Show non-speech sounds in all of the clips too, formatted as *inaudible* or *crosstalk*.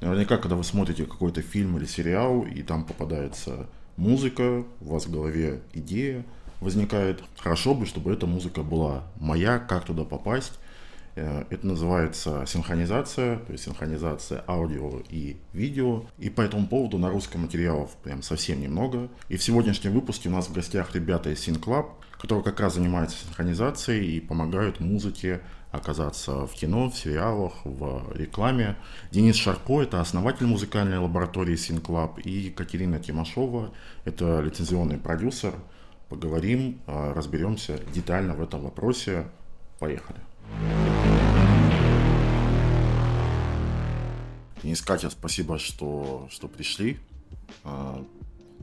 Наверняка, когда вы смотрите какой-то фильм или сериал, и там попадается музыка, у вас в голове идея возникает. Хорошо бы, чтобы эта музыка была моя, как туда попасть. Э, это называется синхронизация, то есть синхронизация аудио и видео. И по этому поводу на русском материалов прям совсем немного. И в сегодняшнем выпуске у нас в гостях ребята из SynClub, которые как раз занимаются синхронизацией и помогают музыке оказаться в кино, в сериалах, в рекламе. Денис Шарко – это основатель музыкальной лаборатории SynClub, и Екатерина Тимошова – это лицензионный продюсер. Поговорим, а, разберемся детально в этом вопросе. Поехали. Денис, Катя, спасибо, что, что пришли а,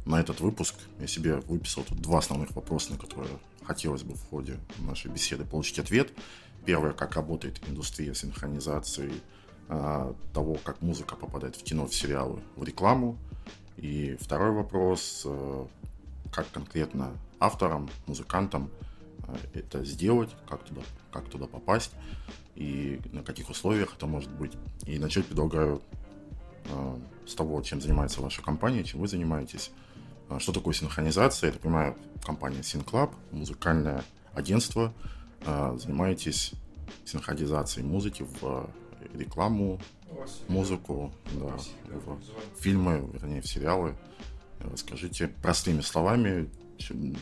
на этот выпуск. Я себе выписал тут два основных вопроса, на которые хотелось бы в ходе нашей беседы получить ответ. Первое, как работает индустрия синхронизации а, того, как музыка попадает в кино, в сериалы, в рекламу. И второй вопрос, а, как конкретно авторам, музыкантам это сделать, как туда, как туда попасть и на каких условиях это может быть. И начать предлагаю э, с того, чем занимается ваша компания, чем вы занимаетесь. Э, что такое синхронизация? Я понимаю, компания SynClub, музыкальное агентство. Э, занимаетесь синхронизацией музыки в рекламу, музыку, да, в фильмы, вернее, в сериалы. Расскажите простыми словами,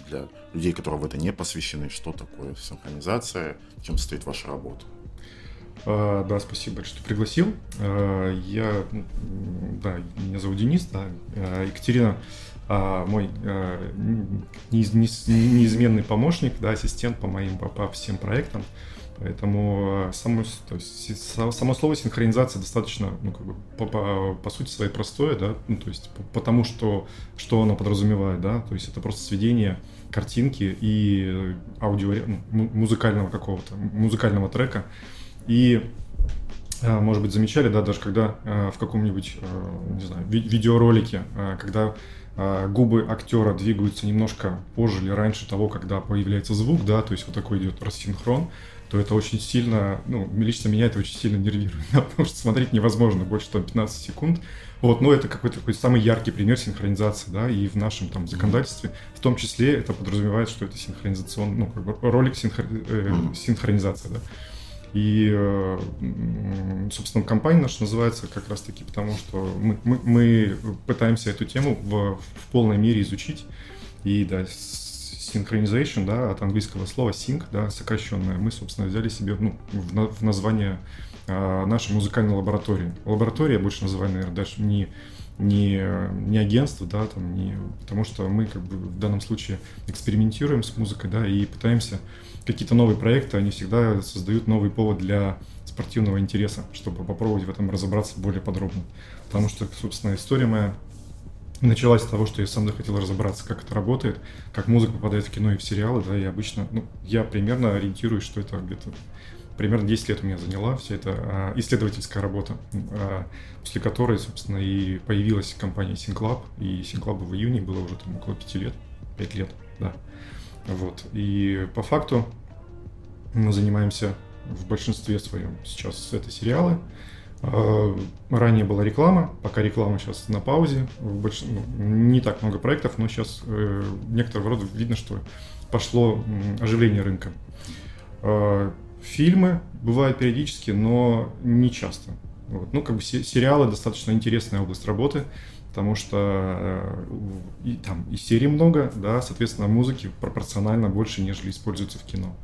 для людей, которые в это не посвящены, что такое синхронизация, чем состоит ваша работа. А, да, спасибо что пригласил. А, я, ну, да, меня зовут Денис, да, а, мой неизменный помощник, да, ассистент по моим по, по всем проектам. Поэтому само, то есть, само слово синхронизация достаточно, ну, как бы, по, по, по сути своей простое, да, ну, то есть потому что, что оно подразумевает, да, то есть это просто сведение картинки и аудио, ну, музыкального какого-то, музыкального трека и а, может быть, замечали, да, даже когда а, в каком-нибудь, а, не знаю, видеоролике, когда губы актера двигаются немножко позже или раньше того, когда появляется звук, да, то есть вот такой идет рассинхрон, то это очень сильно, ну, лично меня это очень сильно нервирует, *laughs* да, потому что смотреть невозможно больше там 15 секунд. Вот, но это какой-то такой самый яркий пример синхронизации, да, и в нашем там законодательстве, в том числе это подразумевает, что это синхронизационный, ну, как бы ролик синхро, э, синхронизация, да. И, э, собственно, компания наша называется как раз-таки потому, что мы, мы, мы пытаемся эту тему в, в полной мере изучить. И, да, synchronization, да, от английского слова sync, да, сокращенное, мы, собственно, взяли себе ну, в, в название а, нашей музыкальной лаборатории. Лаборатория, больше называю, наверное, даже не, не, не агентство, да, там, не, потому что мы как бы в данном случае экспериментируем с музыкой, да, и пытаемся какие-то новые проекты, они всегда создают новый повод для спортивного интереса, чтобы попробовать в этом разобраться более подробно. Потому что, собственно, история моя началась с того, что я сам захотел разобраться, как это работает, как музыка попадает в кино и в сериалы, да, и обычно, ну, я примерно ориентируюсь, что это где-то примерно 10 лет у меня заняла вся эта а, исследовательская работа, а, после которой, собственно, и появилась компания SynClub, и SynClub в июне было уже там около 5 лет, 5 лет, да. Вот. И по факту мы занимаемся в большинстве своем сейчас это сериалы. А, ранее была реклама, пока реклама сейчас на паузе. Больш... Ну, не так много проектов, но сейчас э, некоторого рода видно, что пошло оживление рынка. Э, фильмы бывают периодически, но не часто. Вот. Ну, как бы сериалы достаточно интересная область работы потому что э, и, там и серий много, да, соответственно, музыки пропорционально больше, нежели используется в кино.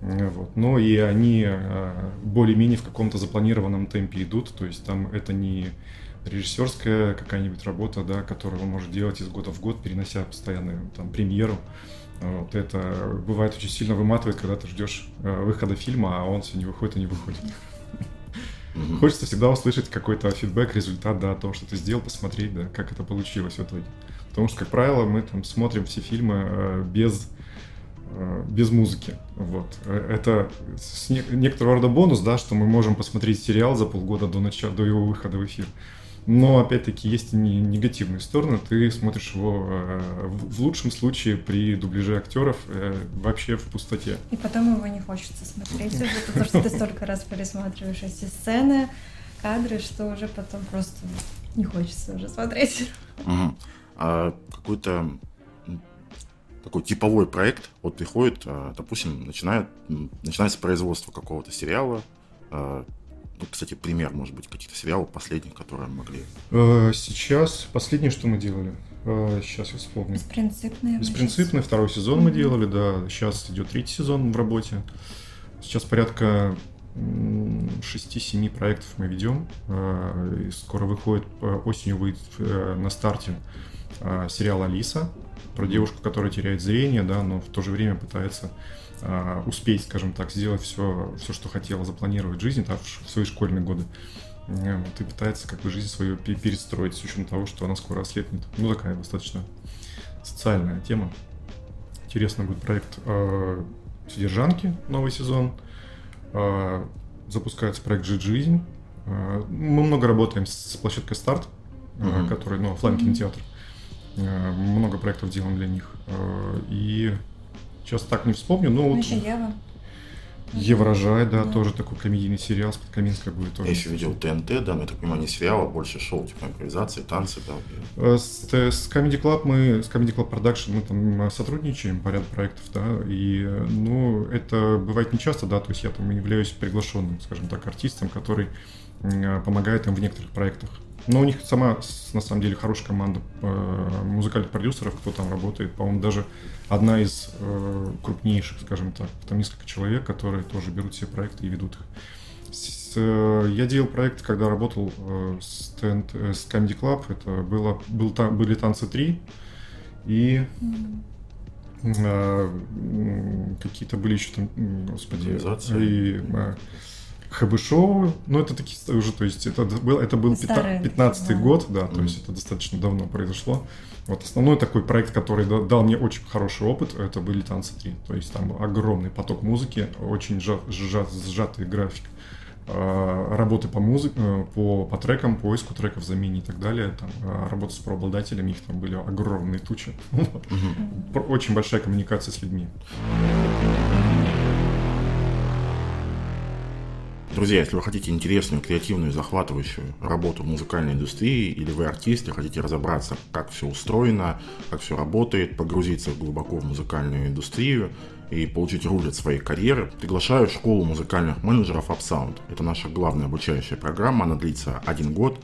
Э, вот. Но и они э, более-менее в каком-то запланированном темпе идут, то есть там это не режиссерская какая-нибудь работа, да, которую он может делать из года в год, перенося постоянно там премьеру. Вот это бывает очень сильно выматывает, когда ты ждешь выхода фильма, а он все не выходит и не выходит. Угу. Хочется всегда услышать какой-то фидбэк, результат, да, о том, что ты сделал, посмотреть, да, как это получилось в итоге. Потому что, как правило, мы там смотрим все фильмы э, без э, без музыки. Вот. Э, это не, некоторого рода бонус, да, что мы можем посмотреть сериал за полгода до начала, до его выхода в эфир. Но, опять-таки, есть и негативные стороны. Ты смотришь его э, в лучшем случае при дубляже актеров э, вообще в пустоте. И потом его не хочется смотреть уже, потому что ты столько раз пересматриваешь эти сцены, кадры, что уже потом просто не хочется уже смотреть. Угу. А какой-то такой типовой проект, вот приходит, а, допустим, начинает, начинается производство какого-то сериала, ну, кстати, пример, может быть, каких-то сериалов последних, которые могли. Э, сейчас последнее, что мы делали. Сейчас э, я вспомню. Беспринципный. Беспринципный, второй сезон мы делали, да. Сейчас идет третий сезон в работе. Сейчас порядка 6-7 проектов мы ведем. Э, скоро выходит, осенью выйдет на старте сериал «Алиса», про девушку, которая теряет зрение, да, но в то же время пытается э, успеть, скажем так, сделать все, все, что хотела запланировать в жизни, да, в, в свои школьные годы. Э, вот, и пытается как бы жизнь свою перестроить с учетом того, что она скоро ослепнет. Ну, такая достаточно социальная тема. Интересно будет проект э, «Содержанки», новый сезон. Э, запускается проект «Жить жизнь». Э, мы много работаем с площадкой «Старт», mm-hmm. который, ну, офлайн кинотеатр. Э, много проектов делаем для них. Э, и сейчас так не вспомню, но... Ну, вот... еще Ева. Еврожай, да, да, тоже такой комедийный сериал с Подкаминской будет тоже. Я еще видел ТНТ, да, но я так понимаю, не сериал, а больше шоу, типа импровизации, танцы, да. Э, с, с Comedy Club мы, с Comedy Club Production мы там сотрудничаем по ряду проектов, да, и, ну, это бывает нечасто, да, то есть я там являюсь приглашенным, скажем так, артистом, который помогает им в некоторых проектах. Но у них сама, на самом деле, хорошая команда э, музыкальных продюсеров, кто там работает. По-моему, даже одна из э, крупнейших, скажем так. Там несколько человек, которые тоже берут все проекты и ведут их. Э, я делал проект, когда работал с, э, с Comedy Club. Это было, был, там, были «Танцы 3». И какие-то были еще там, господи, и, ХБ-шоу, ну это такие уже, то есть это был, это был 15 да. год, да, то mm есть это достаточно давно произошло. Вот основной такой проект, который дал мне очень хороший опыт, это были «Танцы 3». То есть там огромный поток музыки, очень сжат, сжат, сжатый график а, работы по музыке, э, по, по трекам, поиску треков, замене и так далее, там, а, работа с правообладателями, их там были огромные тучи. *laughs* Очень большая коммуникация с людьми. Друзья, если вы хотите интересную, креативную, захватывающую работу в музыкальной индустрии, или вы артист и хотите разобраться, как все устроено, как все работает, погрузиться глубоко в музыкальную индустрию, и получить руль от своей карьеры, приглашаю в школу музыкальных менеджеров UpSound. Это наша главная обучающая программа, она длится один год.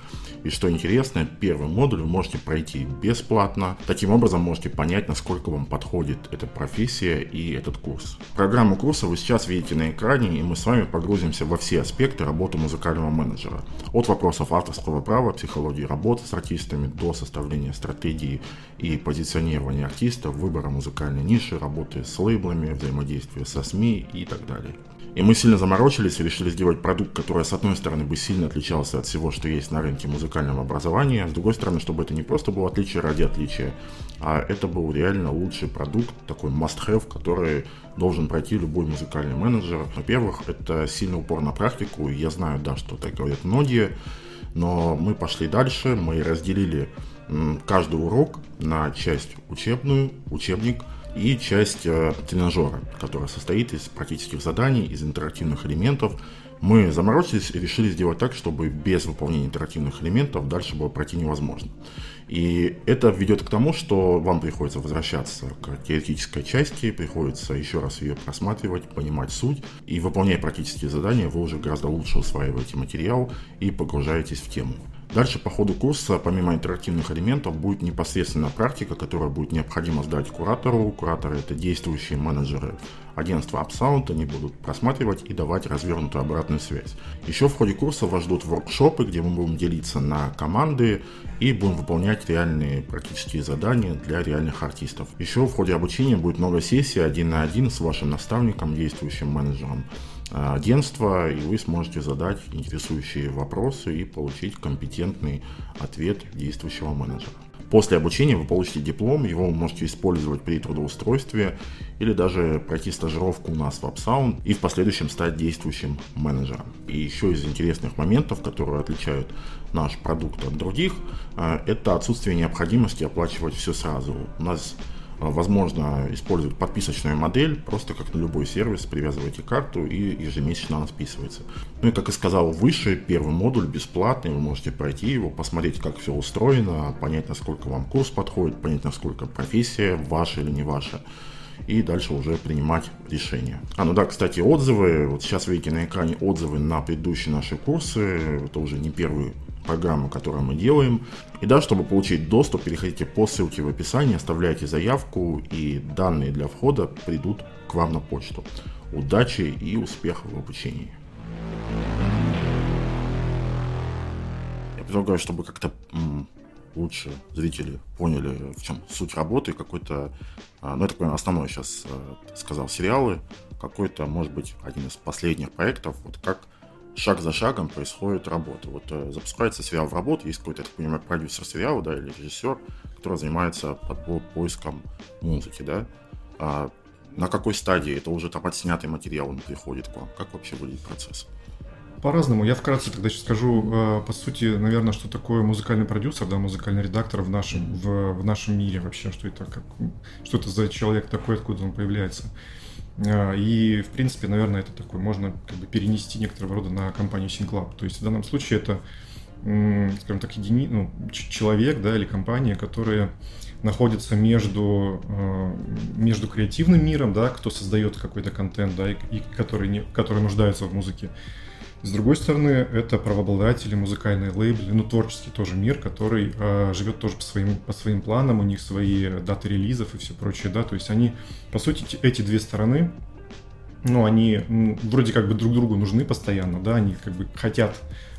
И что интересно, первый модуль вы можете пройти бесплатно. Таким образом можете понять, насколько вам подходит эта профессия и этот курс. Программу курса вы сейчас видите на экране, и мы с вами погрузимся во все аспекты работы музыкального менеджера. От вопросов авторского права, психологии работы с артистами до составления стратегии и позиционирования артиста, выбора музыкальной ниши, работы с лейблами, взаимодействия со СМИ и так далее. И мы сильно заморочились и решили сделать продукт, который, с одной стороны, бы сильно отличался от всего, что есть на рынке музыкального образования, с другой стороны, чтобы это не просто было отличие ради отличия, а это был реально лучший продукт, такой must-have, который должен пройти любой музыкальный менеджер. Во-первых, это сильный упор на практику, я знаю, да, что так говорят многие, но мы пошли дальше, мы разделили каждый урок на часть учебную, учебник – и часть э, тренажера, которая состоит из практических заданий, из интерактивных элементов. Мы заморочились и решили сделать так, чтобы без выполнения интерактивных элементов дальше было пройти невозможно. И это ведет к тому, что вам приходится возвращаться к теоретической части, приходится еще раз ее просматривать, понимать суть. И выполняя практические задания, вы уже гораздо лучше усваиваете материал и погружаетесь в тему. Дальше по ходу курса, помимо интерактивных элементов, будет непосредственно практика, которая будет необходимо сдать куратору. Кураторы это действующие менеджеры агентства UpSound, они будут просматривать и давать развернутую обратную связь. Еще в ходе курса вас ждут воркшопы, где мы будем делиться на команды и будем выполнять реальные практические задания для реальных артистов. Еще в ходе обучения будет много сессий один на один с вашим наставником, действующим менеджером. Агентства, и вы сможете задать интересующие вопросы и получить компетентный ответ действующего менеджера. После обучения вы получите диплом, его вы можете использовать при трудоустройстве или даже пройти стажировку у нас в UpSound и в последующем стать действующим менеджером. И еще из интересных моментов, которые отличают наш продукт от других, э, это отсутствие необходимости оплачивать все сразу. У нас Возможно, использовать подписочную модель, просто как на любой сервис, привязываете карту и ежемесячно она списывается. Ну и как и сказал выше, первый модуль бесплатный, вы можете пройти его, посмотреть, как все устроено, понять, насколько вам курс подходит, понять, насколько профессия ваша или не ваша и дальше уже принимать решения. А, ну да, кстати, отзывы. Вот сейчас видите на экране отзывы на предыдущие наши курсы. Это уже не первый программу, которую мы делаем. И да, чтобы получить доступ, переходите по ссылке в описании, оставляйте заявку, и данные для входа придут к вам на почту. Удачи и успехов в обучении. Я предлагаю, чтобы как-то лучше зрители поняли, в чем суть работы, какой-то, а, ну, это такой основной сейчас э, сказал, сериалы, какой-то, может быть, один из последних проектов, вот как шаг за шагом происходит работа. Вот э, запускается сериал в работу, есть какой-то, я так понимаю, продюсер сериала, да, или режиссер, который занимается подбор, поиском музыки, да. А на какой стадии это уже там отснятый материал он приходит к вам? Как вообще выглядит процесс? По-разному. Я вкратце тогда сейчас скажу, э, по сути, наверное, что такое музыкальный продюсер, да, музыкальный редактор в нашем, в, в нашем мире вообще, что это, как, что это за человек такой, откуда он появляется. Э, и, в принципе, наверное, это такой, можно как бы перенести некоторого рода на компанию SyncLab. То есть в данном случае это, скажем так, едини, ну, человек, да, или компания, которые находятся между, э, между креативным миром, да, кто создает какой-то контент, да, и, и который, не, который нуждается в музыке, с другой стороны, это правообладатели, музыкальные лейблы, ну, творческий тоже мир, который э, живет тоже по своим, по своим планам, у них свои даты релизов и все прочее, да, то есть они, по сути, эти две стороны, ну, они ну, вроде как бы друг другу нужны постоянно, да, они как бы хотят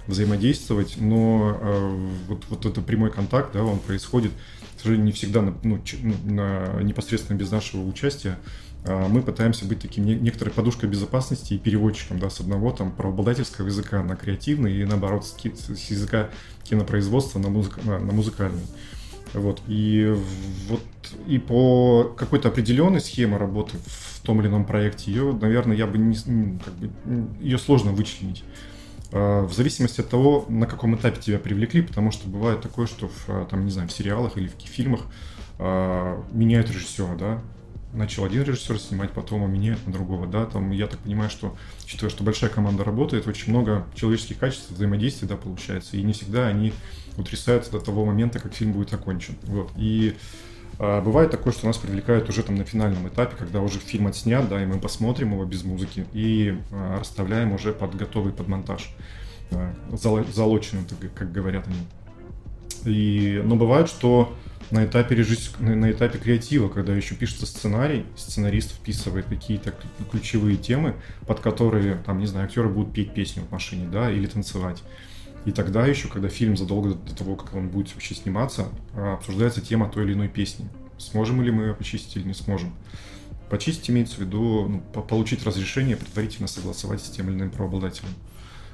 взаимодействовать, но э, вот, вот это прямой контакт, да, он происходит, к сожалению, не всегда на, ну, ну на, непосредственно без нашего участия, а, мы пытаемся быть таким некоторой подушкой безопасности и переводчиком да, с одного там правообладательского языка на креативный и наоборот с, с языка кинопроизводства на, музыка, на, на музыкальный. Вот. И, вот, и по какой-то определенной схеме работы в том или ином проекте, ее, наверное, я бы не, как бы, ее сложно вычленить. А, в зависимости от того, на каком этапе тебя привлекли, потому что бывает такое, что в, там, не знаю, в сериалах или в фильмах э, меняют режиссера, да, начал один режиссер снимать, потом меняет на другого, да, там, я так понимаю, что, учитывая, что большая команда работает, очень много человеческих качеств, взаимодействия, да, получается, и не всегда они утрясаются до того момента, как фильм будет окончен, вот, и а, бывает такое, что нас привлекают уже там на финальном этапе, когда уже фильм отснят, да, и мы посмотрим его без музыки и а, расставляем уже под готовый под монтаж, а, залоченный, как говорят они. И, но бывает, что на этапе, режисс... на этапе креатива, когда еще пишется сценарий, сценарист вписывает какие-то ключевые темы, под которые, там, не знаю, актеры будут петь песню в машине, да, или танцевать. И тогда еще, когда фильм задолго до того, как он будет вообще сниматься, а, обсуждается тема той или иной песни. Сможем ли мы ее почистить или не сможем. Почистить имеется в виду ну, получить разрешение, предварительно согласовать с тем или иным правообладателем.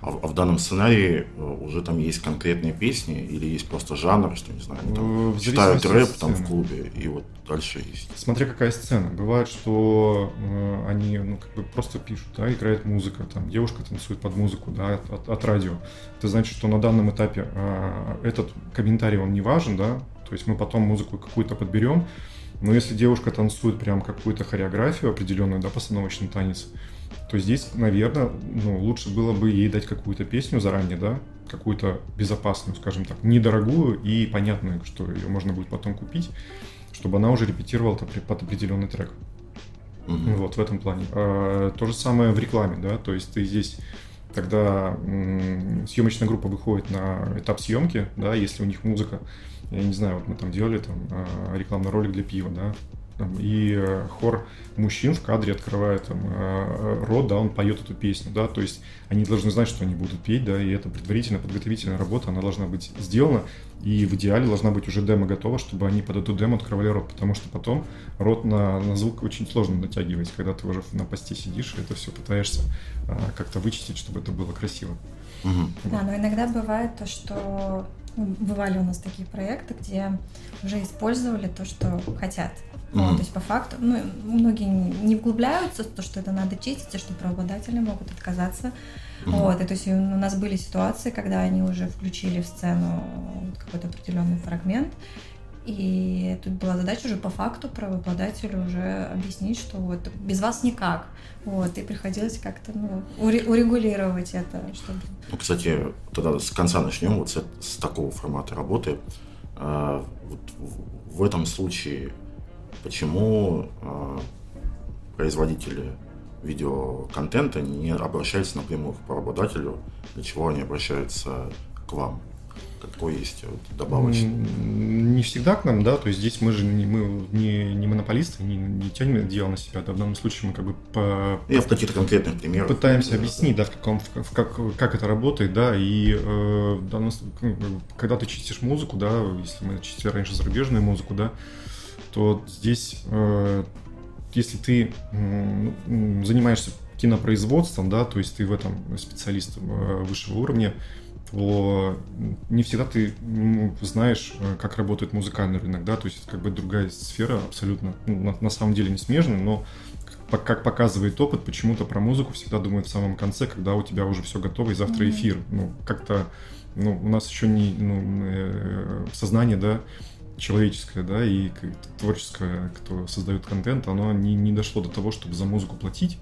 А в, а в данном сценарии э, уже там есть конкретные песни или есть просто жанр, что не знаю, там в читают рэп там в клубе и вот дальше есть. Смотря какая сцена. Бывает, что э, они ну, как бы просто пишут, да, играет музыка, там девушка танцует под музыку, да, от, от, от радио. Это значит, что на данном этапе э, этот комментарий он не важен, да, то есть мы потом музыку какую-то подберем, но если девушка танцует прям какую-то хореографию определенную, да, постановочный танец, то здесь, наверное, ну, лучше было бы ей дать какую-то песню заранее, да, какую-то безопасную, скажем так, недорогую и понятную, что ее можно будет потом купить, чтобы она уже репетировала под определенный трек. Mm-hmm. Вот в этом плане. А, то же самое в рекламе, да, то есть ты здесь когда съемочная группа выходит на этап съемки, да, если у них музыка, я не знаю, вот мы там делали там а, рекламный ролик для пива, да, там, и э, хор мужчин в кадре открывает там, э, рот, да, он поет эту песню, да, то есть они должны знать, что они будут петь, да, и это предварительная подготовительная работа, она должна быть сделана, и в идеале должна быть уже демо готова, чтобы они под эту демо открывали рот, потому что потом рот на, на звук очень сложно натягивать, когда ты уже на посте сидишь и это все пытаешься а, как-то вычистить, чтобы это было красиво. Угу. Да, но иногда бывает то, что ну, бывали у нас такие проекты, где уже использовали то, что хотят. Mm-hmm. то есть по факту, ну, многие не вглубляются в то, что это надо чистить, и что правообладатели могут отказаться. Mm-hmm. Вот, и то есть у нас были ситуации, когда они уже включили в сцену какой-то определенный фрагмент, И тут была задача уже по факту правообладателю уже объяснить, что вот без вас никак. Вот, и приходилось как-то ну, урегулировать это. Чтобы... Ну, кстати, тогда с конца начнем, вот с, с такого формата работы. А, вот в этом случае почему а, производители видеоконтента не обращаются напрямую к правообладателю, для чего они обращаются к вам? какой есть вот добавочный? Не всегда к нам, да, то есть здесь мы же не, мы не, не монополисты, не, не тянем дело на себя, да, в данном случае мы как бы по... Я в каких-то конкретных примерах. Пытаемся да, объяснить, да, в каком, в, как, как это работает, да, и э, данном, когда ты чистишь музыку, да, если мы чистили раньше зарубежную музыку, да, то здесь, э, если ты занимаешься кинопроизводством, да, то есть ты в этом специалист э, высшего уровня, то не всегда ты знаешь, э, как работает музыкальный рынок, да, то есть это как бы другая сфера абсолютно, ну, на, на самом деле не смежная, но как, показывает опыт, почему-то про музыку всегда думают в самом конце, когда у тебя уже все готово и завтра эфир. Ну, как-то, ну, у нас еще не, ну, сознание, да, человеческое, да, и творческое, кто создает контент, оно не, не дошло до того, чтобы за музыку платить.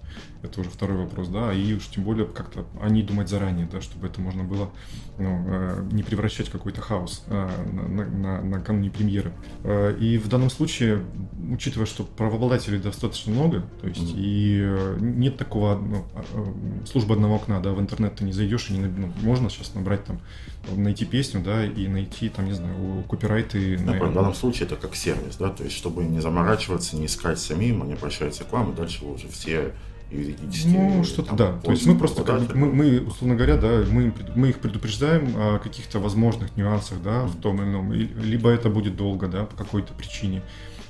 Это уже второй вопрос, да, и уж тем более как-то о ней думать заранее, да, чтобы это можно было ну, э, не превращать в какой-то хаос э, на, на, на накануне премьеры. Э, и в данном случае, учитывая, что правообладателей достаточно много, то есть mm-hmm. и нет такого ну, службы одного окна, да, в интернет ты не зайдешь и не ну, можно сейчас набрать там найти песню, да, и найти там, не знаю, копирайты. Ну, на... В данном случае это как сервис, да, то есть чтобы не заморачиваться, не искать самим, они обращаются к вам, и дальше вы уже все юридические. Ну, что-то там, да. То есть мы просто, как, мы, мы, условно говоря, да, мы, мы их предупреждаем о каких-то возможных нюансах, да, mm-hmm. в том или ином. Либо это будет долго, да, по какой-то причине,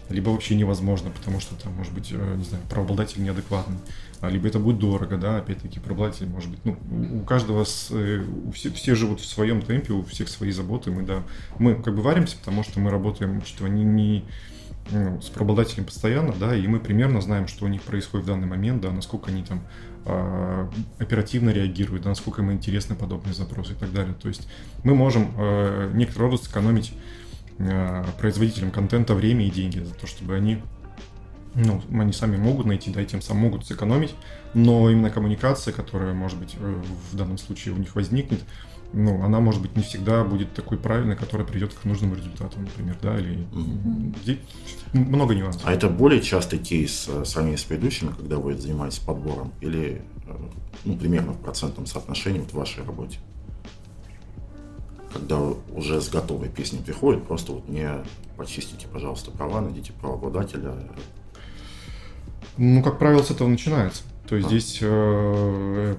либо вообще невозможно, потому что там, может быть, э, не знаю, правообладатель неадекватный. А либо это будет дорого, да, опять-таки, правообладатель, может быть, ну, у каждого, с, э, у все, все живут в своем темпе, у всех свои заботы, мы, да, мы как бы варимся, потому что мы работаем, учитывая не, не ну, с правообладателем постоянно, да, и мы примерно знаем, что у них происходит в данный момент, да, насколько они там э, оперативно реагируют, да, насколько им интересны подобные запросы и так далее. То есть мы можем э, некоторый рост сэкономить э, производителям контента время и деньги за то, чтобы они ну, они сами могут найти, да, и тем самым могут сэкономить, но именно коммуникация, которая, может быть, э, в данном случае у них возникнет, ну, она, может быть, не всегда будет такой правильной, которая придет к нужному результату, например, да, или mm-hmm. много нюансов. А это более частый кейс э, сравнении с предыдущими, когда вы занимаетесь подбором, или, э, ну, примерно в процентном соотношении вот в вашей работе? Когда уже с готовой песней приходит, просто вот не почистите, пожалуйста, права, найдите правообладателя. Ну, как правило, с этого начинается. То есть а. здесь, э,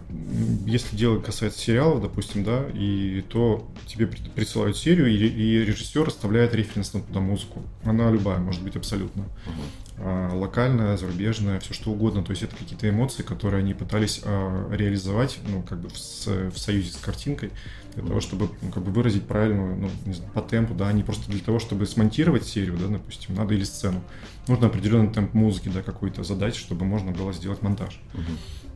если дело касается сериалов, допустим, да, и то тебе присылают серию, и, и режиссер оставляет референс на туда музыку. Она любая, может быть, абсолютно. Uh-huh. Локальная, зарубежная, все что угодно. То есть это какие-то эмоции, которые они пытались а, реализовать, ну, как бы в, в союзе с картинкой, для того, чтобы ну, как бы выразить правильную, ну, не знаю, по темпу, да, не просто для того, чтобы смонтировать серию, да, допустим, надо или сцену нужно определенный темп музыки, да, какой-то задать, чтобы можно было сделать монтаж. Угу.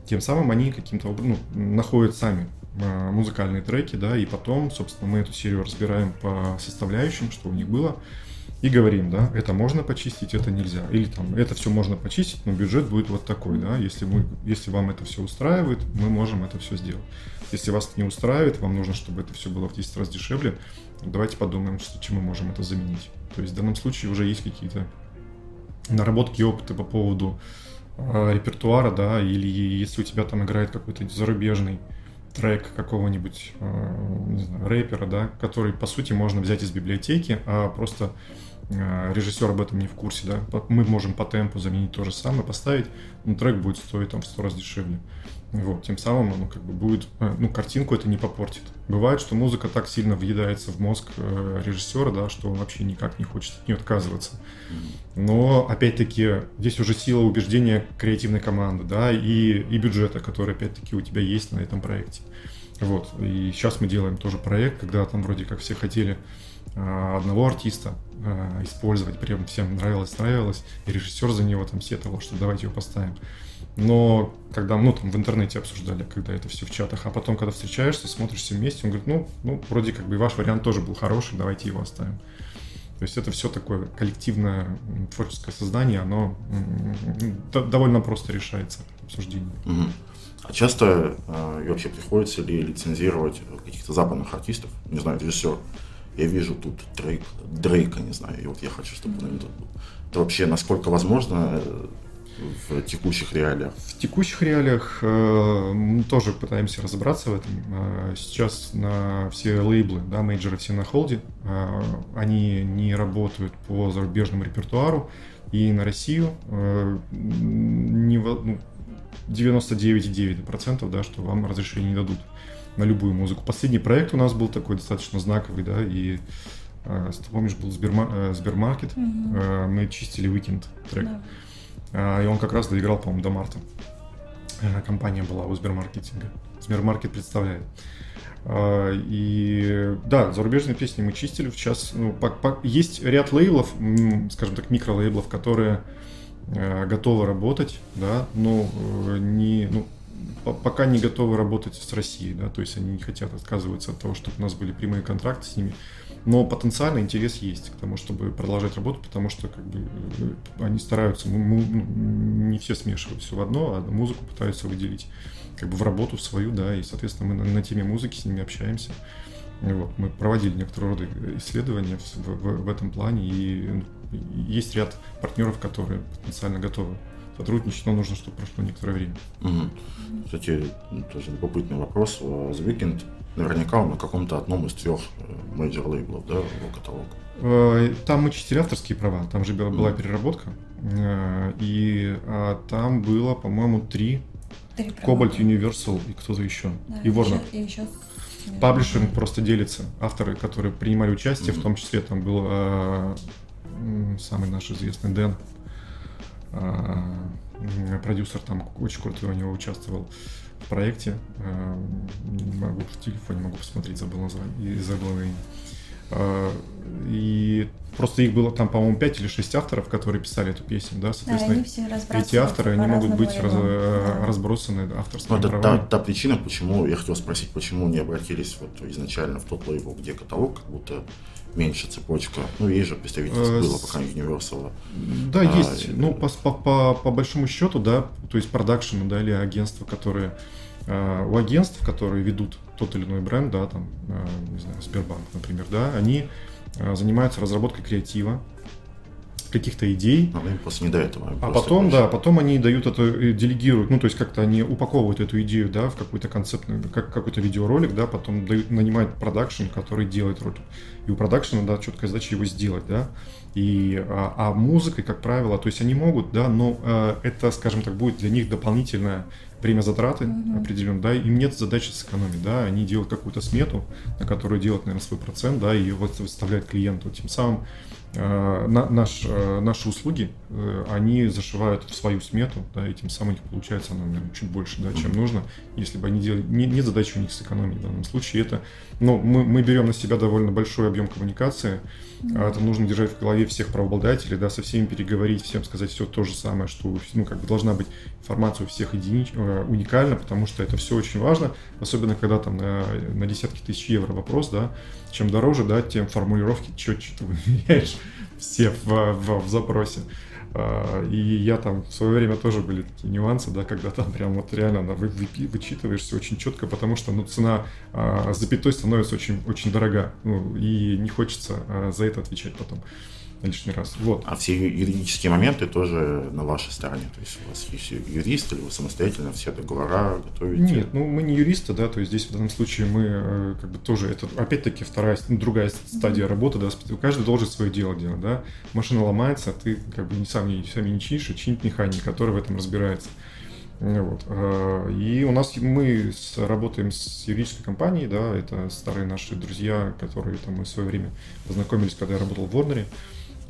Тем самым они каким-то образом ну, находят сами э, музыкальные треки, да, и потом, собственно, мы эту серию разбираем по составляющим, что у них было, и говорим, да, это можно почистить, это нельзя. Или там, это все можно почистить, но бюджет будет вот такой, да, если, мы, если вам это все устраивает, мы можем это все сделать. Если вас это не устраивает, вам нужно, чтобы это все было в 10 раз дешевле, давайте подумаем, что, чем мы можем это заменить. То есть в данном случае уже есть какие-то наработки опыта по поводу э, репертуара, да, или если у тебя там играет какой-то зарубежный трек какого-нибудь, э, не знаю, рэпера, да, который, по сути, можно взять из библиотеки, а просто режиссер об этом не в курсе, да, мы можем по темпу заменить то же самое, поставить, но трек будет стоить там в сто раз дешевле. Вот, тем самым оно как бы будет, э, ну, картинку это не попортит. Бывает, что музыка так сильно въедается в мозг э, режиссера, да, что он вообще никак не хочет от нее отказываться. Но, опять-таки, здесь уже сила убеждения креативной команды, да, и, и бюджета, который, опять-таки, у тебя есть на этом проекте. Вот, и сейчас мы делаем тоже проект, когда там вроде как все хотели э, одного артиста использовать, прям всем нравилось, нравилось, и режиссер за него там сетовал, что давайте его поставим. Но когда, ну, там в интернете обсуждали, когда это все в чатах, а потом, когда встречаешься, смотришь все вместе, он говорит, ну, ну, вроде как бы ваш вариант тоже был хороший, давайте его оставим. То есть это все такое коллективное творческое создание, оно довольно просто решается обсуждение. Угу. А часто э, вообще приходится ли лицензировать каких-то западных артистов, не знаю, режиссер, я вижу тут Дрейк, Дрейка, не знаю, и вот я хочу, чтобы он тут был. Это вообще насколько возможно э, в текущих реалиях? В текущих реалиях э, мы тоже пытаемся разобраться в этом. Э, сейчас на все лейблы, да, мейджеры все на холде, э, они не работают по зарубежному репертуару, и на Россию э, не, ну, 99,9%, да, что вам разрешение не дадут на любую музыку. Последний проект у нас был такой достаточно знаковый, да, и э, ты помнишь, был Сберма, э, Сбермаркет, э, мы чистили Weekend трек. Да. А, и он как раз доиграл, по-моему, до марта. Компания была у Сбермаркетинга. Сбермаркет представляет. А, и да, зарубежные песни мы чистили. Сейчас ну, по, по, есть ряд лейблов, скажем так, микролейблов, которые готовы работать, да, но не, ну, пока не готовы работать с Россией, да, то есть они не хотят отказываться от того, чтобы у нас были прямые контракты с ними. Но потенциально интерес есть к тому, чтобы продолжать работу, потому что как бы, э, они стараются, мы, ну, не все смешивают все в одно, а музыку пытаются выделить как бы в работу свою, да, и, соответственно, мы на, на теме музыки с ними общаемся. Вот, мы проводили некоторые роды исследования в, в, в этом плане, и есть ряд партнеров, которые потенциально готовы сотрудничать, но нужно, чтобы прошло некоторое время. Угу. Кстати, тоже любопытный вопрос. The Weeknd наверняка он на каком-то одном из трех major лейблов, да, его каталог. Э, там мы чистили авторские права, там же была, была переработка, э, и а, там было, по-моему, три Kobalt, Universal и кто-то еще. Да, и Warner. И еще publishing просто делится. Авторы, которые принимали участие, mm-hmm. в том числе там был э, самый наш известный Дэн, э, продюсер там очень крутой у него участвовал в проекте. Э, могу в телефоне могу посмотреть, забыл название и забыл имя. Э, и просто их было там, по-моему, 5 или 6 авторов, которые писали эту песню, да, соответственно, да, эти авторы, они могут быть раз, да. разбросаны авторскими ну, это та, та причина, почему, я хотел спросить, почему не обратились вот изначально в тот лейбл, где каталог, как будто меньше цепочка. Ну, есть же представительство э, было, пока Universal. Да, а, есть. И... Ну, по, по, по, по большому счету, да, то есть продакшены, да, или агентства, которые э, у агентств, которые ведут тот или иной бренд, да, там, э, не знаю, Сбербанк, например, да, они занимаются разработкой креатива, каких-то идей. А им просто не до этого. А потом, больше. да, потом они дают это, э, делегируют, ну, то есть как-то они упаковывают эту идею, да, в какой-то концептный, как какой-то видеоролик, да, потом дают, нанимают продакшн, который делает ролик. И у продакшена, да, четкая задача его сделать, да. И, а, а музыкой, как правило, то есть они могут, да, но э, это, скажем так, будет для них дополнительное время затраты mm-hmm. определенно, да, им нет задачи сэкономить, да, они делают какую-то смету, на которую делают, наверное, свой процент, да, и ее выставляют клиенту. Тем самым на, наш, э, наши услуги, э, они зашивают в свою смету, да, и тем самым у них получается оно, наверное, чуть больше, да, чем нужно, если бы они делали, не, нет задачи у них сэкономить в данном случае, это, ну, мы, мы берем на себя довольно большой объем коммуникации, mm-hmm. это нужно держать в голове всех правообладателей, да, со всеми переговорить, всем сказать все то же самое, что, ну, как бы должна быть информация у всех единич, уникальна, потому что это все очень важно, особенно когда там на, на десятки тысяч евро вопрос, да, чем дороже, да, тем формулировки четче ты *laughs* выверяешь все в, в, в запросе. А, и я там в свое время тоже были такие нюансы, да, когда там прям вот реально вы, вы, вычитываешь все очень четко, потому что ну, цена а, запятой становится очень, очень дорога, ну, и не хочется а, за это отвечать потом лишний раз. Вот. А все юридические моменты тоже на вашей стороне? То есть у вас есть юрист или вы самостоятельно все договора готовите? Нет, ну мы не юристы, да, то есть здесь в данном случае мы э, как бы тоже, это опять-таки вторая, ну, другая стадия работы, да, каждый должен свое дело делать, да. Машина ломается, а ты как бы не сам, не, сам не чинишь, а чинит механик, который в этом разбирается. Вот. Э, и у нас мы с, работаем с юридической компанией, да, это старые наши друзья, которые там мы в свое время познакомились, когда я работал в Ворнере.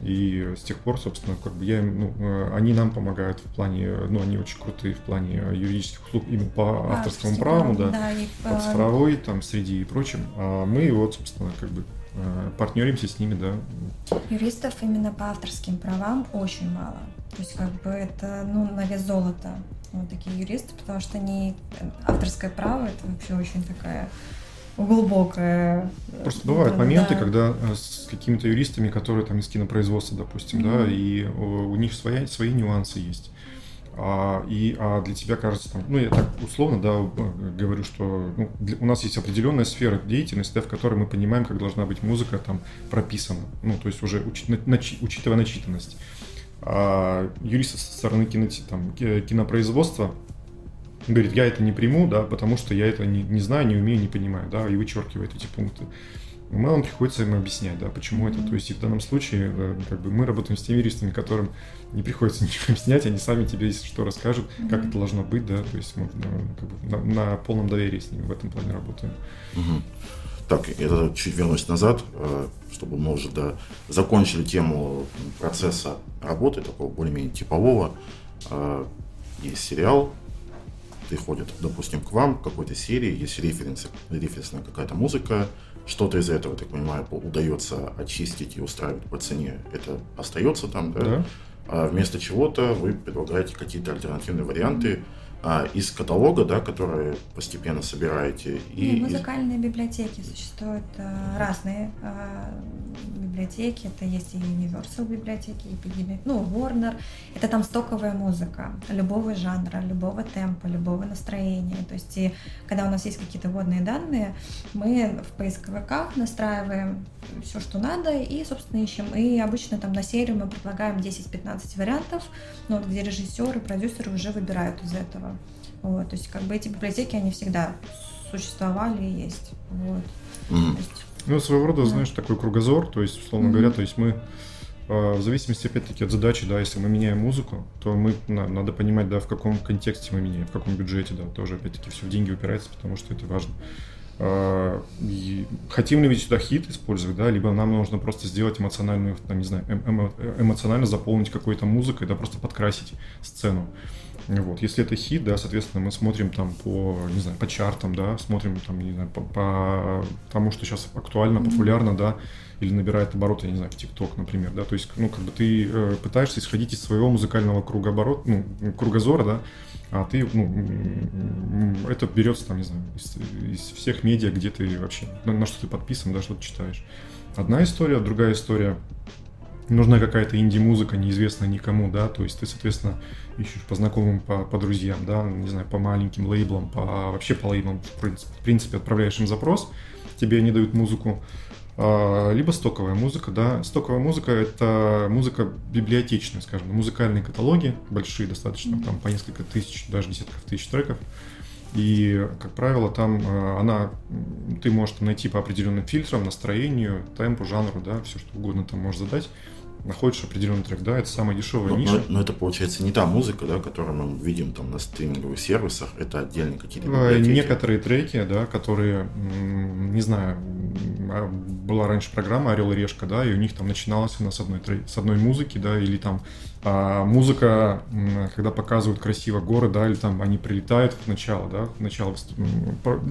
И с тех пор, собственно, как бы я им, ну, э, они нам помогают в плане, ну, они очень крутые в плане юридических услуг именно по а, авторскому праву, да, да и по цифровой, там, среди и прочим. А мы вот, собственно, как бы э, партнеримся с ними, да. Юристов именно по авторским правам очень мало. То есть, как бы это, ну, на вес золота вот такие юристы, потому что они авторское право это вообще очень такая глубокое. Просто бывают моменты, да. когда э, с какими-то юристами, которые там из кинопроизводства, допустим, mm-hmm. да, и у них свои, свои нюансы есть. А, и а для тебя кажется, там, ну я так условно, да, говорю, что ну, для, у нас есть определенная сфера деятельности, да, в которой мы понимаем, как должна быть музыка там прописана, ну то есть уже учи, начи, учитывая начитанность. А юристы со стороны кино, там, кинопроизводства говорит, я это не приму, да, потому что я это не, не знаю, не умею, не понимаю, да, и вычеркивает эти пункты. Мы вам приходится им объяснять, да, почему это. То есть и в данном случае э, как бы мы работаем с теми юристами, которым не приходится *laughs* ничего объяснять, они сами тебе, если что, расскажут, mm-hmm. как это должно быть, да, то есть мы как бы, на, на полном доверии с ними в этом плане работаем. Mm-hmm. Так, я чуть вернусь назад, э, чтобы мы уже да, закончили тему процесса работы, такого более-менее типового. Э, есть сериал, приходит, допустим, к вам в какой-то серии, есть референсы, референсная какая-то музыка, что-то из этого, так понимаю, удается очистить и устраивать по цене, это остается там, да? да. А вместо чего-то вы предлагаете какие-то альтернативные варианты, mm-hmm а, из каталога, да, которые постепенно собираете. И, и музыкальные из... библиотеки существуют а, разные а, библиотеки. Это есть и Universal библиотеки, и ну, Warner. Это там стоковая музыка любого жанра, любого темпа, любого настроения. То есть, и, когда у нас есть какие-то вводные данные, мы в поисковиках настраиваем все, что надо, и, собственно, ищем. И обычно там на серию мы предлагаем 10-15 вариантов, ну, вот, где режиссеры, продюсеры уже выбирают из этого. Вот, то есть, как бы эти библиотеки, они всегда существовали и есть. Вот. Mm. есть, ну, своего рода, да. знаешь, такой кругозор, то есть, условно mm-hmm. говоря, то есть мы а, в зависимости, опять-таки, от задачи, да, если мы меняем музыку, то мы, на, надо понимать, да, в каком контексте мы меняем, в каком бюджете, да, тоже, опять-таки, все в деньги упирается, потому что это важно. А, хотим ли мы сюда хит использовать, да, либо нам нужно просто сделать эмоциональную, там, не знаю, эмо, эмоционально заполнить какой-то музыкой, да, просто подкрасить сцену. Вот. Если это хит, да, соответственно, мы смотрим там по, не знаю, по чартам, да, смотрим там, не знаю, по, по тому, что сейчас актуально, популярно, да, или набирает обороты, я не знаю, в ТикТок, например, да, то есть, ну, как бы ты э, пытаешься исходить из своего музыкального кругооборот, ну, кругозора, да, а ты, ну, это берется там, не знаю, из, из всех медиа, где ты вообще, на, на что ты подписан, да, что ты читаешь. Одна история, другая история нужна какая-то инди-музыка, неизвестная никому, да, то есть ты, соответственно, ищешь по знакомым, по, по друзьям, да, не знаю, по маленьким лейблам, по, вообще по лейблам, в принципе, отправляешь им запрос, тебе они дают музыку, а, либо стоковая музыка, да. Стоковая музыка — это музыка библиотечная, скажем, музыкальные каталоги, большие достаточно, там по несколько тысяч, даже десятков тысяч треков. И, как правило, там а, она, ты можешь найти по определенным фильтрам, настроению, темпу, жанру, да, все что угодно там можешь задать находишь определенный трек, да, это самая дешевая но, ниша. Но, но это получается не та музыка, да, которую мы видим там на стриминговых сервисах, это отдельные какие-то э, библиотеки. Некоторые треки, да, которые, не знаю, была раньше программа Орел и Решка, да, и у них там начиналась она с одной, с одной музыки, да, или там а музыка, когда показывают красиво горы, да, или там они прилетают в начало, да, в начало,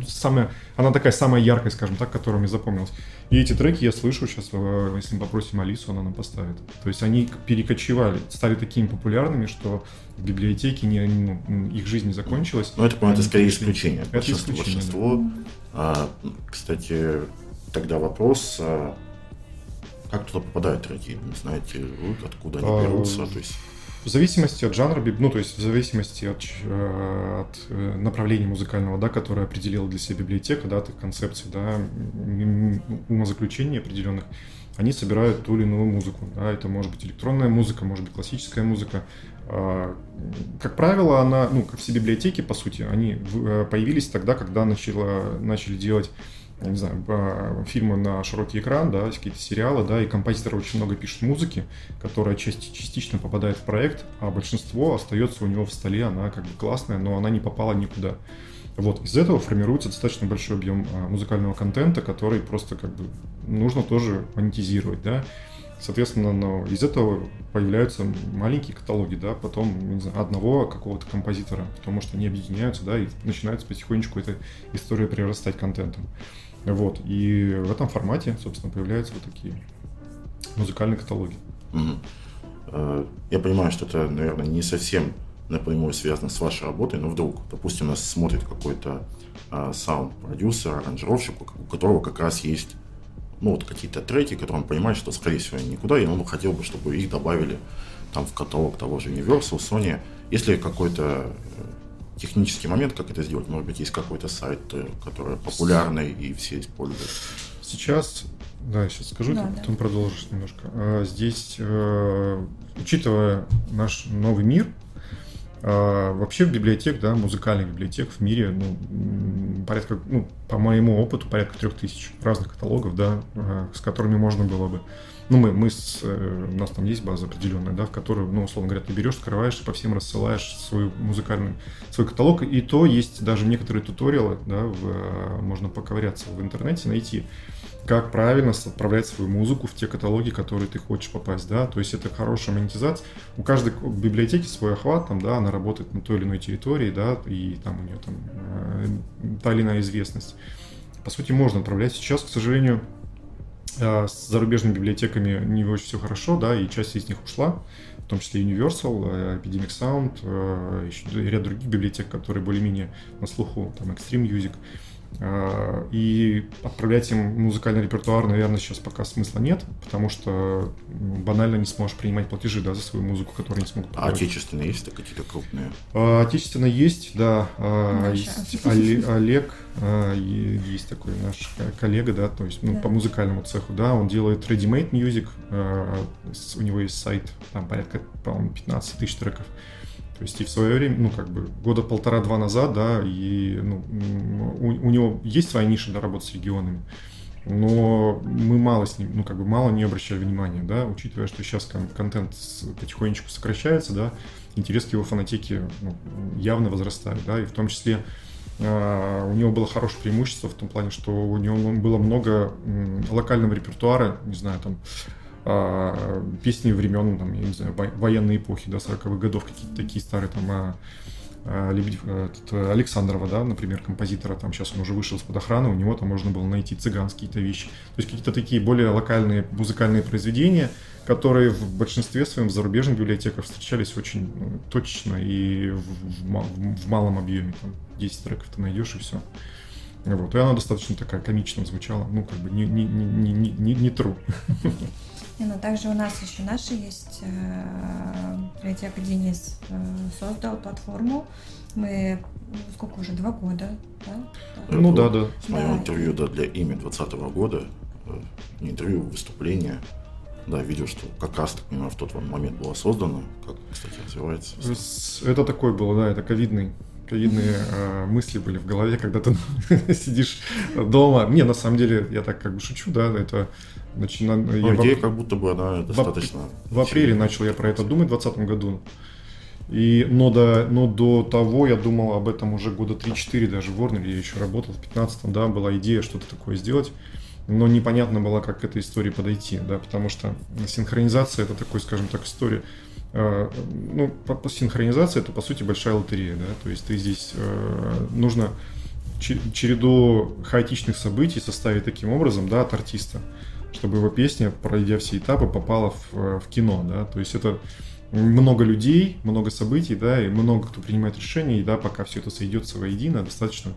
самая, она такая самая яркая, скажем так, которая мне запомнилась. И эти треки я слышу сейчас, э, если мы попросим Алису, она нам поставит. То есть они перекочевали, стали такими популярными, что в библиотеке не, ну, их жизнь не закончилась. Ну, это, по-моему, это скорее исключение. Это большинство, исключение, большинство. Да. А, кстати, тогда вопрос, а, как туда попадают треки? Знаете откуда они а, берутся? То есть... В зависимости от жанра, ну, то есть в зависимости от, э, от э, направления музыкального, да, которое определила для себя библиотека, да, от их концепций, да, умозаключений определенных, они собирают ту или иную музыку. Да, это может быть электронная музыка, может быть классическая музыка. А, как правило, она, ну, как все библиотеки, по сути, они э, появились тогда, когда начало, начали делать не знаю, фильмы на широкий экран, да, какие-то сериалы, да, и композиторы очень много пишут музыки, которая части, частично попадает в проект, а большинство остается у него в столе, она как бы классная, но она не попала никуда. Вот, из этого формируется достаточно большой объем а, музыкального контента, который просто как бы нужно тоже монетизировать, да. Соответственно, но из этого появляются маленькие каталоги, да, потом не знаю, одного какого-то композитора, потому что они объединяются, да, и начинается потихонечку эта история прирастать контентом. Вот. И в этом формате, собственно, появляются вот такие музыкальные каталоги. Угу. Я понимаю, что это, наверное, не совсем напрямую связаны с вашей работой, но вдруг, допустим, нас смотрит какой-то а, саунд-продюсер, аранжировщик, у которого как раз есть ну, вот какие-то треки, которые он понимает, что, скорее всего, никуда, и он хотел бы, чтобы их добавили там в каталог того же Universal, Sony. Если какой-то э, технический момент, как это сделать, может быть, есть какой-то сайт, э, который популярный и все используют. Сейчас, да, я сейчас скажу, да, ты да. потом продолжишь немножко. А, здесь, э, учитывая наш новый мир, а, вообще в библиотек, да, музыкальных библиотек в мире, ну, порядка, ну, по моему опыту, порядка трех тысяч разных каталогов, да, а, с которыми можно было бы ну, мы, мы с, э, у нас там есть база определенная, да, в которую, ну, условно говоря, ты берешь, скрываешь и по всем рассылаешь свой музыкальный, свой каталог. И то есть даже некоторые туториалы, да, в, э, можно поковыряться в интернете, найти, как правильно отправлять свою музыку в те каталоги, которые ты хочешь попасть, да, то есть это хорошая монетизация. У каждой библиотеки свой охват, там, да, она работает на той или иной территории, да, и там у нее там э, та или иная известность. По сути, можно отправлять. Сейчас, к сожалению, с зарубежными библиотеками не очень все хорошо, да, и часть из них ушла, в том числе Universal, э, Epidemic Sound, э, еще ряд других библиотек, которые более-менее на слуху, там Extreme Music. А, и отправлять им музыкальный репертуар, наверное, сейчас пока смысла нет, потому что банально не сможешь принимать платежи да, за свою музыку, которую не смогут А отечественные есть какие-то крупные? А, отечественные есть, да. А, есть Олег, есть такой наш коллега, да, то есть ну, да. по музыкальному цеху, да, он делает ready-made music, у него есть сайт, там порядка, по-моему, 15 тысяч треков. То есть и в свое время, ну, как бы, года полтора-два назад, да, и ну, у, у него есть своя ниша, да, работа с регионами, но мы мало с ним, ну, как бы, мало не обращали внимания, да, учитывая, что сейчас кон- контент потихонечку сокращается, да, интерес к его фанатеке ну, явно возрастает, да, и в том числе Uh, у него было хорошее преимущество в том плане, что у него было много локального репертуара, не знаю, там а, песни времен, там, я не знаю, военной эпохи, до да, 40-х годов, какие-то такие старые, там, а, а, этот, Александрова, да, например, композитора, там сейчас он уже вышел из-под охраны, у него там можно было найти цыганские какие-то вещи. То есть какие-то такие более локальные музыкальные произведения, которые в большинстве своем в зарубежных библиотеках встречались очень ну, точечно и в, в, в малом объеме. Там 10 треков ты найдешь и все. Вот. И она достаточно такая комично звучала, ну, как бы не, не, не, не, не, не true. *laughs* И, но также у нас еще наши есть э, библиотека Денис э, создал платформу. Мы ну, сколько уже, два года, да? Ну да, да. Смотрел да. интервью да, для имя 2020 года, э, не интервью, выступление. Да, видел, что как раз, так понимаю, в тот момент было создано. Как, кстати, развивается. Это такой был, да, это ковидный ковидные э, мысли были в голове, когда ты *laughs* сидишь дома. Не, на самом деле, я так как бы шучу, да, это начина... Ну, я идея в... как будто бы она достаточно... В, в апреле начал я про это думать в 2020 году. И, но, до, но до того я думал об этом уже года 3-4 даже в Warner, я еще работал в 15 да, была идея что-то такое сделать, но непонятно было, как к этой истории подойти, да, потому что синхронизация это такой, скажем так, история, ну, по, по синхронизация это по сути большая лотерея, да, то есть ты здесь э, нужно череду хаотичных событий составить таким образом, да, от артиста, чтобы его песня, пройдя все этапы, попала в, в кино, да, то есть это много людей, много событий, да, и много кто принимает решения, и да, пока все это сойдется воедино, достаточно,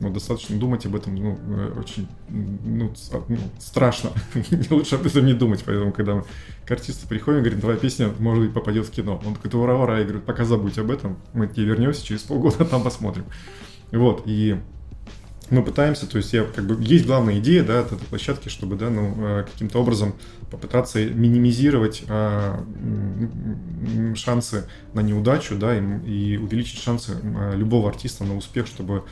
ну, достаточно думать об этом, ну, э, очень, ну, ну страшно, *laughs* лучше об этом не думать, поэтому, когда мы к артисту приходим, говорим, твоя песня, может быть, попадет в кино, он такой, ура, ура, я говорю, пока забудь об этом, мы к тебе вернемся через полгода, там посмотрим, вот, и мы пытаемся, то есть я как бы есть главная идея, да, от этой площадки, чтобы, да, ну, э, каким-то образом попытаться минимизировать а, шансы на неудачу, да, и, и увеличить шансы а, любого артиста на успех, чтобы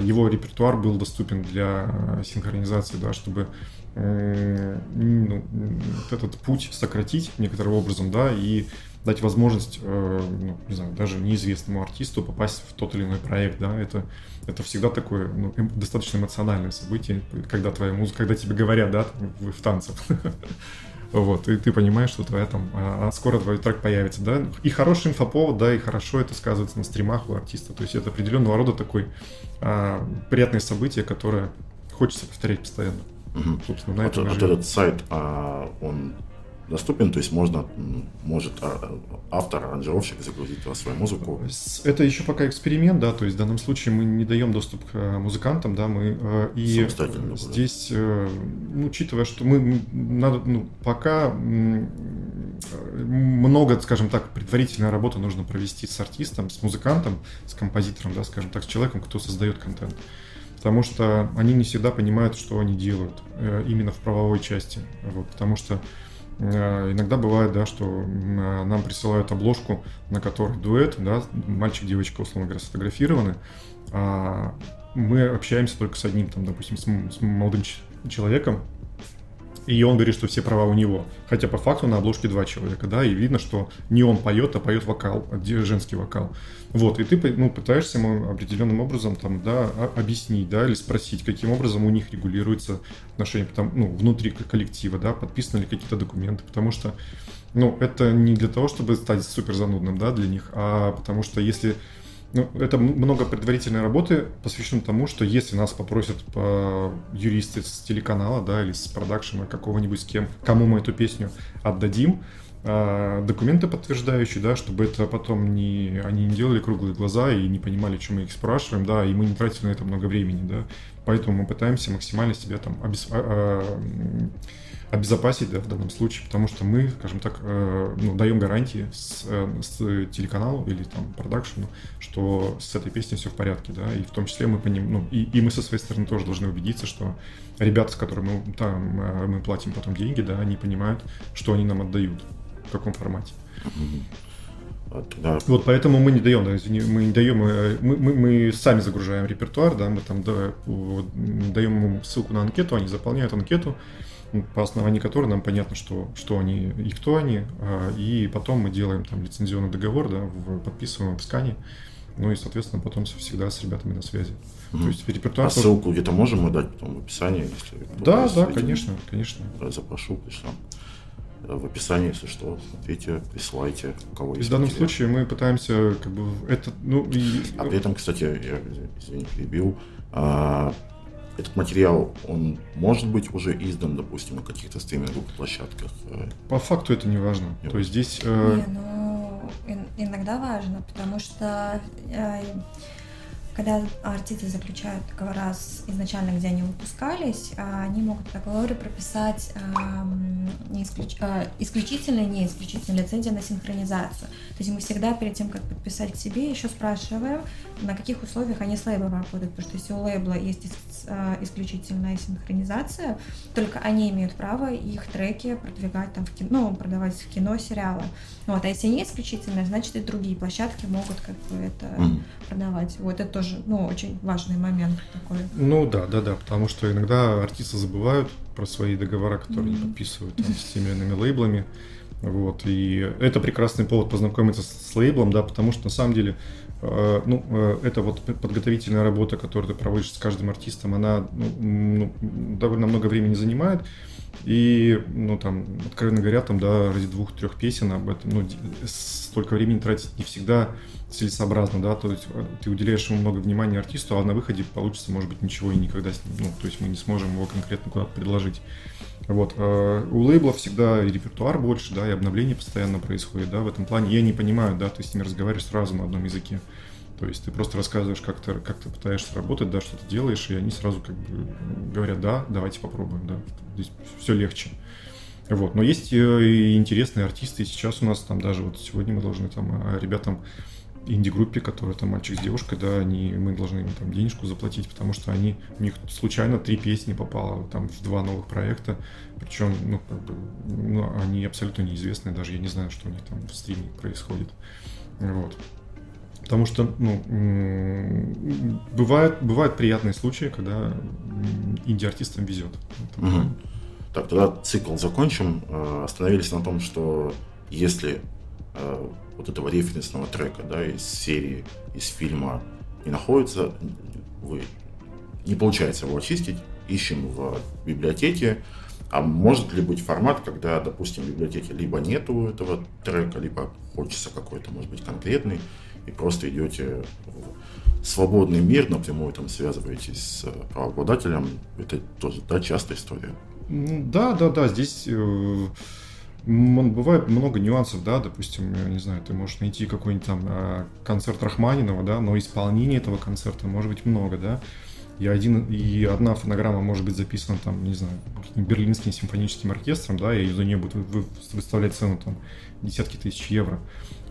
его репертуар был доступен для синхронизации, да, чтобы ну, вот этот путь сократить некоторым образом, да, и дать возможность, э, ну, не знаю, даже неизвестному артисту попасть в тот или иной проект, да, это, это всегда такое ну, эм, достаточно эмоциональное событие, когда твоя музыка, когда тебе говорят, да, в, в танцах. *laughs* Вот, и ты понимаешь, что твоя там, а, а скоро твой трек появится, да. И хороший инфоповод, да, и хорошо это сказывается на стримах у артиста. То есть это определенного рода такой а, приятное событие, которое хочется повторять постоянно. Угу. Собственно, на вот, вот этот сайт, а, он доступен, то есть можно, может а, автор, аранжировщик загрузить туда свою музыку. Это еще пока эксперимент, да, то есть в данном случае мы не даем доступ к э, музыкантам, да, мы э, и здесь, э, ну, учитывая, что мы надо, ну, пока много, скажем так, предварительная работа нужно провести с артистом, с музыкантом, с композитором, да, скажем так, с человеком, кто создает контент потому что они не всегда понимают, что они делают именно в правовой части. Вот, потому что иногда бывает, да, что э, нам присылают обложку, на которой дуэт, да, мальчик-девочка, условно говоря, сфотографированы, а мы общаемся только с одним, там, допустим, с, с молодым человеком, и он говорит, что все права у него. Хотя по факту на обложке два человека, да, и видно, что не он поет, а поет вокал, женский вокал. Вот, и ты ну, пытаешься ему определенным образом там, да, объяснить, да, или спросить, каким образом у них регулируется отношения там, ну, внутри коллектива, да, подписаны ли какие-то документы, потому что, ну, это не для того, чтобы стать супер занудным, да, для них, а потому что если ну, это много предварительной работы посвящено тому, что если нас попросят по юристы с телеканала, да, или с продакшена какого-нибудь с кем, кому мы эту песню отдадим, а, документы подтверждающие, да, чтобы это потом не, они не делали круглые глаза и не понимали, чем мы их спрашиваем, да, и мы не тратили на это много времени, да. Поэтому мы пытаемся максимально себя там обес... а, а, обезопасить да, в данном случае, потому что мы, скажем так, э, ну, даем гарантии с, э, с телеканалу или там продакшену, что с этой песней все в порядке, да, и в том числе мы поним, ну, и, и мы со своей стороны тоже должны убедиться, что ребята, с которыми мы, там, э, мы платим потом деньги, да, они понимают, что они нам отдают, в каком формате. Да. Вот поэтому мы не даем, да, извини, мы не даем, мы, мы, мы сами загружаем репертуар, да, мы там да, даем им ссылку на анкету, они заполняют анкету, по основанию которой нам понятно, что, что они и кто они, а, и потом мы делаем там лицензионный договор, да, подписываем в скане, ну и, соответственно, потом всегда с ребятами на связи. Mm-hmm. То есть репертуар... А ссылку где-то можем мы дать потом в описании, если... Да, да, конечно, конечно. Да, запрошу, пришлем в описании, если что, смотрите, присылайте, у кого есть. В данном материал. случае мы пытаемся как бы это, ну и... А при этом, кстати, я, извини, перебил, а, этот материал, он может быть уже издан, допустим, на каких-то стриминговых площадках? Э? По факту это не важно. Не То есть здесь... Э... Не, ну, иногда важно, потому что э, когда артисты заключают договора с изначально, где они выпускались, а, они могут в договоре прописать не исключ... А, исключительно не исключительно лицензия на синхронизацию. То есть мы всегда перед тем, как подписать к себе, еще спрашиваем, на каких условиях они с лейблом работают. Потому что если у лейбла есть а, исключительная синхронизация, только они имеют право их треки продвигать там в кино, ну, продавать в кино, сериалы. Вот. А если не исключительная, значит и другие площадки могут как бы это mm. продавать. Вот это тоже ну, очень важный момент такой. Ну да, да, да, потому что иногда артисты забывают про свои договора, которые mm-hmm. они подписывают там, с теми иными лейблами. Вот, и это прекрасный повод познакомиться с, с лейблом, да, потому что на самом деле, э, ну, э, это вот подготовительная работа, которую ты проводишь с каждым артистом, она ну, ну, довольно много времени занимает. И, ну, там, откровенно говоря, там, да, ради двух-трех песен об этом, ну, столько времени тратить не всегда целесообразно, да, то есть э, ты уделяешь ему много внимания артисту, а на выходе получится, может быть, ничего и никогда с ним, ну, то есть мы не сможем его конкретно куда-то предложить. Вот. А у лейбла всегда и репертуар больше, да, и обновление постоянно происходит, да, в этом плане. Я не понимаю, да, ты с ними разговариваешь сразу на одном языке. То есть ты просто рассказываешь, как ты, как ты пытаешься работать, да, что ты делаешь, и они сразу как бы говорят, да, давайте попробуем, да, здесь все легче. Вот. Но есть э, и интересные артисты, и сейчас у нас там даже вот сегодня мы должны там а, ребятам инди-группе, которая там мальчик с девушкой, да, они, мы должны им там денежку заплатить, потому что они, у них случайно три песни попало там в два новых проекта, причем, ну, как бы, ну, они абсолютно неизвестные, даже я не знаю, что у них там в стриме происходит. Вот. Потому что, ну, бывают, бывают приятные случаи, когда инди-артистам везет. Угу. Так, тогда цикл закончим. Э, остановились на том, что если э, вот этого референсного трека, да, из серии, из фильма не находится, вы не получается его очистить, ищем в библиотеке, а может ли быть формат, когда, допустим, в библиотеке либо нету этого трека, либо хочется какой-то, может быть, конкретный, и просто идете в свободный мир, напрямую там связываетесь с правообладателем. Это тоже, да, частая история. Да, да, да, здесь э, бывает много нюансов, да, допустим, я не знаю, ты можешь найти какой-нибудь там а, концерт Рахманинова, да, но исполнения этого концерта может быть много, да, и, один, и одна фонограмма может быть записана там, не знаю, Берлинским симфоническим оркестром, да, и за нее будут выставлять цену там десятки тысяч евро.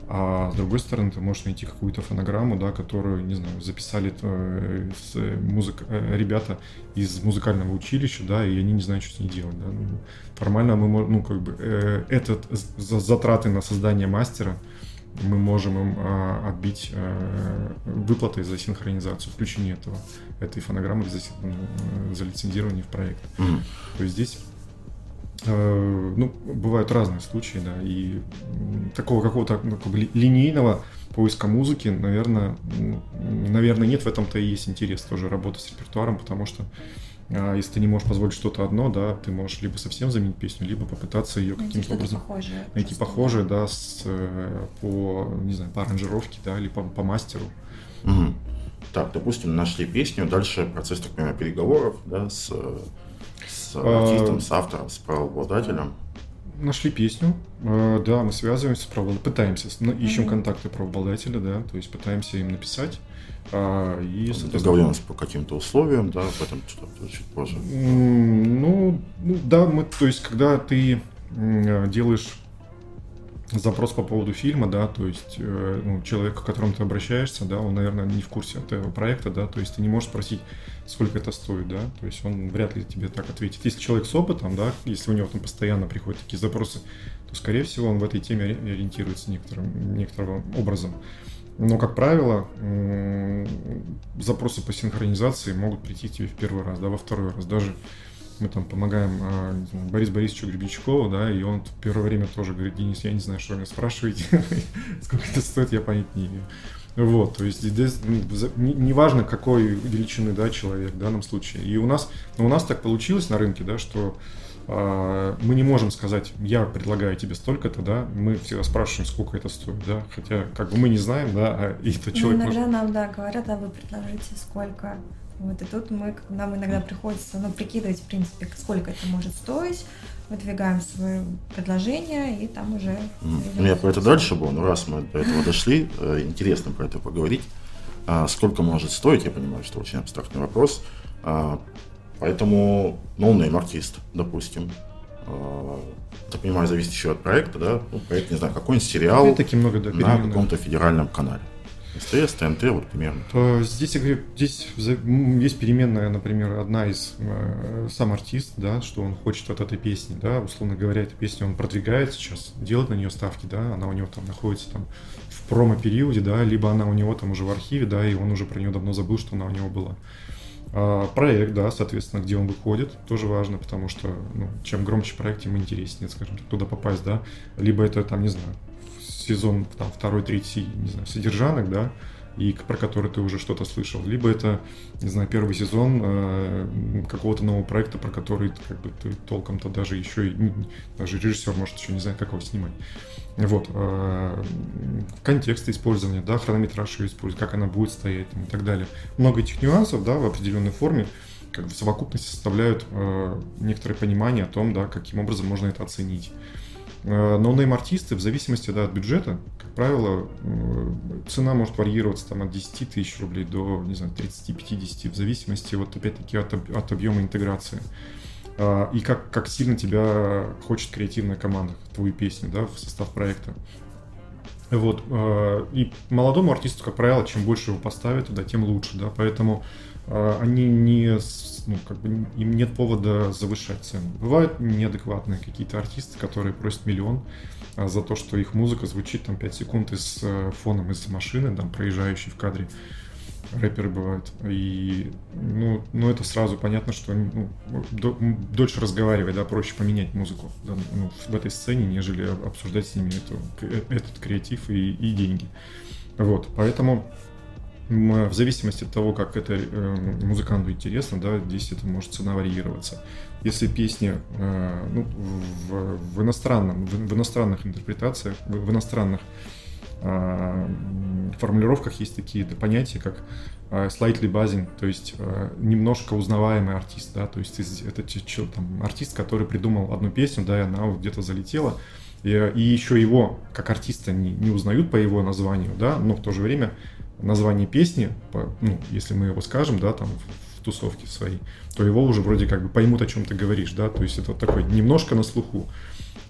А с другой стороны, ты можешь найти какую-то фонограмму, да, которую, не знаю, записали э, с, музык, э, ребята из музыкального училища, да, и они не знают, что с ней делать. Да. Ну, формально мы можем, ну, как бы, э, этот затраты на создание мастера мы можем им э, отбить э, выплатой за синхронизацию, включение этого, этой фонограммы за, э, за лицензирование в проект. Mm. То есть здесь Э, ну, бывают разные случаи, да, и такого какого-то ну, как бы линейного поиска музыки, наверное, наверное, нет, в этом-то и есть интерес тоже работы с репертуаром, потому что а, если ты не можешь позволить что-то одно, да, ты можешь либо совсем заменить песню, либо попытаться ее каким-то образом похожее, найти похожее, да, с, э, по, не знаю, по аранжировке, да, или по, по мастеру. Угу. Так, допустим, нашли песню, дальше процесс, так понимаю, переговоров, да, с с артистом, с автором, с правообладателем? Нашли песню, э, да, мы связываемся с правообладателем, пытаемся, ищем mm-hmm. контакты правообладателя, да, то есть пытаемся им написать. А, и, Договоренность по каким-то условиям, да, об этом что-то чуть позже. Ну, ну, да, мы, то есть, когда ты делаешь запрос по поводу фильма, да, то есть э, ну, человек, к которому ты обращаешься, да, он, наверное, не в курсе этого проекта, да, то есть ты не можешь спросить, сколько это стоит, да, то есть он вряд ли тебе так ответит. Если человек с опытом, да, если у него там постоянно приходят такие запросы, то, скорее всего, он в этой теме ориентируется некоторым, некоторым образом. Но, как правило, запросы по синхронизации могут прийти тебе в первый раз, да, во второй раз. Даже мы там помогаем а, знаю, Борису Борисовичу Гребенщикову, да, и он в первое время тоже говорит, Денис, я не знаю, что вы меня спрашиваете, *laughs* сколько это стоит, я понять не имею. Вот, то есть здесь ну, неважно, не какой величины, да, человек в данном случае. И у нас, ну, у нас так получилось на рынке, да, что э, мы не можем сказать, я предлагаю тебе столько-то, да, мы всегда спрашиваем, сколько это стоит, да, хотя как бы мы не знаем, да, а и то человек... Ну, иногда может... нам, да, говорят, а вы предложите сколько, вот, и тут мы, нам иногда приходится, ну, прикидывать, в принципе, сколько это может стоить, выдвигаем свое предложение, и там уже... Ну, я про это дальше был, но раз мы до этого дошли, э, интересно про это поговорить. А, сколько может стоить, я понимаю, что очень абстрактный вопрос. А, поэтому ноунейм артист, допустим. А, так понимаю, зависит еще от проекта, да? Ну, проект, не знаю, какой-нибудь сериал на каком-то федеральном канале. СТС, ТНТ, вот примерно. Э, здесь, я говорю, здесь есть переменная, например, одна из э, сам артист, да, что он хочет от этой песни, да, условно говоря, эта песня он продвигает сейчас, делает на нее ставки, да, она у него там находится там в промо-периоде, да, либо она у него там уже в архиве, да, и он уже про нее давно забыл, что она у него была. А, проект, да, соответственно, где он выходит, тоже важно, потому что ну, чем громче проект, тем интереснее, скажем так, туда попасть, да. Либо это там, не знаю, сезон там, второй, третий, не знаю, содержанок, да, и про который ты уже что-то слышал, либо это, не знаю, первый сезон э, какого-то нового проекта, про который как бы ты толком-то даже еще и даже режиссер может еще не знает, как его снимать. Вот э, контекст использования, да, хронометраж ее использовать, как она будет стоять там, и так далее. Много этих нюансов, да, в определенной форме как бы в совокупности составляют э, некоторое понимание о том, да, каким образом можно это оценить. Э, ноунейм-артисты, в зависимости да, от бюджета, как правило, э, цена может варьироваться там, от 10 тысяч рублей до, не знаю, 30-50, в зависимости, вот, опять-таки, от, от объема интеграции. А, и как, как сильно тебя хочет креативная команда, твою песню, да, в состав проекта. Вот. Э, и молодому артисту, как правило, чем больше его поставят туда, тем лучше, да, поэтому они не ну, как бы им нет повода завышать цену. Бывают неадекватные какие-то артисты, которые просят миллион а, за то, что их музыка звучит там 5 секунд из э, фоном из машины, там, проезжающей в кадре. Рэперы бывают. И, ну, ну это сразу понятно, что ну, дольше разговаривать, да, проще поменять музыку да, ну, в этой сцене, нежели обсуждать с ними эту, э, этот креатив и, и деньги. Вот, поэтому в зависимости от того, как это э, музыканту интересно, да, здесь это может цена варьироваться. Если песня э, ну, в, в, иностранном, в, иностранных интерпретациях, в, иностранных а, формулировках есть такие понятия, как а, slightly buzzing, то есть немножко узнаваемый артист, да, то есть это там, артист, который придумал одну песню, да, и она вот где-то залетела, и, и еще его как артиста не, не узнают по его названию, да, но в то же время название песни, по, ну, если мы его скажем, да, там в, в тусовке своей, то его уже вроде как бы поймут, о чем ты говоришь, да, то есть это такой немножко на слуху.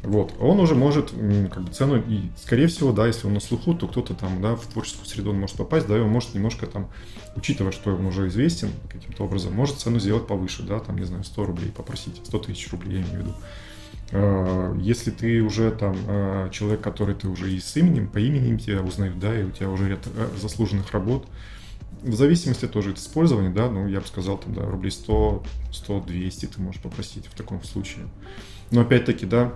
Вот, он уже может как бы цену, и скорее всего, да, если он на слуху, то кто-то там, да, в творческую среду он может попасть, да, и он может немножко там, учитывая, что он уже известен каким-то образом, может цену сделать повыше, да, там, не знаю, 100 рублей попросить, 100 тысяч рублей, я имею в виду. А, если ты уже там а, человек, который ты уже и с именем, по имени тебя узнают, да, и у тебя уже ряд э, заслуженных работ, в зависимости тоже от использования, да, ну, я бы сказал, там, да, рублей 100, 100, 200 ты можешь попросить в таком случае. Но опять-таки, да,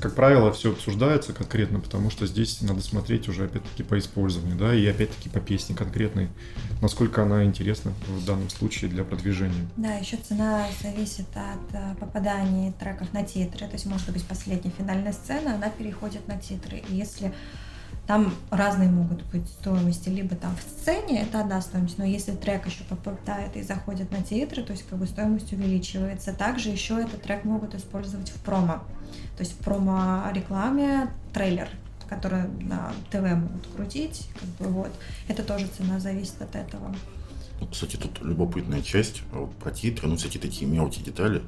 как правило, все обсуждается конкретно, потому что здесь надо смотреть уже опять-таки по использованию, да, и опять-таки по песне конкретной, насколько она интересна в данном случае для продвижения. Да, еще цена зависит от э, попадания треков на титры, то есть может быть последняя финальная сцена, она переходит на титры, и если там разные могут быть стоимости, либо там в сцене это одна стоимость, но если трек еще попадает и заходит на титры, то есть как бы стоимость увеличивается. Также еще этот трек могут использовать в промо. То есть промо-рекламе трейлер, который на ТВ могут крутить, как бы вот. Это тоже цена зависит от этого. Кстати, тут любопытная часть вот, про титры, ну, всякие такие мелкие детали.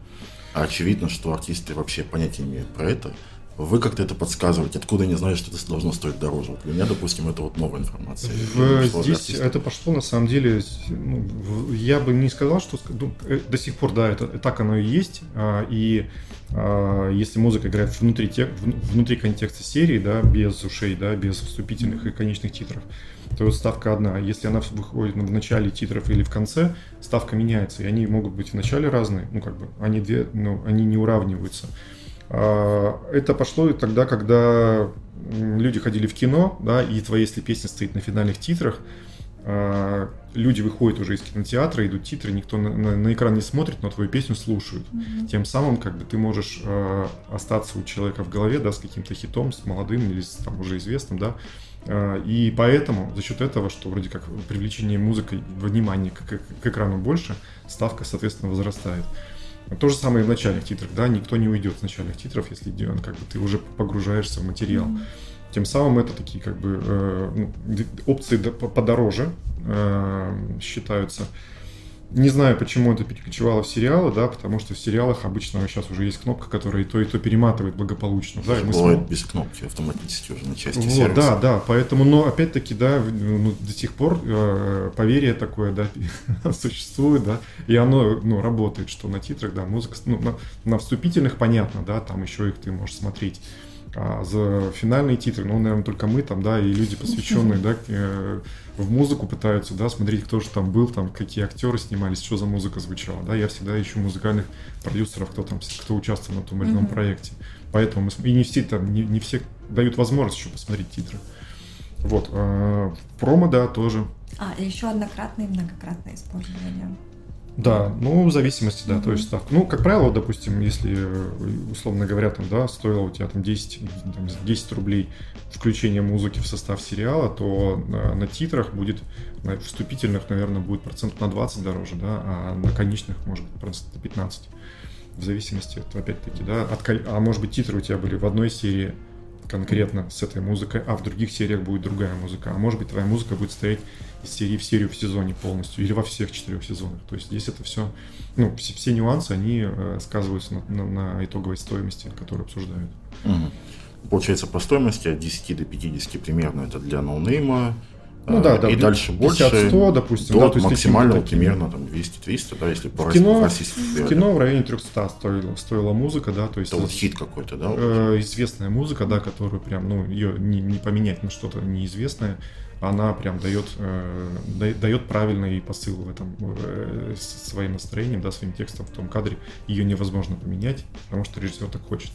А очевидно, что артисты вообще понятия имеют про это вы как-то это подсказываете, откуда не знаю, что это должно стоить дороже. Вот для меня, допустим, это вот новая информация. В, здесь это пошло, на самом деле, ну, я бы не сказал, что ну, э, до сих пор, да, это так оно и есть. А, и а, если музыка играет внутри, тек, внутри контекста серии, да, без ушей, да, без вступительных и конечных титров, то ставка одна. Если она выходит в начале титров или в конце, ставка меняется. И они могут быть в начале разные, ну, как бы, они, две, ну, они не уравниваются. А, это пошло тогда, когда люди ходили в кино, да, и твоя, если песня стоит на финальных титрах, а, люди выходят уже из кинотеатра, идут титры, никто на, на, на экран не смотрит, но твою песню слушают. Mm-hmm. Тем самым, как бы ты можешь э, остаться у человека в голове, да, с каким-то хитом, с молодым или с там уже известным, да. Э, и поэтому за счет этого, что вроде как привлечение музыкой внимания к, к, к экрану больше, ставка, соответственно, возрастает. То же самое и в начальных титрах, да, никто не уйдет с начальных титров, если как бы ты уже погружаешься в материал. Mm-hmm. Тем самым это такие как бы э, ну, опции подороже э, считаются. Не знаю, почему это переключевало в сериалы, да, потому что в сериалах обычно сейчас уже есть кнопка, которая и то, и то перематывает благополучно. Да, бывает смотрим... без кнопки автоматически уже на части вот, сервиса. Да, да, поэтому, но опять-таки, да, ну, до сих пор э, поверье такое, да, *laughs* существует, да, и оно, ну, работает, что на титрах, да, музыка, ну, на, на вступительных понятно, да, там еще их ты можешь смотреть а за финальные титры, ну, наверное, только мы там, да, и люди, посвященные, *laughs* да, э, в музыку пытаются, да, смотреть, кто же там был, там, какие актеры снимались, что за музыка звучала, да, я всегда ищу музыкальных продюсеров, кто там, кто участвовал на том или ином mm-hmm. проекте. Поэтому мы, и не все там, не, не все дают возможность еще посмотреть титры. Вот, а, промо, да, тоже. А, еще однократное и многократное использование. Да, ну, в зависимости, да, mm-hmm. то есть ставка. Ну, как правило, допустим, если, условно говоря, там, да, стоило у тебя там 10, там, 10 рублей включение музыки в состав сериала, то на, на титрах будет, на вступительных, наверное, будет процент на 20 дороже, да, а на конечных, может быть, процент на 15. В зависимости, от, опять-таки, да, от, а может быть, титры у тебя были в одной серии конкретно с этой музыкой, а в других сериях будет другая музыка. А может быть, твоя музыка будет стоять из серии в серию в сезоне полностью или во всех четырех сезонах. То есть здесь это все, ну, все, все нюансы, они э, сказываются на, на, на итоговой стоимости, которую обсуждают. Угу. Получается, по стоимости от 10 до 50 примерно это для ноунейма, ну да, да. И дальше больше. 50-100, допустим. До да, то есть максимально примерно там 200-300, да, если по в кино, в кино в районе 300 стоила, стоила музыка, да, то есть... Это вот хит какой-то, да? Э, известная музыка, да, которую прям, ну, ее не, не поменять на что-то неизвестное, она прям дает, э, дает правильный посыл в этом э, своим настроением, да, своим текстом в том кадре. Ее невозможно поменять, потому что режиссер так хочет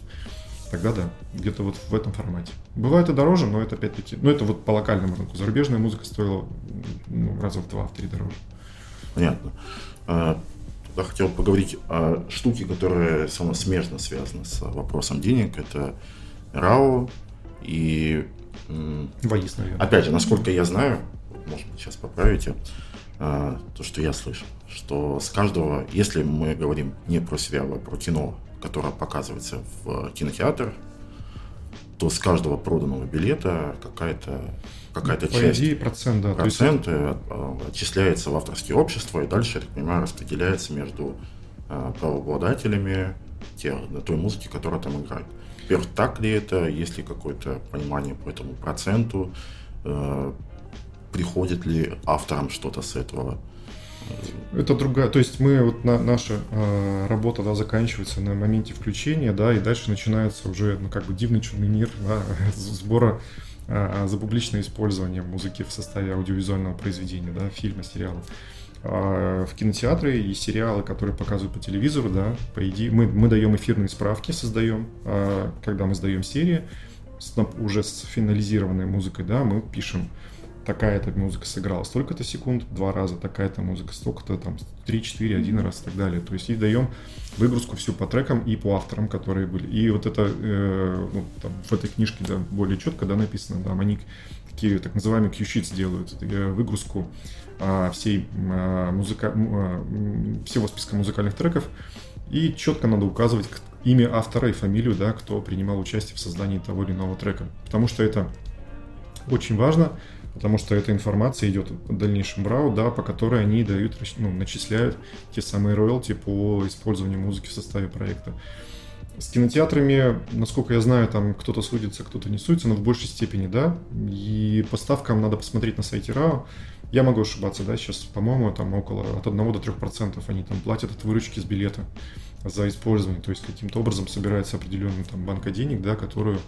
тогда да, где-то вот в этом формате. Бывает и дороже, но это опять-таки, ну это вот по локальному рынку. Зарубежная музыка стоила ну, раза в два, в три дороже. Понятно. А, я хотел поговорить о штуке, которая самосмежно связана с вопросом денег. Это РАО. И Ваис, наверное. Опять же, насколько я знаю, может быть, сейчас поправите, а, то, что я слышал, что с каждого, если мы говорим не про сериалы, а про кино, которое показывается в кинотеатр, то с каждого проданного билета какая-то какая-то По часть идее, процент, да. то есть проценты а, отчисляется в авторские общества и дальше, я так понимаю, распределяется между правообладателями те, той музыки, которая там играет. Во-первых, так ли это, есть ли какое-то понимание по этому проценту, э, приходит ли авторам что-то с этого? Это другая, то есть мы вот на, наша э, работа да, заканчивается на моменте включения, да, и дальше начинается уже ну как бы дивный черный мир *laughs* да, сбора э, за публичное использование музыки в составе аудиовизуального произведения, да, фильма, сериала. А в кинотеатры и сериалы, которые показывают по телевизору, да, по идее, мы, мы даем эфирные справки, создаем, а, когда мы сдаем серии, с, уже с финализированной музыкой, да, мы пишем, такая-то музыка сыграла столько-то секунд, два раза, такая-то музыка столько-то, там, три, четыре, один раз и так далее. То есть и даем выгрузку всю по трекам и по авторам, которые были. И вот это, э, ну, там, в этой книжке, да, более четко, да, написано, да, они такие так называемые Q-sheets делают, э, выгрузку а, всей а, музыка, а, всего списка музыкальных треков, и четко надо указывать имя автора и фамилию, да, кто принимал участие в создании того или иного трека. Потому что это очень важно, потому что эта информация идет в дальнейшем брау, да, по которой они дают, ну, начисляют те самые роялти по использованию музыки в составе проекта. С кинотеатрами, насколько я знаю, там кто-то судится, кто-то не судится, но в большей степени, да. И по ставкам надо посмотреть на сайте РАО. Я могу ошибаться, да, сейчас, по-моему, там около от 1 до 3 процентов они там платят от выручки с билета за использование. То есть каким-то образом собирается определенная там банка денег, да, которую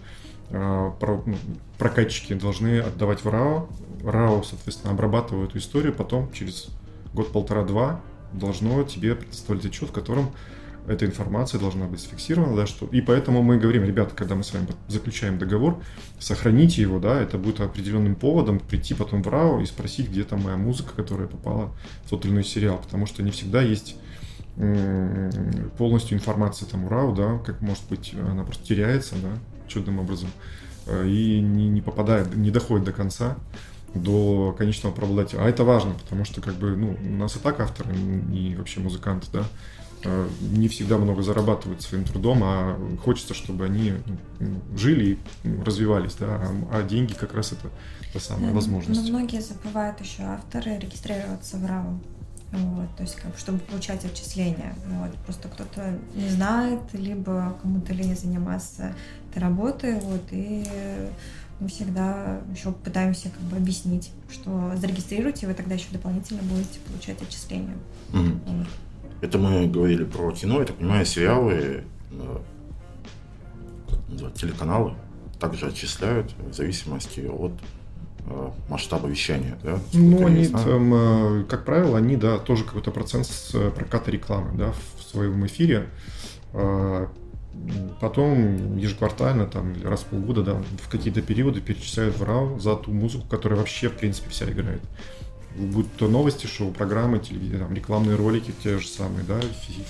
прокатчики должны отдавать в РАО. РАО, соответственно, обрабатывает эту историю, потом через год-полтора-два должно тебе предоставить отчет, в котором эта информация должна быть зафиксирована, да, что... И поэтому мы говорим, ребята, когда мы с вами заключаем договор, сохраните его, да, это будет определенным поводом прийти потом в РАО и спросить, где там моя музыка, которая попала в тот или иной сериал, потому что не всегда есть полностью информация там у РАО, да, как может быть, она просто теряется, да, чудным образом, э, и не, не попадает, не доходит до конца до конечного правообладателя. А это важно, потому что как бы, ну, у нас и так авторы и вообще музыканты, да, Э, не всегда много зарабатывают своим трудом, а хочется, чтобы они ну, жили и развивались, да, а, а деньги как раз это та самая возможность. Но многие забывают еще авторы регистрироваться в РАО. Вот, то есть, как, чтобы получать отчисления. Вот, просто кто-то не знает, либо кому-то лень заниматься этой работой, вот, и мы всегда еще пытаемся как бы объяснить, что зарегистрируйте, вы тогда еще дополнительно будете получать отчисления. Mm-hmm. Вот. Это мы говорили про кино, я так понимаю, сериалы, э, телеканалы также отчисляют в зависимости от масштаба вещания, да? Ну, они там, э, как правило, они, да, тоже какой-то процент с проката рекламы, да, в своем эфире. Потом ежеквартально, там, или раз в полгода, да, в какие-то периоды перечисляют в РАУ за ту музыку, которая вообще, в принципе, вся играет будь то новости, шоу, программы, телевидение, там, рекламные ролики те же самые, да,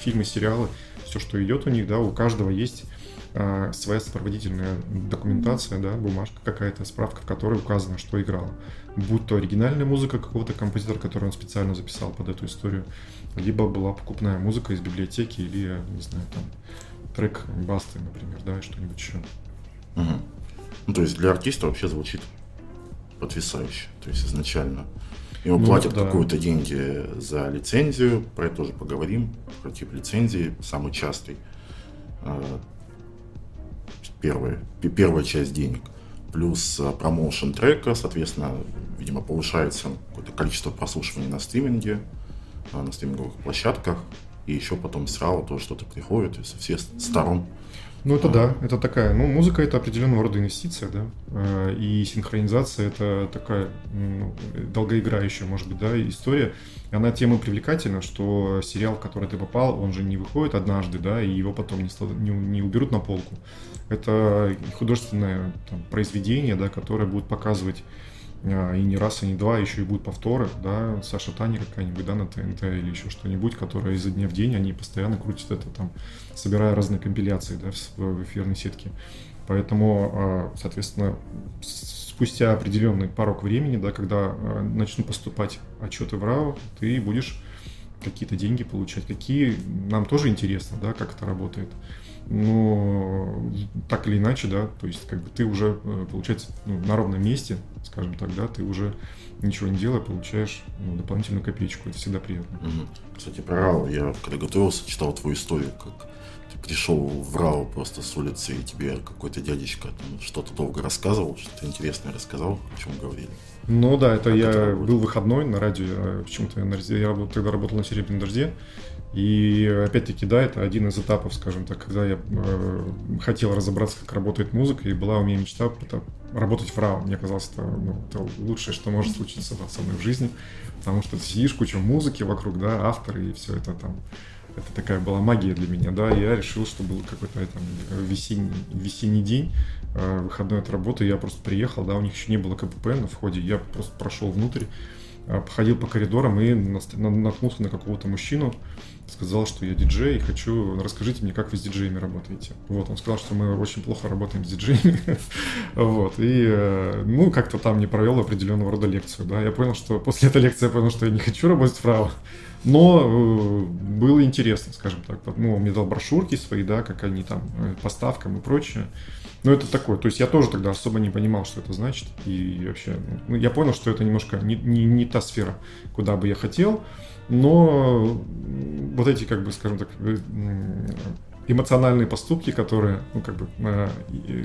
фильмы, сериалы, все, что идет у них, да, у каждого есть э, своя сопроводительная документация, да, бумажка какая-то, справка, в которой указано, что играло. Будь то оригинальная музыка какого-то композитора, который он специально записал под эту историю, либо была покупная музыка из библиотеки или, не знаю, там, трек Басты, например, да, и что-нибудь еще. Угу. Ну, то есть для артиста вообще звучит потрясающе. То есть изначально Ему ну, платят да. какую-то деньги за лицензию, про это тоже поговорим, про тип лицензии, самый частый. А, первая, первая часть денег. Плюс а, промоушен трека, соответственно, видимо, повышается какое-то количество прослушиваний на стриминге, а, на стриминговых площадках. И еще потом сразу тоже что-то приходит со всех сторон. Ну, это да, это такая, ну, музыка это определенного рода инвестиция, да, э, и синхронизация это такая ну, долгоиграющая, может быть, да, история. Она тема привлекательна, что сериал, в который ты попал, он же не выходит однажды, да, и его потом не, не, не уберут на полку. Это художественное там, произведение, да, которое будет показывать а, и не раз, и не два, еще и будут повторы, да, Саша Таня какая-нибудь, да, на ТНТ или еще что-нибудь, которая изо дня в день, они постоянно крутят это там, собирая разные компиляции, да, в эфирной сетке. Поэтому, а, соответственно, спустя определенный порог времени, да, когда а, начнут поступать отчеты в РАО, ты будешь какие-то деньги получать, какие нам тоже интересно, да, как это работает но так или иначе, да, то есть как бы ты уже, э, получается, ну, на ровном месте, скажем так, да, ты уже ничего не делая, получаешь ну, дополнительную копеечку, это всегда приятно. Угу. Кстати, про РАО, я когда готовился, читал твою историю, как пришел в РАО просто с улицы, и тебе какой-то дядечка что-то долго рассказывал, что-то интересное рассказал, о чем говорили. Ну да, это как я это был выходной на радио, почему-то я, я тогда работал на Серебряном дожде, и опять-таки, да, это один из этапов, скажем так, когда я э, хотел разобраться, как работает музыка, и была у меня мечта это, работать в РАО. Мне казалось, это, ну, это лучшее, что может случиться да, со мной в жизни, потому что ты сидишь, куча музыки вокруг, да, авторы, и все это там это такая была магия для меня, да, я решил, что был какой-то там весенний, весенний день, э, выходной от работы, я просто приехал, да, у них еще не было КПП на входе, я просто прошел внутрь, э, походил по коридорам и наткнулся на какого-то мужчину, сказал, что я диджей и хочу, расскажите мне, как вы с диджеями работаете. Вот, он сказал, что мы очень плохо работаем с диджеями. *laughs* вот, и, э, ну, как-то там не провел определенного рода лекцию, да. Я понял, что после этой лекции я понял, что я не хочу работать вправо. Но э, было интересно, скажем так. Ну, он мне дал брошюрки свои, да, как они там, э, поставкам и прочее. Но это такое. То есть я тоже тогда особо не понимал, что это значит. И вообще, ну, я понял, что это немножко не, не, не та сфера, куда бы я хотел но вот эти, как бы, скажем так, э, эмоциональные поступки, которые, ну, как бы, э,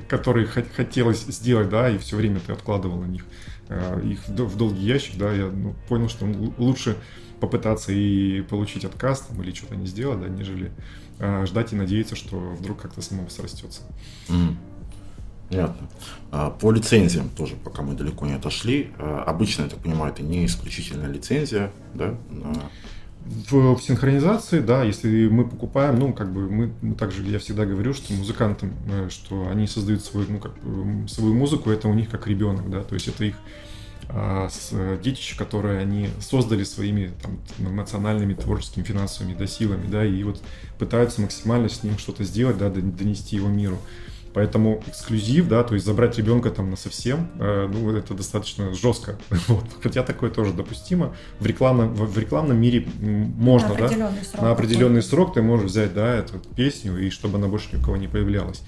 которые хотелось сделать, да, и все время ты откладывал на них э, их в долгий ящик, да, я ну, понял, что лучше попытаться и получить отказ там, или что-то не сделать, да, нежели ждать и надеяться, что вдруг как-то само срастется. Mm. Понятно. А, по лицензиям тоже, пока мы далеко не отошли. А, обычно, я так понимаю, это не исключительная лицензия, да? В, в синхронизации, да, если мы покупаем, ну, как бы мы, мы также, я всегда говорю, что музыкантам, э, что они создают свою, ну, как, свою музыку, это у них как ребенок, да, то есть это их а, с, детище, которые они создали своими там, эмоциональными, творческими, финансовыми да, силами, да, и вот пытаются максимально с ним что-то сделать, да, донести его миру. Поэтому эксклюзив, да, то есть забрать ребенка там на совсем, э, ну, это достаточно жестко. *laughs* Вот. Хотя такое тоже допустимо. В рекламном, в, в рекламном мире можно, на да, срок на определенный срок ты можешь взять, да, эту песню, и чтобы она больше ни у кого не появлялась.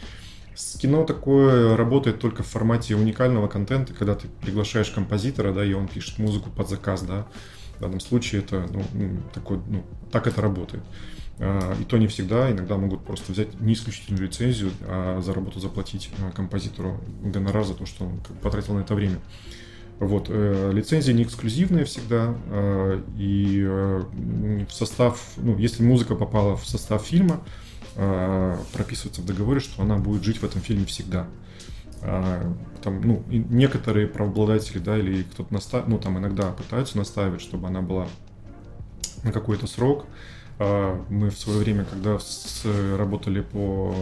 С кино такое работает только в формате уникального контента, когда ты приглашаешь композитора, да, и он пишет музыку под заказ, да. В данном случае это, ну, такой, ну, так это работает. А, и то не всегда, иногда могут просто взять не исключительную лицензию, а за работу заплатить а, композитору гонорар за то, что он потратил на это время. Вот, э, лицензия не эксклюзивная всегда, э, и э, в состав, ну, если музыка попала в состав фильма, прописывается в договоре, что она будет жить в этом фильме всегда. Там, ну, некоторые правообладатели, да, или кто-то настаивает, ну, там иногда пытаются настаивать, чтобы она была на какой-то срок, а, мы в свое время, когда с, работали по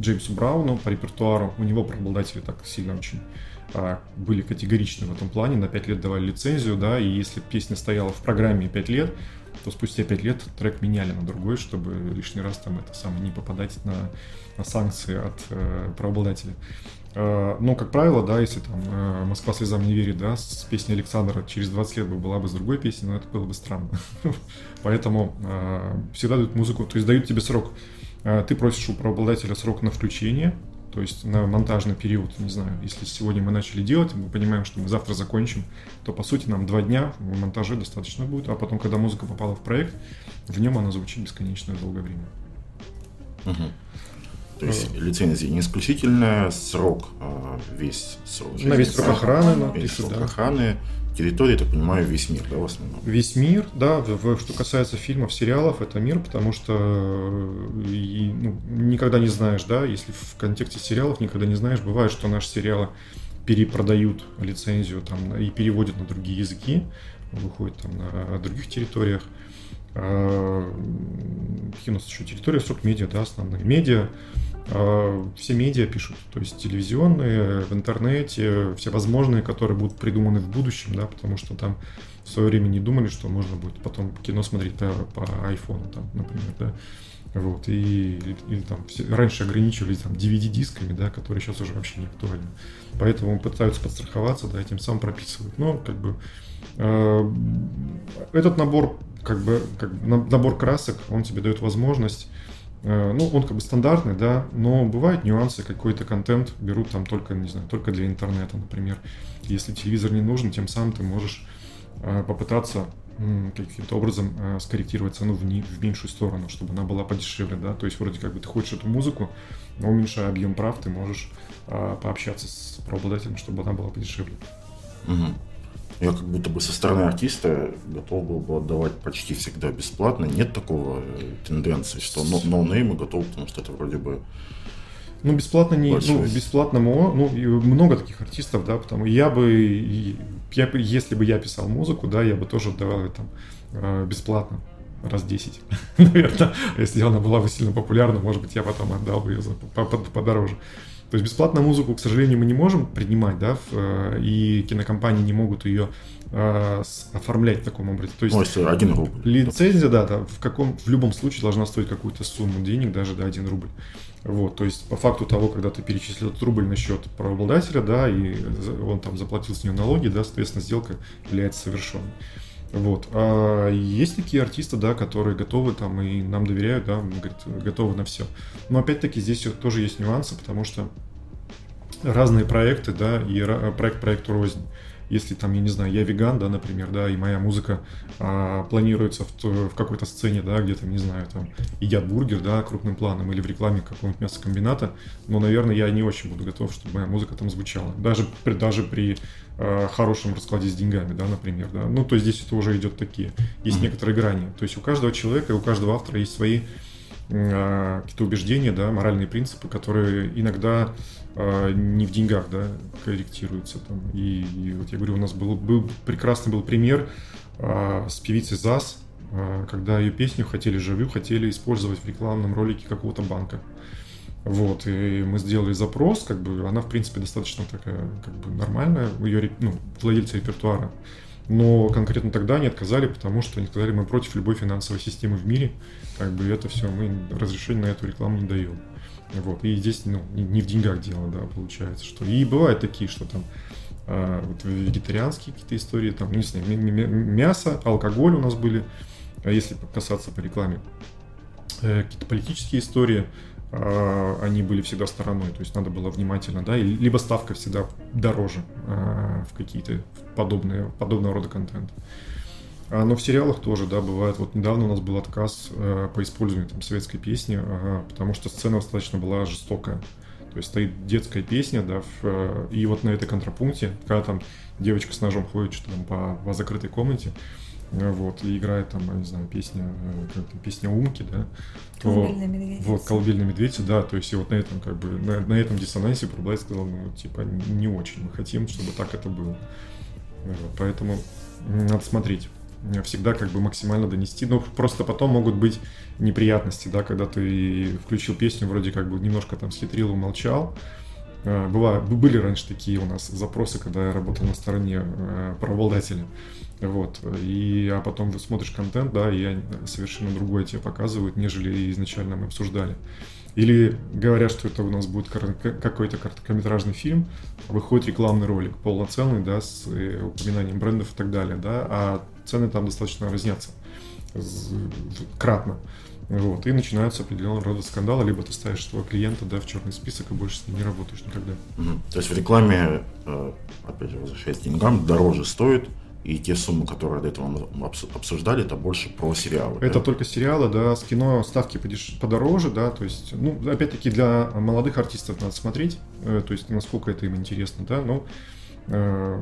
Джеймсу Брауну, по репертуару, у него преобладатели так сильно очень а, были категоричны в этом плане, на 5 лет давали лицензию, да, и если песня стояла в программе 5 лет, то спустя 5 лет трек меняли на другой, чтобы лишний раз там это самое не попадать на, на санкции от э, правообладателя. Э, ну, как правило, да, если там э, «Москва слезам не верит», да, с песней Александра через 20 лет бы была бы с другой песней, но это было бы странно. *laughs* Поэтому э, всегда дают музыку, то есть дают тебе срок. Ты просишь у правообладателя срок на включение, то есть на монтажный период, не знаю, если сегодня мы начали делать, мы понимаем, что мы завтра закончим, то по сути нам два дня в монтаже достаточно будет, а потом, когда музыка попала в проект, в нем она звучит бесконечное долгое время. Угу. То есть лицензия не исключительная, срок а, весь срок. На весь срок охраны напишут, весь срок да. охраны. Территория, так понимаю, весь мир, да, в основном? Весь мир, да. В, в, что касается фильмов, сериалов, это мир, потому что э, и, ну, никогда не знаешь, да, если в контексте сериалов никогда не знаешь, бывает, что наши сериалы перепродают лицензию там и переводят на другие языки, выходят там на других территориях. А, какие у нас еще территории, срок медиа, да, основные медиа, все медиа пишут, то есть телевизионные, в интернете, все возможные, которые будут придуманы в будущем, да, потому что там в свое время не думали, что можно будет потом кино смотреть по, по айфону, там, например, да. Вот, и, или, или там все, раньше ограничивались там DVD-дисками, да, которые сейчас уже вообще не актуальны. Поэтому пытаются подстраховаться, да, и тем самым прописывают. Но как бы э, этот набор, как бы, как набор красок, он тебе дает возможность э, ну, он как бы стандартный, да, но бывают нюансы, какой-то контент берут там только, не знаю, только для интернета, например. Если телевизор не нужен, тем самым ты можешь э, попытаться каким-то образом э, скорректировать цену в, не, в меньшую сторону, чтобы она была подешевле, да, то есть вроде как бы ты хочешь эту музыку, но уменьшая объем прав, ты можешь э, пообщаться с правообладателем, чтобы она была подешевле. Угу. Я как будто бы со стороны артиста готов был бы отдавать почти всегда бесплатно. Нет такого э, тенденции, что ноунеймы готовы, потому что это вроде бы ну, бесплатно не, ну, бесплатно, ну, много таких артистов, да, потому я бы, я, если бы я писал музыку, да, я бы тоже давал это э, бесплатно раз 10, *laughs* наверное. Если она была бы сильно популярна, может быть, я потом отдал бы ее за, подороже. То есть бесплатную музыку, к сожалению, мы не можем принимать, да, э, и кинокомпании не могут ее э, оформлять в таком образе. То есть ну, если один рубль. Лицензия, да, да, в каком, в любом случае должна стоить какую-то сумму денег, даже до да, 1 рубль. Вот, то есть по факту того, когда ты перечислил этот рубль на счет правообладателя, да, и он там заплатил с нее налоги, да, соответственно, сделка является совершенной. Вот. А есть такие артисты, да, которые готовы там и нам доверяют, да, готовы на все. Но опять-таки здесь тоже есть нюансы, потому что разные проекты, да, и проект проекту рознь если там, я не знаю, я веган, да, например, да, и моя музыка а, планируется в, в какой-то сцене, да, где-то, не знаю, там, едят бургер, да, крупным планом, или в рекламе какого-нибудь мясокомбината, но, наверное, я не очень буду готов, чтобы моя музыка там звучала. Даже, при, даже при а, хорошем раскладе с деньгами, да, например, да. Ну, то есть здесь это уже идет такие. Есть mm-hmm. некоторые грани. То есть у каждого человека и у каждого автора есть свои а, какие-то убеждения, да, моральные принципы, которые иногда а, не в деньгах, да, корректируются там. И, и вот я говорю, у нас был, был прекрасный был пример а, с певицей ЗАС, когда ее песню хотели живую, хотели использовать в рекламном ролике какого-то банка. Вот, и мы сделали запрос, как бы, она, в принципе, достаточно такая, как бы, нормальная, ее, ну, владельца репертуара. Но конкретно тогда они отказали, потому что они сказали, мы против любой финансовой системы в мире, как бы, это все, мы разрешение на эту рекламу не даем. Вот. И здесь ну, не в деньгах дело, да, получается, что. И бывают такие, что там а, вот вегетарианские какие-то истории, там, ну, не знаю, мясо, алкоголь у нас были, а если касаться по рекламе. Э, какие-то политические истории, они были всегда стороной, то есть надо было внимательно, да, либо ставка всегда дороже в какие-то подобные, подобного рода контент. А, но в сериалах тоже, да, бывает. Вот недавно у нас был отказ э, по использованию там советской песни, э, потому что сцена достаточно была жестокая. То есть стоит детская песня, да, в, э, и вот на этой контрапункте, когда там девочка с ножом ходит что-то там по, по закрытой комнате, э, вот, и играет там, не знаю, песня, э, песня Умки, да. Колыбельная медведица. Вот, колыбельная медведица, да, то есть и вот на этом, как бы, на, на этом диссонансе Проблай сказал, ну, типа, не очень мы хотим, чтобы так это было. Вот, поэтому надо смотреть всегда как бы максимально донести. Но просто потом могут быть неприятности, да, когда ты включил песню, вроде как бы немножко там схитрил, умолчал. А, Была, были раньше такие у нас запросы, когда я работал на стороне э, правообладателя. Вот. И, а потом смотришь контент, да, и совершенно другое тебе показывают, нежели изначально мы обсуждали. Или говорят, что это у нас будет какой-то короткометражный фильм, выходит рекламный ролик полноценный, да, с э, упоминанием брендов и так далее, да, а цены там достаточно разнятся кратно. Вот, и начинаются определенного рода скандалы, либо ты ставишь своего клиента да, в черный список и больше с ним не работаешь никогда. Угу. То есть в рекламе, э, опять же, возвращаясь к деньгам, дороже стоит, и те суммы, которые до этого мы обсуждали, это больше про сериалы. Это да? только сериалы, да, с кино ставки подеш... подороже, да, то есть, ну, опять-таки для молодых артистов надо смотреть, э, то есть насколько это им интересно, да, но Э,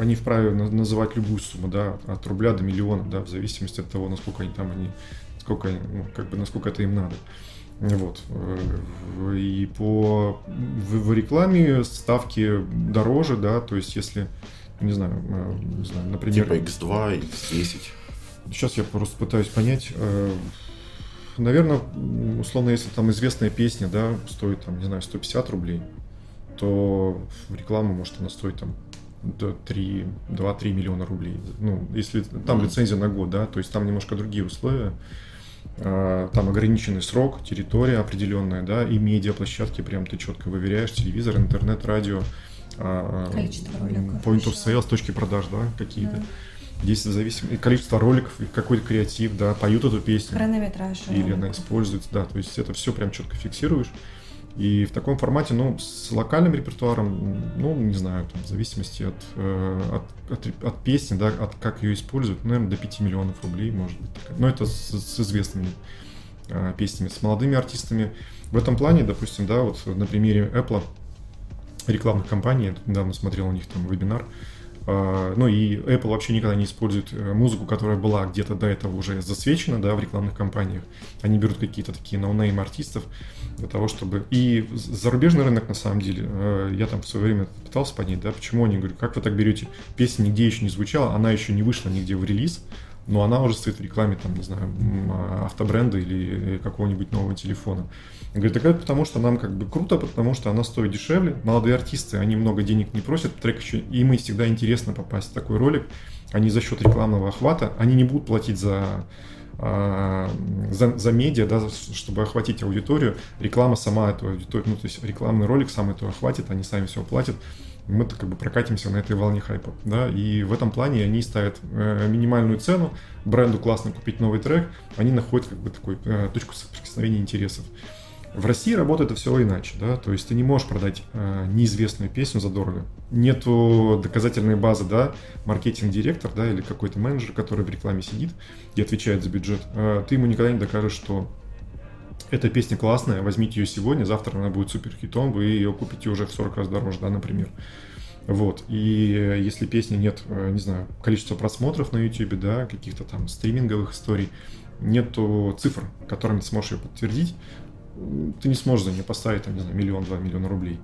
они вправе называть любую сумму, да, от рубля до миллиона, да, в зависимости от того, насколько они там, они, сколько, ну, как бы, насколько это им надо. Вот. Э, и по в, в рекламе ставки дороже, да, то есть если, не знаю, э, не знаю, например... Типа X2, X10. Сейчас я просто пытаюсь понять. наверное, условно, если там известная песня, да, стоит, там, не знаю, 150 рублей, то в рекламу может она стоить там до 3, 2-3 миллиона рублей. Ну, если там лицензия на год, да, то есть там немножко другие условия. А, там ограниченный срок, территория определенная, да, и медиаплощадки прям ты четко выверяешь, телевизор, интернет, радио, количество роликов. Point of sale, точки продаж, да, какие-то. Да. Здесь зависит количество роликов, какой-то креатив, да, поют эту песню. Хронометраж. Или роликов. она используется, да, то есть это все прям четко фиксируешь. И в таком формате, ну, с локальным репертуаром, ну, не знаю, там, в зависимости от, э, от, от, от песни, да, от как ее используют, ну, наверное, до 5 миллионов рублей, может быть. Такая. Но это с, с известными э, песнями, с молодыми артистами. В этом плане, допустим, да, вот на примере Apple рекламных кампаний, я недавно смотрел у них там вебинар, а, ну и Apple вообще никогда не использует э, музыку, которая была где-то до этого уже засвечена, да, в рекламных кампаниях. Они берут какие-то такие ноунейм артистов для того, чтобы... И зарубежный рынок, на самом деле, э, я там в свое время пытался понять, да, почему они, говорю, как вы так берете, песня нигде еще не звучала, она еще не вышла нигде в релиз, но она уже стоит в рекламе, там, не знаю, автобренда или какого-нибудь нового телефона. Говорит, так это потому, что нам как бы круто, потому что она стоит дешевле. Молодые артисты, они много денег не просят, трек еще, им всегда интересно попасть в такой ролик. Они за счет рекламного охвата, они не будут платить за а, за, за медиа, да, чтобы охватить аудиторию, реклама сама эту аудиторию, ну, то есть рекламный ролик сам эту охватит, они сами все платят, мы-то как бы прокатимся на этой волне хайпа, да, и в этом плане они ставят э, минимальную цену, бренду классно купить новый трек, они находят как бы такую э, точку соприкосновения интересов. В России работает все иначе, да, то есть ты не можешь продать э, неизвестную песню задорого. Нету доказательной базы, да, маркетинг-директор, да, или какой-то менеджер, который в рекламе сидит и отвечает за бюджет. Э, ты ему никогда не докажешь, что эта песня классная, возьмите ее сегодня, завтра она будет супер хитом, вы ее купите уже в 40 раз дороже, да, например. Вот, и если песни нет, э, не знаю, количества просмотров на YouTube, да, каких-то там стриминговых историй, нету цифр, которыми ты сможешь ее подтвердить, ты не сможешь за нее поставить, там, не знаю, миллион-два миллиона рублей.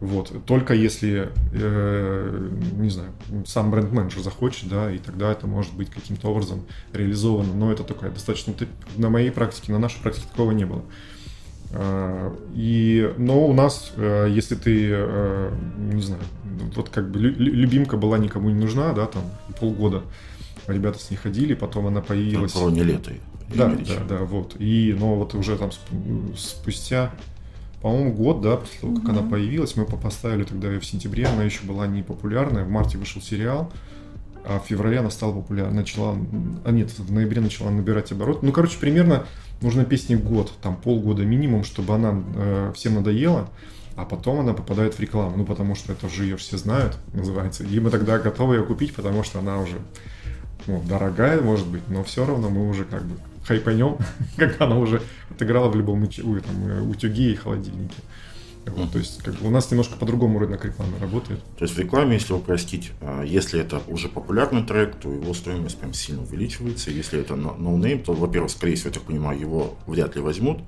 Вот. Только если, э, не знаю, сам бренд-менеджер захочет, да, и тогда это может быть каким-то образом реализовано. Но это такое достаточно... На моей практике, на нашей практике такого не было. Э, и, но у нас, э, если ты, э, не знаю, вот как бы любимка была никому не нужна, да, там полгода ребята с ней ходили, потом она появилась... Про не лето. Да, да, да, вот. И, но вот уже там спустя, по-моему, год, да, после того, как угу. она появилась, мы поставили тогда ее в сентябре, она еще была не популярная, в марте вышел сериал, а в феврале она стала популярной, начала, а нет, в ноябре начала набирать оборот. Ну, короче, примерно нужно песне год, там полгода минимум, чтобы она э, всем надоела, а потом она попадает в рекламу, ну, потому что это же ее все знают, называется, и мы тогда готовы ее купить, потому что она уже ну, дорогая, может быть, но все равно мы уже как бы хайпанем, *laughs* как она уже отыграла в любом там, э, утюге и холодильнике. Вот, то есть как бы у нас немножко по-другому рынок рекламы работает. То есть в рекламе, если упростить, а, если это уже популярный трек, то его стоимость прям сильно увеличивается. Если это ноунейм, но то, во-первых, скорее всего, я так понимаю, его вряд ли возьмут.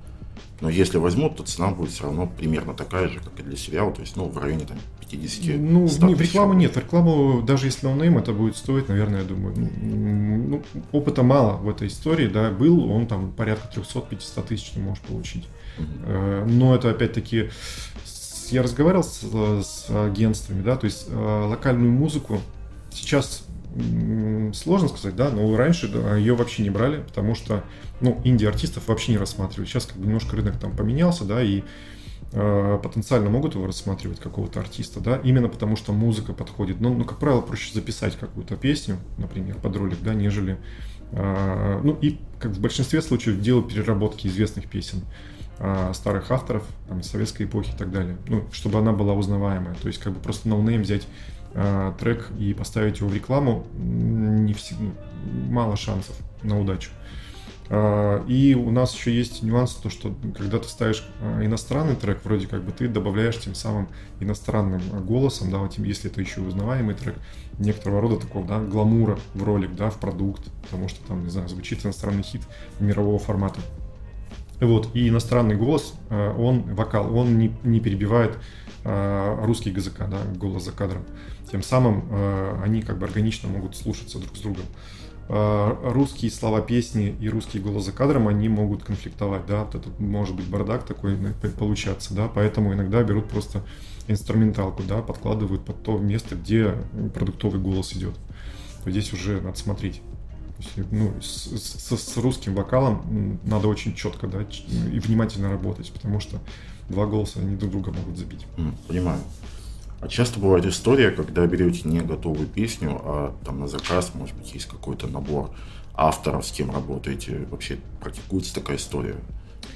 Но если возьмут, то цена будет все равно примерно такая же, как и для сериала, то есть ну, в районе там, 50 Ну, не, рекламу нет. Рекламу, даже если ноунейм, это будет стоить, наверное, я думаю, ну, ну, опыта мало в этой истории, да, был, он там порядка 300-500 тысяч ты можешь получить. Uh-huh. Но это опять-таки, я разговаривал с, с агентствами, да, то есть э, локальную музыку сейчас сложно сказать, да, но раньше ее вообще не брали, потому что, ну, инди-артистов вообще не рассматривали. Сейчас как бы немножко рынок там поменялся, да, и э, потенциально могут его рассматривать какого-то артиста, да, именно потому что музыка подходит. Ну, ну как правило, проще записать какую-то песню, например, под ролик, да, нежели, э, ну, и как в большинстве случаев делать переработки известных песен э, старых авторов, там, советской эпохи и так далее, ну, чтобы она была узнаваемая. То есть, как бы просто ноунейм взять э, трек и поставить его в рекламу, не всегда, мало шансов на удачу. Э, и у нас еще есть нюанс, то, что когда ты ставишь э, иностранный трек, вроде как бы ты добавляешь тем самым иностранным голосом, да, вот, если это еще узнаваемый трек, некоторого рода такого, да, гламура в ролик, да, в продукт, потому что там, не знаю, звучит иностранный хит мирового формата. Вот, и иностранный голос, э, он, вокал, он не, не перебивает русский ГЗК, да, голос за кадром. Тем самым э, они как бы органично могут слушаться друг с другом. а, русские слова песни и русский голос за кадром, они могут конфликтовать, да, вот это может быть бардак такой получаться, да, поэтому иногда берут просто инструменталку, да, подкладывают под то место, где продуктовый голос идет. Здесь уже надо смотреть. Ну, с, с, с русским вокалом надо очень четко, да, и внимательно работать, потому что два голоса они друг друга могут забить. Понимаю. А часто бывает история, когда берете не готовую песню, а там на заказ, может быть, есть какой-то набор авторов, с кем работаете. Вообще практикуется такая история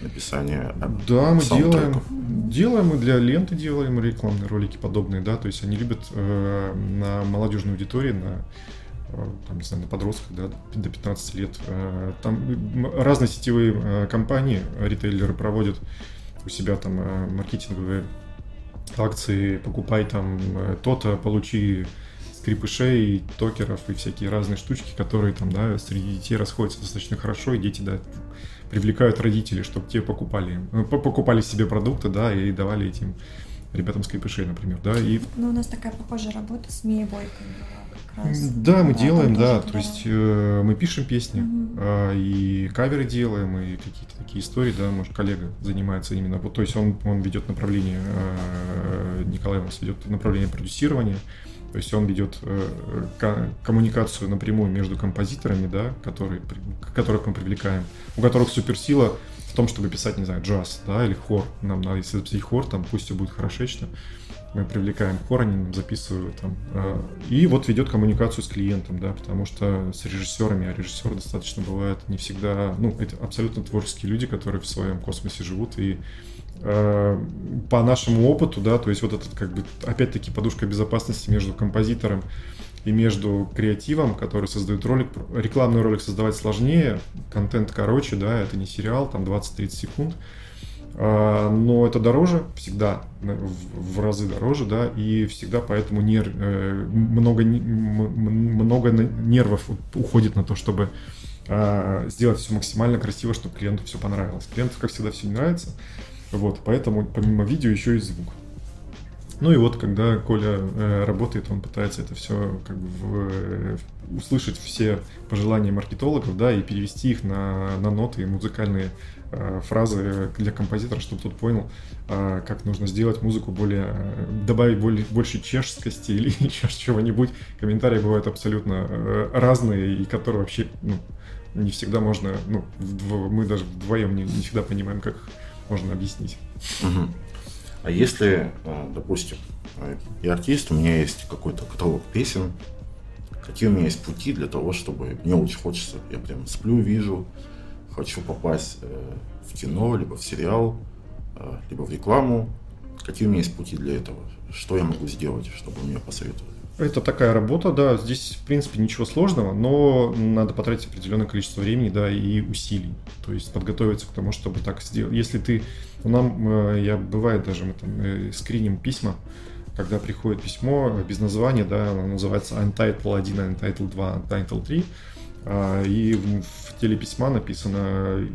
написания Да, мы делаем. Делаем мы для ленты делаем рекламные ролики подобные, да, то есть они любят э, на молодежной аудитории, на э, там, не знаю, на подростках, да, до 15 лет. Э, там разные сетевые э, компании, ритейлеры проводят у себя там маркетинговые акции, покупай там э, то-то, получи скрипышей, токеров и всякие разные штучки, которые там, да, среди детей расходятся достаточно хорошо, и дети, да, привлекают родителей, чтобы те покупали, э, покупали себе продукты, да, и давали этим ребятам скрипышей, например, да, и... Ну, у нас такая похожая работа с Мией Бойкой была раз. Да, мы делаем, да. То есть э, мы пишем песни, угу. э, и каверы делаем, и какие-то такие истории, да, может, коллега занимается именно. Вот, то есть он, он ведет направление, э, Николай у нас ведет направление продюсирования. То есть он ведет э, коммуникацию напрямую между композиторами, да, которые, которых мы привлекаем, у которых суперсила том, чтобы писать, не знаю, джаз, да, или хор. Нам надо, если записать хор, там пусть все будет хорошечно мы привлекаем хор, они нам записывают там. А, и вот ведет коммуникацию с клиентом, да, потому что с режиссерами, а режиссеры достаточно бывают не всегда, ну, это абсолютно творческие люди, которые в своем космосе живут, и э, по нашему опыту, да, то есть вот этот как бы, опять-таки, подушка безопасности между композитором между креативом, который создает ролик. Рекламный ролик создавать сложнее, контент короче, да, это не сериал, там 20-30 секунд. А, но это дороже всегда, в разы дороже, да, и всегда поэтому нерв, э, много, много нервов уходит на то, чтобы а, сделать все максимально красиво, чтобы клиенту все понравилось. Клиенту, как всегда, все не нравится, вот, поэтому помимо видео еще и звук. Ну и вот, когда Коля э, работает, он пытается это все как бы в, э, услышать все пожелания маркетологов, да, и перевести их на, на ноты музыкальные Э, фразы для композитора, чтобы тот понял, э, как нужно сделать музыку более, добавить более, больше чешскости или *laughs* еще чего-нибудь. Комментарии бывают абсолютно э, разные, и которые вообще ну, не всегда можно, ну, мы даже вдвоем не, не всегда понимаем, как можно объяснить. А если, допустим, я артист, у меня есть какой-то каталог песен, какие у меня есть пути для того, чтобы мне очень хочется, я прям сплю, вижу, хочу попасть э, в кино, либо в сериал, э, либо в рекламу, какие у меня есть пути для этого? Что я могу сделать, чтобы мне посоветовали? Это такая работа, да, здесь, в принципе, ничего сложного, но надо потратить определенное количество времени, да, и усилий. То есть подготовиться к тому, чтобы так сделать. Если ты, нам, э, я, бывает даже, мы там скриним письма, когда приходит письмо без названия, да, оно называется Untitled 1, Untitled 2, Untitled 3, а, и в теле письма написано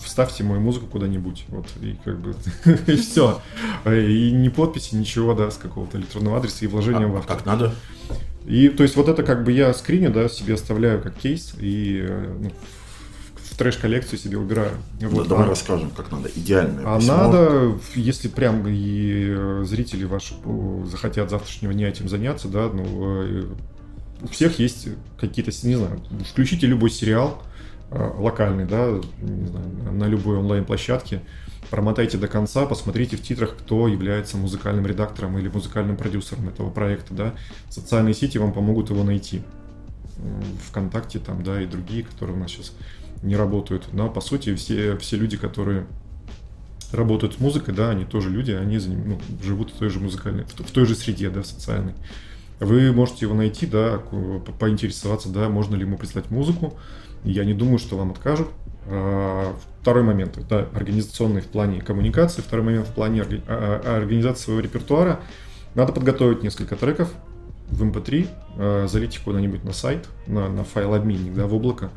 вставьте мою музыку куда-нибудь вот и как бы *laughs* и все и ни подписи ничего да с какого-то электронного адреса и вложения а, в автор. как надо? И то есть вот это как бы я скриню да себе оставляю как кейс и э, ну, трэш-коллекцию себе убираю. Вот. Да, давай а, расскажем, как надо. Идеальное А письмо. надо, если прям и э, зрители ваши захотят завтрашнего дня этим заняться, да, ну, э, у всех есть какие-то, не знаю, включите любой сериал э, локальный, да, не знаю, на любой онлайн-площадке, промотайте до конца, посмотрите в титрах, кто является музыкальным редактором или музыкальным продюсером этого проекта, да. Социальные сети вам помогут его найти. ВКонтакте там, да, и другие, которые у нас сейчас не работают. Но, по сути, все, все люди, которые работают с музыкой, да, они тоже люди, они ну, живут в той же музыкальной, в той же среде, да, социальной. Вы можете его найти, да, поинтересоваться, да, можно ли ему прислать музыку. Я не думаю, что вам откажут. А, второй момент, это организационный в плане коммуникации. Второй момент в плане а, а, организации своего репертуара. Надо подготовить несколько треков в MP3, эм залить их куда-нибудь на сайт, на, на файл-обменник, да, в облако.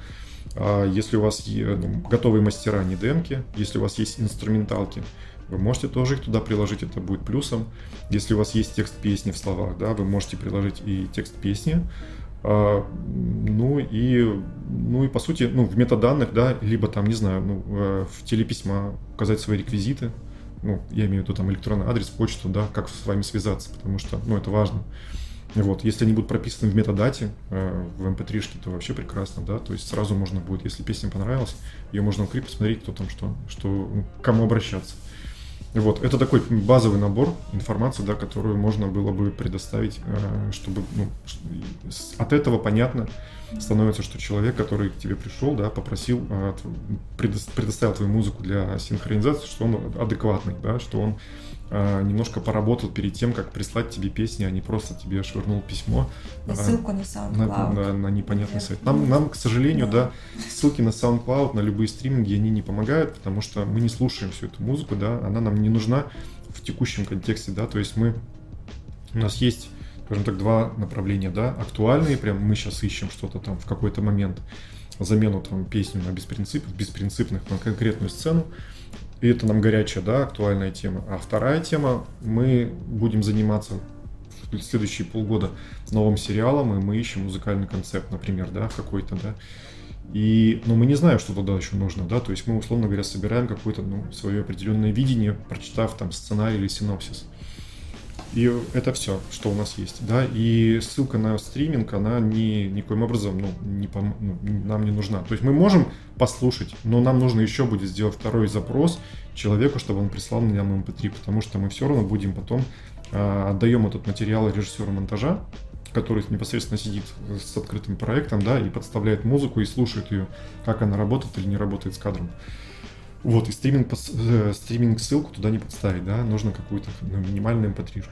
Если у вас ну, готовые мастера, не демки, если у вас есть инструменталки, вы можете тоже их туда приложить, это будет плюсом. Если у вас есть текст песни в словах, да, вы можете приложить и текст песни. А, ну и, ну и по сути, ну, в метаданных, да, либо там, не знаю, ну, э, в телеписьма указать свои реквизиты, ну, я имею в виду там электронный адрес, почту, да, как с вами связаться, потому что, ну, это важно. Вот, если они будут прописаны в метадате, э, в mp3, эм то вообще прекрасно, да, то есть сразу можно будет, если песня понравилась, ее можно открыть, посмотреть, кто там что, что, ну, кому обращаться. Вот, это такой базовый набор информации, да, которую можно было бы предоставить, э, чтобы ну, от этого понятно становится, что человек, который к тебе пришел, да, попросил, э, предоставил твою музыку для синхронизации, что он адекватный, да, что он немножко поработал перед тем, как прислать тебе песни, а не просто тебе швырнул письмо. И ссылку на SoundCloud. На, на, на непонятный сайт. Нам, нам, к сожалению, да. да, ссылки на SoundCloud, на любые стриминги, они не помогают, потому что мы не слушаем всю эту музыку, да, она нам не нужна в текущем контексте, да, то есть мы, у нас есть, скажем так, два направления, да, актуальные, прям мы сейчас ищем что-то там в какой-то момент, замену там песню на беспринцип, беспринципных на конкретную сцену, и это нам горячая, да, актуальная тема. А вторая тема, мы будем заниматься в следующие полгода новым сериалом, и мы ищем музыкальный концепт, например, да, какой-то, да. И, но мы не знаем, что туда еще нужно, да, то есть мы, условно говоря, собираем какое-то, ну, свое определенное видение, прочитав там сценарий или синопсис. И это все, что у нас есть, да. И ссылка на стриминг, она ни, никоим образом, ну, не пом- ну, нам не нужна. То есть мы можем послушать, но нам нужно еще будет сделать второй запрос человеку, чтобы он прислал нам MP3, потому что мы все равно будем потом э, отдаем этот материал режиссеру монтажа, который непосредственно сидит с открытым проектом, да, и подставляет музыку и слушает ее, как она работает или не работает с кадром. Вот, и стриминг, э, стриминг ссылку туда не подставить, да, нужно какую-то ну, минимальную mp3 шку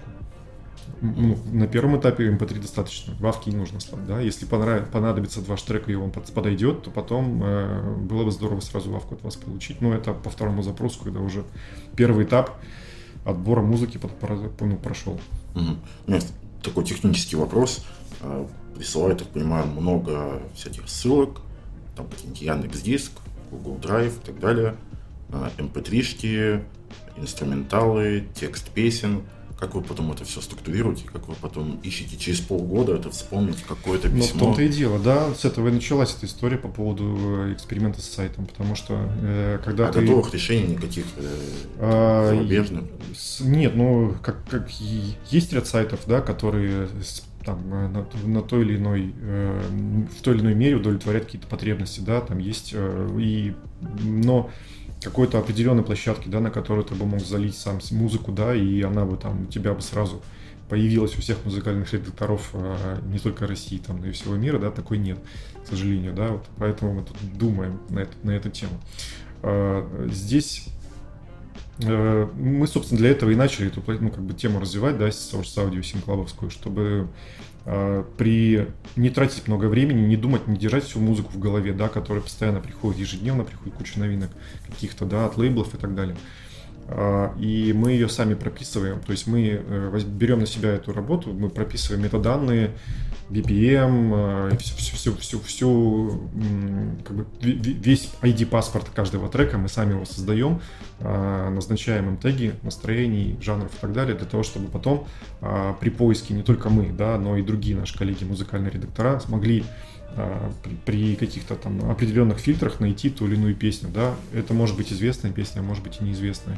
ну, на первом этапе MP3 достаточно, вавки не нужно слать, да, если понрав... понадобится два штрека и он подойдет, то потом э, было бы здорово сразу вавку от вас получить, но это по второму запросу, когда уже первый этап отбора музыки под, ну, прошел. Угу. У меня такой технический вопрос, э, присылают, так понимаю, много всяких ссылок, там какие-нибудь Яндекс.Диск, Google Drive и так далее, MP3-шки, э, инструменталы, текст песен – как вы потом это все структурируете, как вы потом ищете через полгода это вспомнить какое-то письмо? Ну, в том-то и дело, да, с этого и началась эта история по поводу э, эксперимента с сайтом, потому что э, когда а ты... готовых решений никаких э, а, зарубежных? Нет, ну, как, как есть ряд сайтов, да, которые там, э, на, на той или иной, э, в той или иной мере удовлетворяют какие-то потребности, да, там есть, э, и, но какой-то определенной площадки, да, на которую ты бы мог залить сам музыку, да, и она бы там у тебя бы сразу появилась у всех музыкальных редакторов э, не только России, там, но и всего мира, да, такой нет, к сожалению, да, вот поэтому мы тут думаем на, это, на эту тему. Э, здесь мы, собственно, для этого и начали эту ну, как бы, тему развивать, да, Source Audio Синклабовскую, чтобы а, при не тратить много времени, не думать, не держать всю музыку в голове, да, которая постоянно приходит ежедневно, приходит куча новинок каких-то, да, от лейблов и так далее. А, и мы ее сами прописываем, то есть мы э, берем на себя эту работу, мы прописываем метаданные, BPM, всю, всю, всю, всю как бы весь ID-паспорт каждого трека мы сами его создаем, а, назначаем им теги, настроений, жанров и так далее, для того, чтобы потом а, при поиске не только мы, да, но и другие наши коллеги, музыкальные редактора, смогли а, при каких-то там определенных фильтрах найти ту или иную песню, да, это может быть известная песня, а может быть и неизвестная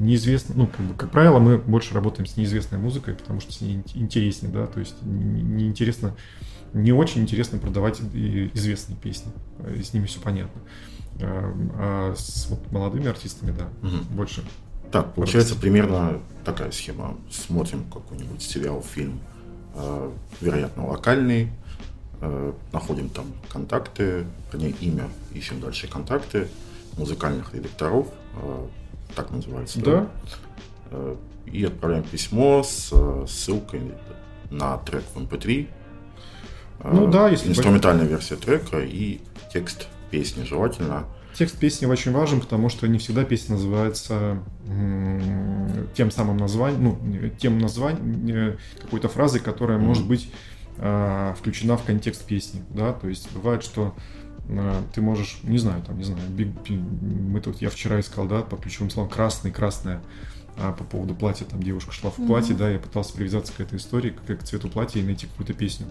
неизвестно, ну, как, бы, как правило, мы больше работаем с неизвестной музыкой, потому что с ней интереснее, да, то есть неинтересно, не, не очень интересно продавать известные песни, с ними все понятно. А, а с вот молодыми артистами, да, угу. больше. Так, получается радости. примерно такая схема. Смотрим какой-нибудь сериал, фильм, э, вероятно, локальный, находим там контакты, вернее, имя, ищем дальше контакты музыкальных редакторов, э, так называется. Да. да? И отправляем письмо с э, ссылкой на трек в MP3. Э, ну да, если инструментальная понятно. версия трека и текст песни желательно. Текст песни очень важен, потому что не всегда песня называется тем самым названием, ну, тем названием, какой-то фразой, которая mm-hmm. может быть э, включена в контекст песни, да, то есть бывает, что ты можешь, не знаю, там, не знаю, big, мы тут, я вчера искал, да, по ключевым словам красный, красное, а по поводу платья, там девушка шла в платье, mm-hmm. да, я пытался привязаться к этой истории, как к цвету платья и найти какую-то песню.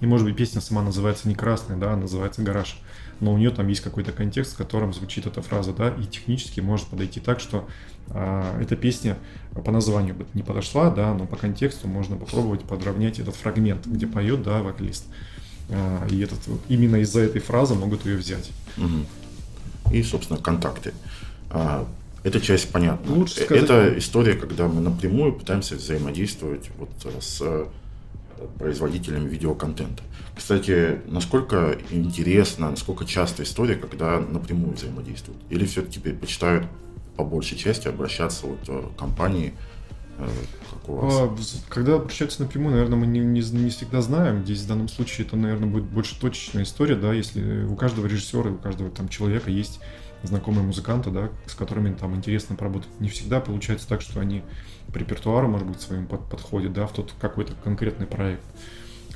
И, может быть, песня сама называется не «Красная», да, а называется «Гараж». Но у нее там есть какой-то контекст, в котором звучит эта фраза, да, и технически может подойти так, что эта песня по названию бы не подошла, да, но по контексту можно попробовать подровнять этот фрагмент, где поет, да, вокалист. А, и этот, именно из-за этой фразы могут ее взять. Угу. И, собственно, контакты. А, эта часть понятна. Лучше э, сказать... Это история, когда мы напрямую пытаемся взаимодействовать вот с э, производителями видеоконтента. Кстати, насколько интересно, насколько часто история, когда напрямую взаимодействуют? Или все-таки предпочитают по большей части обращаться вот э, к компании, как у вас? А, когда обращаются напрямую, наверное, мы не, не, не всегда знаем. Здесь в данном случае это, наверное, будет больше точечная история, да, если у каждого режиссера, у каждого там человека есть знакомые музыканты, да, с которыми там интересно поработать. Не всегда получается так, что они по репертуару, может быть, своим под, подходят, да, в тот какой-то конкретный проект.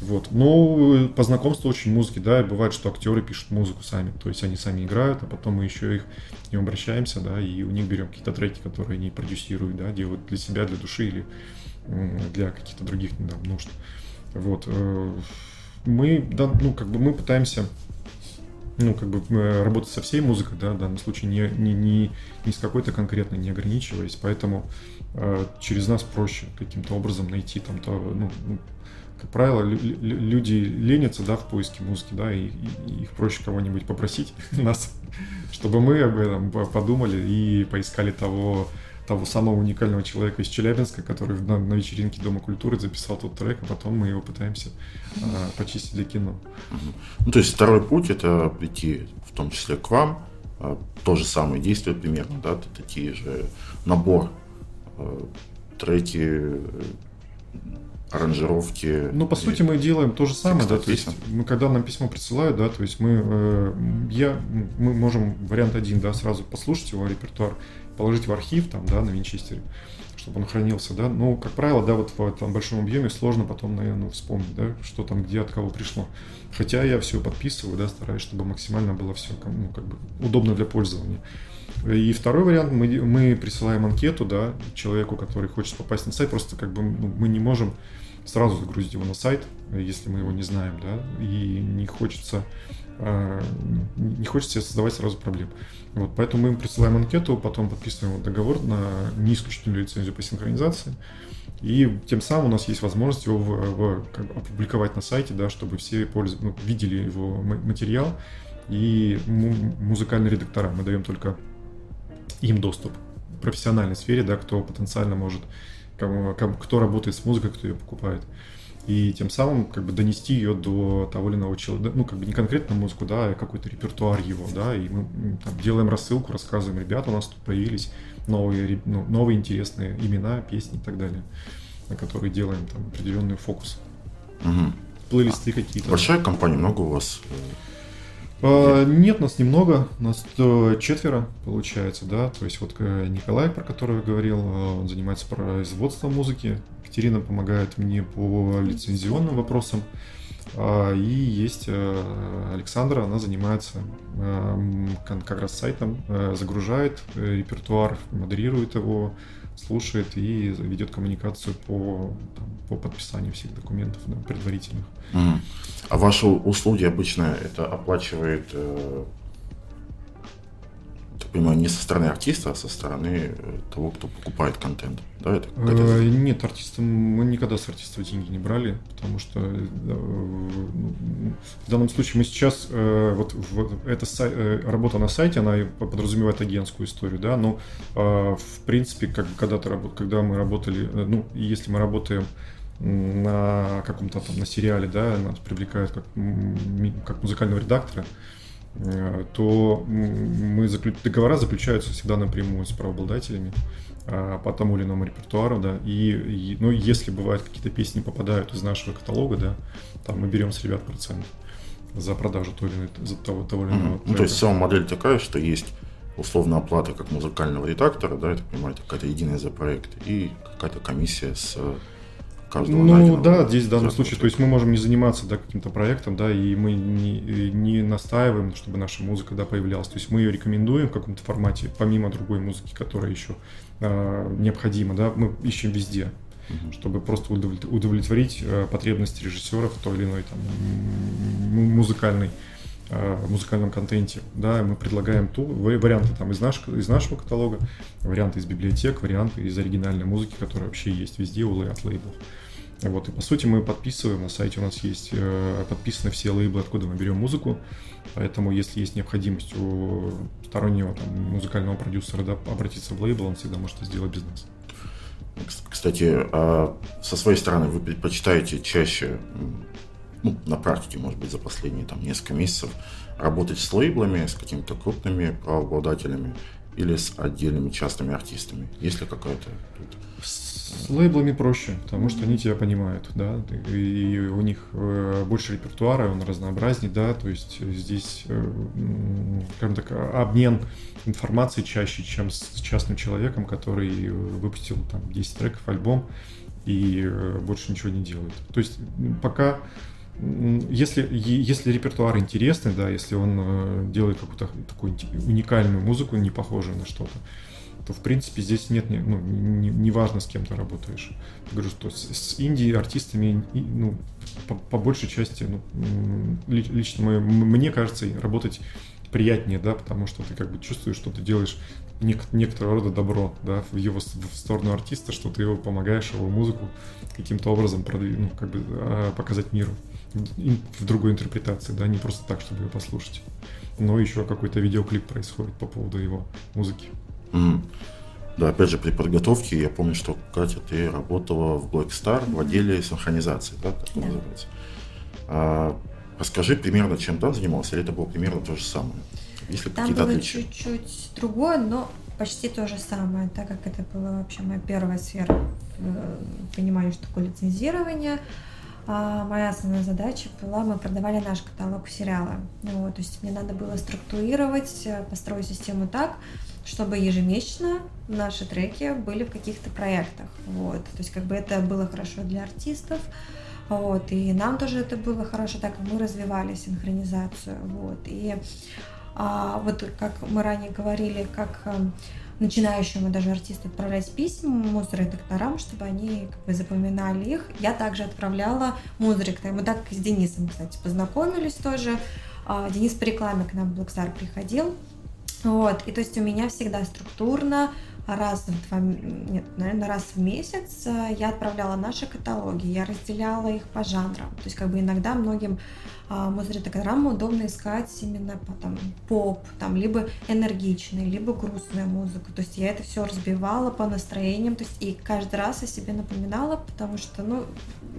Вот. Но по знакомству очень музыки, да, и бывает, что актеры пишут музыку сами, то есть они сами играют, а потом мы еще их ним обращаемся, да, и у них берем какие-то треки, которые они продюсируют, да, делают для себя, для души или для каких-то других да, нужд. Вот. Э, мы, да, ну, как бы мы пытаемся ну, как бы э, работать со всей музыкой, да, в данном случае не, не, не, не с какой-то конкретной, не ограничиваясь, поэтому э, через нас проще каким-то образом найти там то, ну, ну как правило, люди ленятся, да, в поиске музыки, да, и, и их проще кого-нибудь попросить *laughs* нас, чтобы мы об этом подумали и поискали того, того самого уникального человека из Челябинска, который на, на вечеринке Дома культуры записал тот трек, а потом мы его пытаемся а, почистить для кино. Ну, то есть второй путь это прийти в том числе к вам, а, то же самое действие примерно, да, такие же набор а, треки, аранжировки. Ну, по сути, мы делаем то же самое, да, то есть мы, когда нам письмо присылают, да, то есть мы, э, я, мы можем вариант один, да, сразу послушать его репертуар, положить в архив там, да, на винчестере, чтобы он хранился, да. Но, как правило, да, вот в этом большом объеме сложно потом, наверное, вспомнить, да, что там, где, от кого пришло. Хотя я все подписываю, да, стараюсь, чтобы максимально было все, ну, как бы удобно для пользования. И второй вариант, мы, мы присылаем анкету, да, человеку, который хочет попасть на сайт, просто как бы ну, мы не можем сразу загрузить его на сайт, если мы его не знаем, да, и не хочется а, не хочется создавать сразу проблем. Вот, поэтому мы им присылаем анкету, потом подписываем договор на неисключительную лицензию по синхронизации. И тем самым у нас есть возможность его в, в, как опубликовать на сайте, да, чтобы все польз... ну, видели его материал. И музыкальные редактора мы даем только им доступ в профессиональной сфере, да, кто потенциально может, кому, кому, кто работает с музыкой, кто ее покупает и тем самым как бы донести ее до того или иного человека, ну как бы не конкретно музыку, да, а какой-то репертуар его, да, и мы там, делаем рассылку, рассказываем, ребята, у нас тут появились новые, ну, новые интересные имена, песни и так далее, на которые делаем там определенный фокус. Угу. Плейлисты какие-то. Большая компания, много у вас? А, нет, нас немного, нас четверо получается, да, то есть вот э, Николай, про которого я говорил, э, он занимается производством музыки, Екатерина помогает мне по лицензионным вопросам. А, и есть э, Александра, она занимается э, как раз сайтом, э, загружает репертуар, модерирует его, слушает и ведет коммуникацию по, там, по подписанию всех документов да, предварительных. Mm. А ваши услуги обычно это оплачивает так понимаю, не со стороны артиста, а со стороны э, того, кто покупает контент. Да, это э, Нет, артистам мы никогда с артистов деньги не брали, потому что э, в данном случае мы сейчас вот эта работа на сайте, она подразумевает агентскую историю, да, но в принципе, как когда ты когда мы работали, ну, если мы работаем на каком-то там на сериале, да, нас привлекают как, как музыкального редактора, то мы заклю... договора заключаются всегда напрямую с правообладателями а, по тому или иному репертуару, да, и, и ну, если бывают какие-то песни попадают из нашего каталога, да, там мы берем с ребят процент за продажу того или, за того, того или иного. Mm-hmm. Ну, то есть сама модель такая, что есть условно оплата как музыкального редактора, да, я так понимаю, какая-то единая за проект, и какая-то комиссия с каждого Ну да, здесь в данном случае, то есть мы можем не заниматься да, каким-то проектом, да, и мы не, не настаиваем, чтобы наша музыка да, появлялась. То есть мы ее рекомендуем в каком-то формате, помимо другой музыки, которая еще э, необходима, да, мы ищем везде. угу. чтобы просто удовлетворить э, потребности режиссера в той или иной там, музыкальной э, музыкальном контенте, да, мы предлагаем ту, варианты там из, наш, из нашего каталога, варианты из библиотек, варианты из оригинальной музыки, которая вообще есть везде у от лейблов. Вот, и по сути мы подписываем, на сайте у нас есть э, подписаны все лейблы, откуда мы берем музыку, поэтому если есть необходимость у стороннего там, музыкального продюсера да, обратиться в лейбл, он всегда может это сделать без. Кстати, а со своей стороны вы предпочитаете чаще, ну, на практике, может быть, за последние там несколько месяцев, работать с лейблами, с какими-то крупными правообладателями или с отдельными частными артистами? Есть ли какая-то с лейблами проще, потому что они тебя понимают, да, и у них э, больше репертуара, он разнообразней, да, то есть здесь, э, скажем так, обмен информацией чаще, чем с частным человеком, который выпустил там 10 треков, альбом и э, больше ничего не делает. То есть пока если, если репертуар интересный, да, если он делает какую-то такую уникальную музыку, не похожую на что-то, то в принципе здесь нет, ну, не, не с кем ты работаешь. Я говорю, что с, с инди-артистами, ну, по, по большей части, ну, лично мое, мне кажется, работать приятнее, да, потому что ты как бы чувствуешь, что ты делаешь нек- некоторого рода добро, да, в его в сторону артиста, что ты его помогаешь его музыку каким-то образом продвинуть, ну, как бы а, показать миру в другой интерпретации, да, не просто так, чтобы ее послушать. Но еще какой-то видеоклип происходит по поводу его музыки. Mm. Да, опять же, при подготовке я помню, что, Катя, ты работала в Black Star в отделе синхронизации, да, так да. называется. А, расскажи примерно, чем там занимался, или это было примерно то же самое? Если там было отличия? чуть-чуть другое, но почти то же самое, так как это была вообще моя первая сфера э, понимания, что такое лицензирование. А моя основная задача была, мы продавали наш каталог сериала. Вот, то есть мне надо было структурировать, э, построить систему так, чтобы ежемесячно наши треки были в каких-то проектах. Вот. То есть как бы это было хорошо для артистов, вот, и нам тоже это было хорошо, так как мы развивали синхронизацию. Вот. И а, вот как мы ранее говорили, как начинающим даже артисты отправлять письма музредакторам, чтобы они как бы запоминали их. Я также отправляла музредакторам. Мы так с Денисом, кстати, познакомились тоже. А, Денис по рекламе к нам в Blackstar приходил, вот, и то есть у меня всегда структурно раз в два, нет, наверное, раз в месяц э, я отправляла наши каталоги, я разделяла их по жанрам. То есть как бы иногда многим а, музыкограмму удобно искать именно по там поп, там либо энергичный, либо грустную музыку. То есть я это все разбивала по настроениям, то есть и каждый раз о себе напоминала, потому что, ну,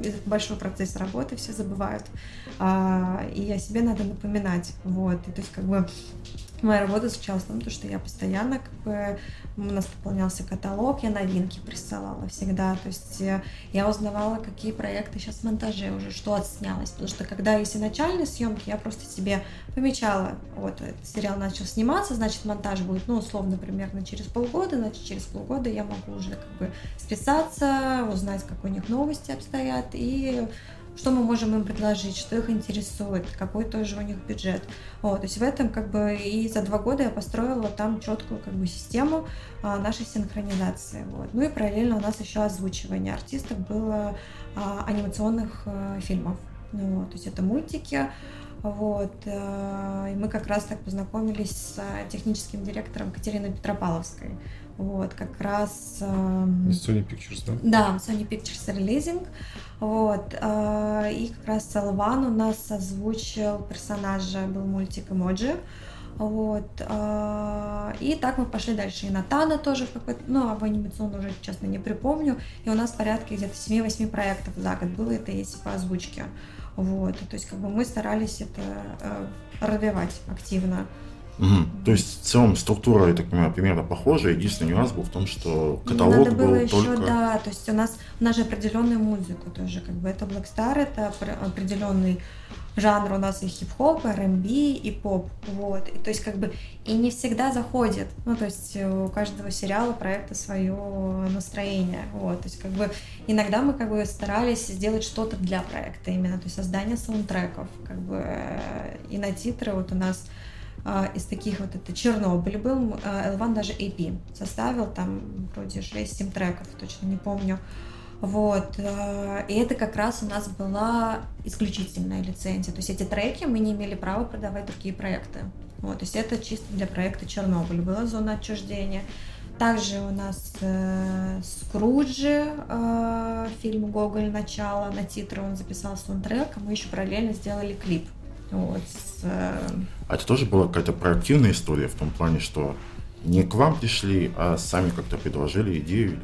из большого процесса работы все забывают, а, и о себе надо напоминать, вот. И то есть как бы Моя работа заключалась в том, что я постоянно, как бы, у нас пополнялся каталог, я новинки присылала всегда, то есть э, я узнавала, какие проекты сейчас в монтаже уже, что отснялось, потому что когда есть и начальные съемки, я просто себе помечала, вот, этот сериал начал сниматься, значит, монтаж будет, ну, условно, примерно через полгода, значит, через полгода я могу уже, как бы, списаться, узнать, как у них новости обстоят, и что мы можем им предложить, что их интересует, какой тоже у них бюджет. Вот, то есть в этом как бы и за два года я построила там четкую как бы систему а, нашей синхронизации. Вот. Ну и параллельно у нас еще озвучивание артистов было а, анимационных а, фильмов. Ну, то есть это мультики, вот. Э, и мы как раз так познакомились с техническим директором Катериной Петропавловской. Вот, как раз... Из Sony Pictures, да? Да, Sony Pictures Releasing. Вот. Э, и как раз Салван у нас озвучил персонажа, был мультик Эмоджи. Вот. Э, и так мы пошли дальше. И Натана тоже в какой-то, ну, об анимационном уже, честно, не припомню. И у нас порядка где-то 7-8 проектов за год было это если по озвучке. Вот. То есть как бы мы старались это э, развивать активно. Угу. То есть в целом структура, я так понимаю, примерно похожая. Единственный нюанс был в том, что каталог Надо было был еще, только... Да, то есть у нас, у нас же определенная музыка тоже, как бы это Black Star, это определенный жанр у нас и хип-хоп, и R&B, и поп, вот, и то есть как бы и не всегда заходит, ну то есть у каждого сериала, проекта свое настроение, вот, то есть как бы иногда мы как бы старались сделать что-то для проекта именно, то есть создание саундтреков, как бы и на титры вот у нас а, из таких вот это Чернобыль был, Элван даже EP составил, там вроде 6-7 треков, точно не помню. Вот. Э, и это как раз у нас была исключительная лицензия. То есть эти треки мы не имели права продавать другие проекты. Вот. То есть это чисто для проекта Чернобыль была зона отчуждения. Также у нас э, Скруджи, э, фильм «Гоголь. Начало», на титры он записал саундтрек, а мы еще параллельно сделали клип. Вот, с, э... А это тоже была какая-то проактивная история в том плане, что не к вам пришли, а сами как-то предложили идею или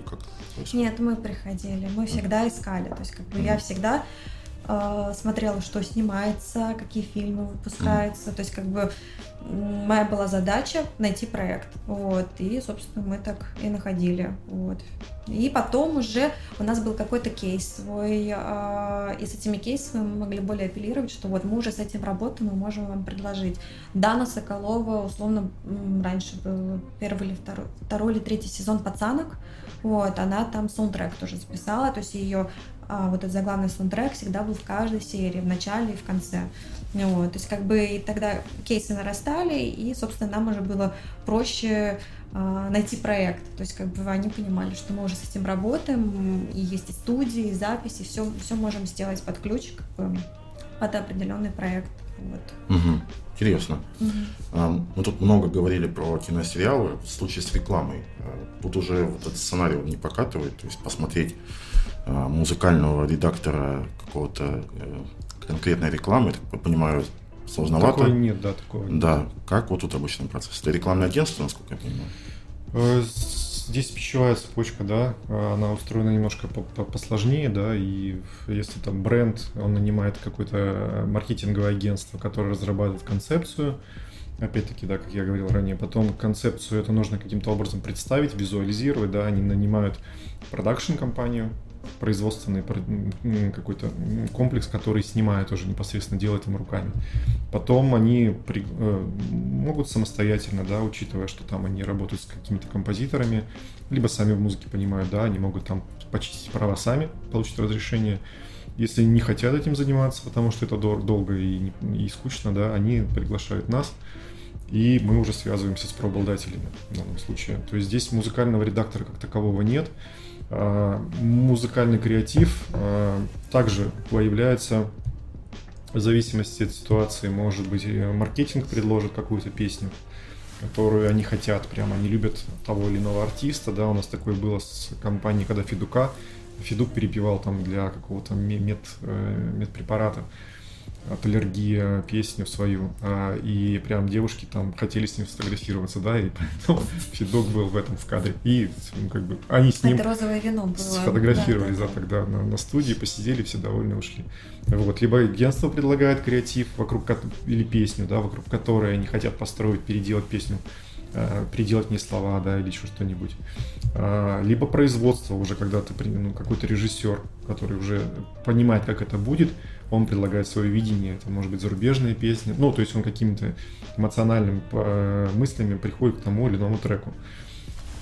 Нет, мы приходили, мы всегда искали. То есть как бы я всегда э, смотрела, что снимается, какие фильмы выпускаются. То есть как бы моя была задача найти проект. Вот. И, собственно, мы так и находили. Вот. И потом уже у нас был какой-то кейс свой, э, и с этими кейсами мы могли более апеллировать, что вот мы уже с этим работаем, мы можем вам предложить. Дана Соколова, условно, раньше был первый или второй, второй или третий сезон «Пацанок», вот, она там саундтрек тоже записала, то есть ее а, вот этот заглавный саундтрек всегда был в каждой серии, в начале и в конце. Вот, то есть как бы и тогда кейсы нарастали, и, собственно, нам уже было проще а, найти проект. То есть как бы они понимали, что мы уже с этим работаем, и есть и студии, и записи, все, все можем сделать под ключ, как бы, под определенный проект. Вот. Угу. Интересно. Угу. Мы тут много говорили про киносериалы. В случае с рекламой, а, тут уже вот этот сценарий не покатывает, то есть посмотреть а, музыкального редактора какого-то э, конкретной рекламы, я так понимаю, сложновато. Такого нет, да, такого нет. Да, как вот тут обычный процесс? Это рекламное агентство, насколько я понимаю? Э, здесь пищевая цепочка, да, она устроена немножко посложнее, да, и если там бренд, он нанимает какое-то маркетинговое агентство, которое разрабатывает концепцию, опять-таки, да, как я говорил ранее, потом концепцию это нужно каким-то образом представить, визуализировать, да, они нанимают продакшн-компанию, производственный какой-то комплекс, который снимает уже непосредственно, делает им руками. Потом они при, э, могут самостоятельно, да, учитывая, что там они работают с какими-то композиторами, либо сами в музыке понимают, да, они могут там почистить права сами, получить разрешение. Если не хотят этим заниматься, потому что это долго и, и скучно, да, они приглашают нас, и мы уже связываемся с правообладателями в данном случае. То есть здесь музыкального редактора как такового нет, музыкальный креатив а, также появляется в зависимости от ситуации. Может быть, маркетинг предложит какую-то песню, которую они хотят, прямо они любят того или иного артиста. Да, у нас такое было с компанией, когда Федука. Федук перепевал там для какого-то мед, э, медпрепарата от аллергии песню свою, а, и прям девушки там хотели с ним сфотографироваться, да, и *laughs* поэтому Федок был в этом в кадре. И ну, как бы они с ним Это розовое вино было. сфотографировались, да, да, да. тогда на, на студии, посидели, все довольны ушли. Вот. Либо агентство предлагает креатив вокруг или песню, да, вокруг которой они хотят построить, переделать песню э, приделать мне слова, да, или еще что-нибудь. А, либо производство уже, когда ты ну, какой-то режиссер, который уже понимает, как это будет, он предлагает свое видение, это может быть зарубежные песни, ну, то есть он какими-то эмоциональными э, мыслями приходит к тому или иному треку.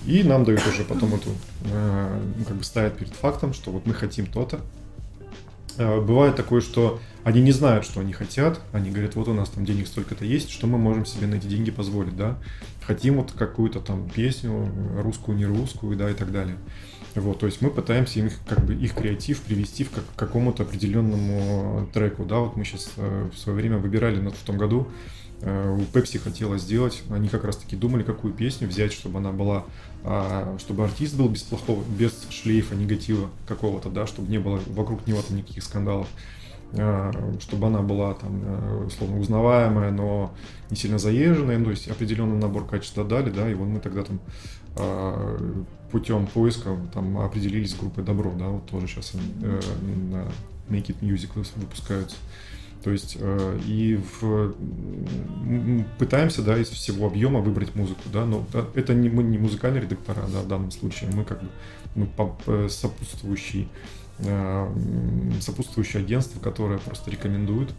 И нам дают уже потом эту, э, ну, как бы ставят перед фактом, что вот мы хотим то-то. Э, бывает такое, что они не знают, что они хотят, они говорят, вот у нас там денег столько-то есть, что мы можем себе на эти деньги позволить, да. Хотим вот какую-то там песню, русскую, не русскую, да, и так далее. Вот, то есть мы пытаемся их, как бы, их креатив привести в к какому-то определенному треку, да, вот мы сейчас э, в свое время выбирали в том году, э, у Pepsi хотела сделать, они как раз таки думали, какую песню взять, чтобы она была, э, чтобы артист был без плохого, без шлейфа, негатива какого-то, да, чтобы не было вокруг него там никаких скандалов. А, чтобы она была там, э, условно, узнаваемая, но не сильно заезженная, ну, то есть определенный набор качеств дали, да, и вот мы тогда там а, путем поиска там определились с группой Добро, да, вот тоже сейчас э, на Make It Music выпускаются. То есть э, и в, пытаемся, да, из всего объема выбрать музыку, да, но это не мы не музыкальные редактора, да, в данном случае, мы как бы мы сопутствующие Э, сопутствующее агентство, которое просто рекомендует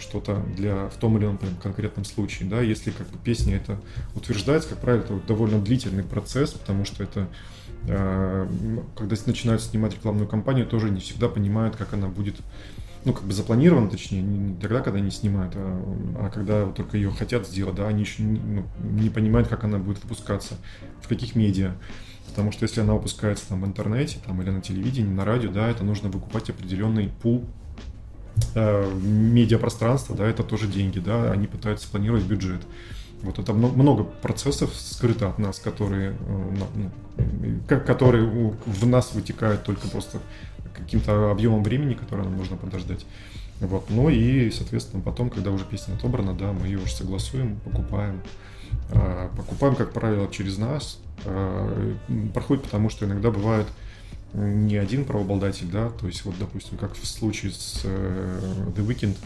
что-то для в том или ином конкретном случае, да, если как бы песня это утверждается, как правило, это довольно длительный процесс, потому что это э, когда начинают снимать рекламную кампанию, тоже не всегда понимают, как она будет ну, как бы запланировано, точнее, не тогда, когда они снимают, а, а когда вот только ее хотят сделать, да, они еще не, ну, не понимают, как она будет выпускаться, в каких медиа. Потому что если она выпускается там в интернете, там, или на телевидении, на радио, да, это нужно выкупать определенный пул э, медиапространства, да, это тоже деньги, да, они пытаются планировать бюджет. Вот это много процессов скрыто от нас, которые, э, ну, которые в нас вытекают только просто каким-то объемом времени, который нам нужно подождать. Вот. Ну и, соответственно, потом, когда уже песня отобрана, да, мы ее уже согласуем, покупаем. А, покупаем, как правило, через нас. А, проходит потому, что иногда бывает не один правообладатель, да, то есть вот, допустим, как в случае с э, The Weeknd,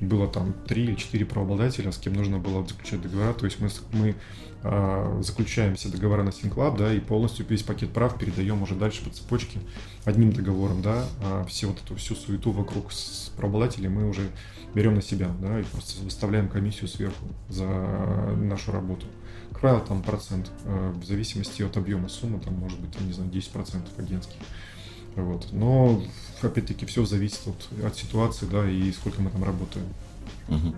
было там три или четыре правообладателя, с кем нужно было заключать договора. То есть мы, мы э, заключаем все договора на SingClub, да, и полностью весь пакет прав передаем уже дальше по цепочке одним договором, да, а все вот эту всю суету вокруг с правообладателей мы уже берем на себя, да, и просто выставляем комиссию сверху за нашу работу. Как правило, там процент, э, в зависимости от объема суммы, там может быть, не знаю, 10% агентских. Вот. Но, опять-таки, все зависит от, от ситуации, да, и сколько мы там работаем. Угу.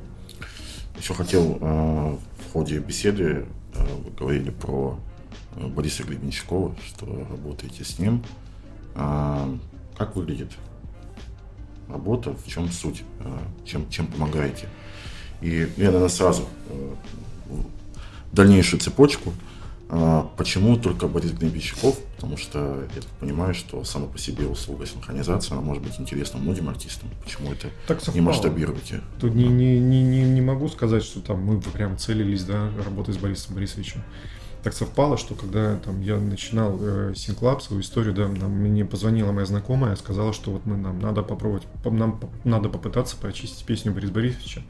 Еще хотел э, в ходе беседы, э, вы говорили про э, Бориса Гребенщикова, что работаете с ним. Э, как выглядит работа, в чем суть, э, чем, чем помогаете? И я, наверное, сразу э, дальнейшую цепочку – а, почему только Борис Гнебищиков? Потому что я так понимаю, что сама по себе услуга синхронизации, она может быть интересна многим артистам. Почему это так не масштабируете? Тут не, не, не, не, не могу сказать, что там мы прям целились, да, работать с Борисом Борисовичем. Так совпало, что когда там, я начинал э, Синклаб, свою историю, да, нам, мне позвонила моя знакомая, сказала, что вот мы, нам надо попробовать, нам надо попытаться почистить песню Бориса Борисовича,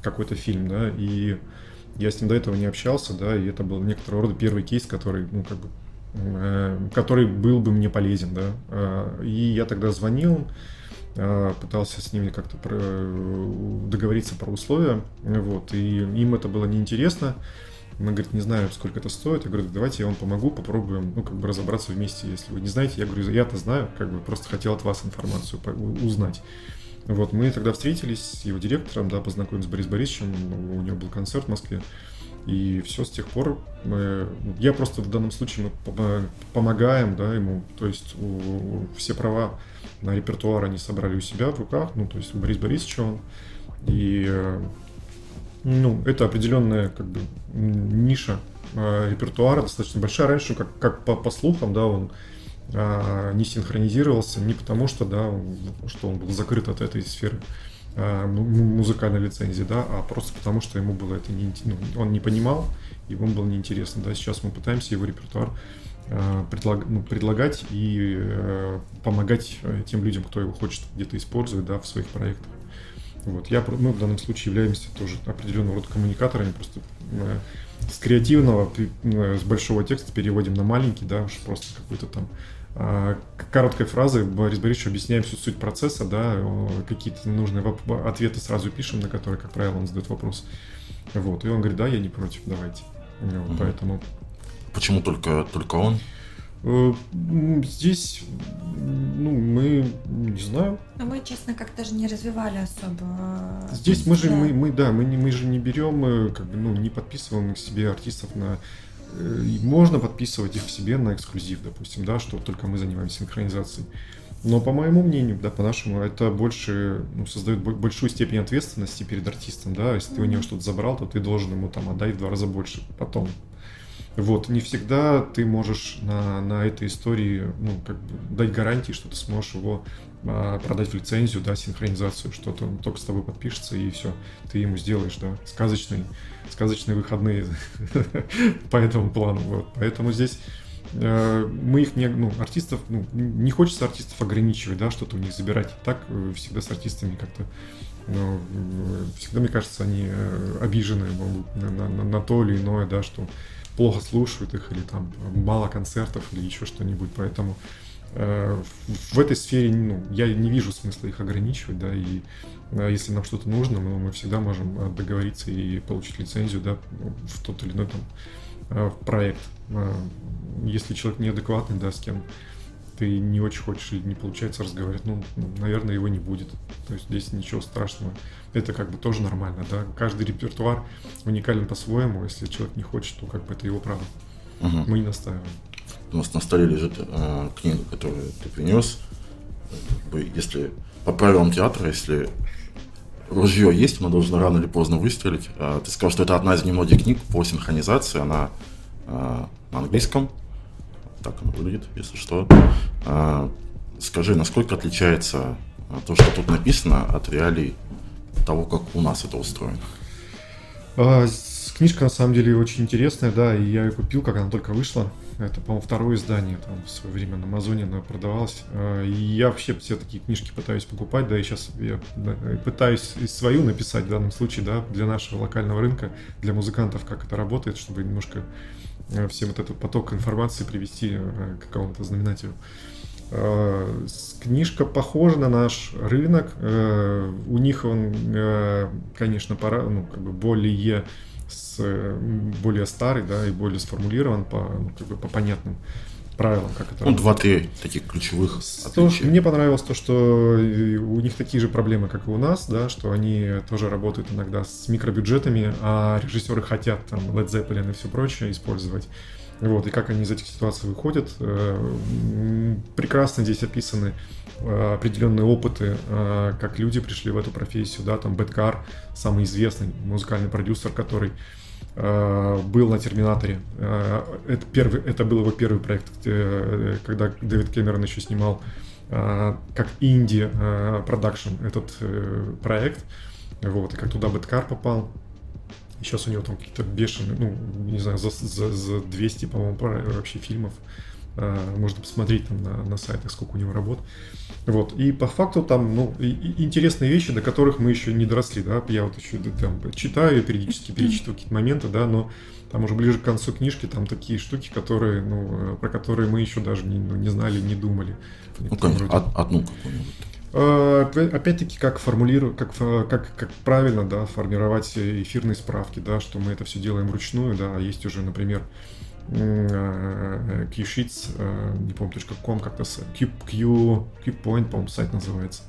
какой-то фильм, да, и я с ним до этого не общался, да, и это был некоторого рода первый кейс, который, ну, как бы, э, который был бы мне полезен, да. Э, и я тогда звонил, э, пытался с ними как-то про, договориться про условия, вот, и им это было неинтересно. Она говорит, не знаю, сколько это стоит. Я говорю, давайте я вам помогу, попробуем, ну, как бы разобраться вместе, если вы не знаете. Я говорю, я-то знаю, как бы просто хотел от вас информацию узнать. Вот, мы тогда встретились с его директором, да, познакомились с Борисом Борисовичем, у него был концерт в Москве. И все с тех пор мы, я просто в данном случае мы помогаем, да, ему, то есть у, все права на репертуар они собрали у себя в руках, ну, то есть у Бориса Борисовича он, и, ну, это определенная, как бы, ниша э, репертуара достаточно большая. Раньше, как, как по, по слухам, да, он не синхронизировался не потому, что, да, что он был закрыт от этой сферы а, музыкальной лицензии, да, а просто потому, что ему было это не, ну, он не понимал, ему было неинтересно, да, сейчас мы пытаемся его репертуар а, ну, предлагать и э, помогать э, тем людям, кто его хочет где-то использовать, да, в своих проектах. Вот. Я, мы в данном случае являемся тоже определенного рода коммуникаторами, просто э, с креативного, с большого текста переводим на маленький, да, просто какой-то там а, короткой фразой Борис Борисович объясняем всю суть процесса, да, какие-то нужные ответы сразу пишем, на которые, как правило, он задает вопрос. Вот, и он говорит, да, я не против, давайте. Вот, угу. Поэтому... Почему только, только он? Э, здесь, ну, мы, не знаю. А мы, честно, как даже не развивали особо. Здесь мы же, да. мы, мы, да, мы, не, мы же не берем, э, как бы, ну, не подписываем к себе артистов на Э, можно подписывать их в себе на эксклюзив, допустим, да, что только мы занимаемся синхронизацией. Но по моему мнению, да, по-нашему, это больше ну, создает большую степень ответственности перед артистом, да. Если ты у него что-то забрал, то ты должен ему там отдать в два раза больше потом. Вот, не всегда ты можешь на, на этой истории, ну, как бы дать гарантии, что ты сможешь его а, продать в лицензию, да, синхронизацию, что-то он только с тобой подпишется, и все, ты ему сделаешь, да, сказочный, сказочные выходные *laughs* по этому плану, вот. Поэтому здесь э, мы их не, ну, артистов, ну, не хочется артистов ограничивать, да, что-то у них забирать. Так э, всегда с артистами как-то, ну, всегда, мне кажется, они э, обижены могут на, на, на то или иное, да, что плохо слушают их, или там мало концертов, или еще что-нибудь, поэтому Э, в этой сфере ну, я не вижу смысла их ограничивать, да, и э, если нам что-то нужно, мы, мы всегда можем э, договориться и получить лицензию, да, в тот или иной там проект. Если человек неадекватный, да, с кем ты не очень хочешь или не получается разговаривать, ну, наверное, его не будет. То есть здесь ничего страшного. Это как бы тоже нормально, да. Каждый репертуар уникален по-своему. Если человек не хочет, то как бы это его право. Угу. Мы не настаиваем. У нас на столе лежит э, книга, которую ты принес. Если по правилам театра, если ружье есть, оно должно рано или поздно выстрелить. А, ты сказал, что это одна из немногих книг по синхронизации, она а, на английском. Так она выглядит, если что. А, скажи, насколько отличается то, что тут написано, от реалий того, как у нас это устроено? Книжка на самом деле очень интересная, да, и я ее купил, как она только вышла. Это, по-моему, второе издание там в свое время на Амазоне она продавалась. А, и я вообще все такие книжки пытаюсь покупать, да, и сейчас я пытаюсь и свою написать в данном случае, да, для нашего локального рынка, для музыкантов, как это работает, чтобы немножко э, всем вот этот поток информации привести э, к какому-то знаменателю. А, книжка похожа на наш рынок. Э, у них он, конечно, пора, ну, как бы более с, более старый, да, и более сформулирован по, ну, как бы по понятным правилам, как это Ну, два-три таких ключевых то, Мне понравилось то, что у них такие же проблемы, как и у нас, да, что они тоже работают иногда с микробюджетами, а режиссеры хотят там Led Zeppelin и все прочее использовать. Вот, и как они из этих ситуаций выходят. Э, прекрасно здесь описаны э, определенные опыты, э, как люди пришли в эту профессию, да, там Бэткар, самый известный музыкальный продюсер, который был на Терминаторе. Это, первый, это был его первый проект, когда Дэвид Кэмерон еще снимал как инди продакшн этот проект. Вот, и как туда Бэткар попал. Сейчас у него там какие-то бешеные, ну, не знаю, за, за, за 200, по-моему, вообще фильмов. А, можно посмотреть там на, на сайтах, сколько у него работ. Вот. И по факту там, ну, и, и интересные вещи, до которых мы еще не доросли, да. Я вот еще там читаю, периодически перечитываю какие-то моменты, да, но там уже ближе к концу книжки там такие штуки, которые, ну, про которые мы еще даже не, ну, не знали, не думали. Ну, конечно, одну какую-нибудь. Э, опять-таки, как формулирую, как, как, как правильно, да, формировать эфирные справки, да, что мы это все делаем вручную, да, а есть уже, например, Qsheets, э, не помню, .com, как-то Q, Q, Qpoint, по-моему, сайт называется.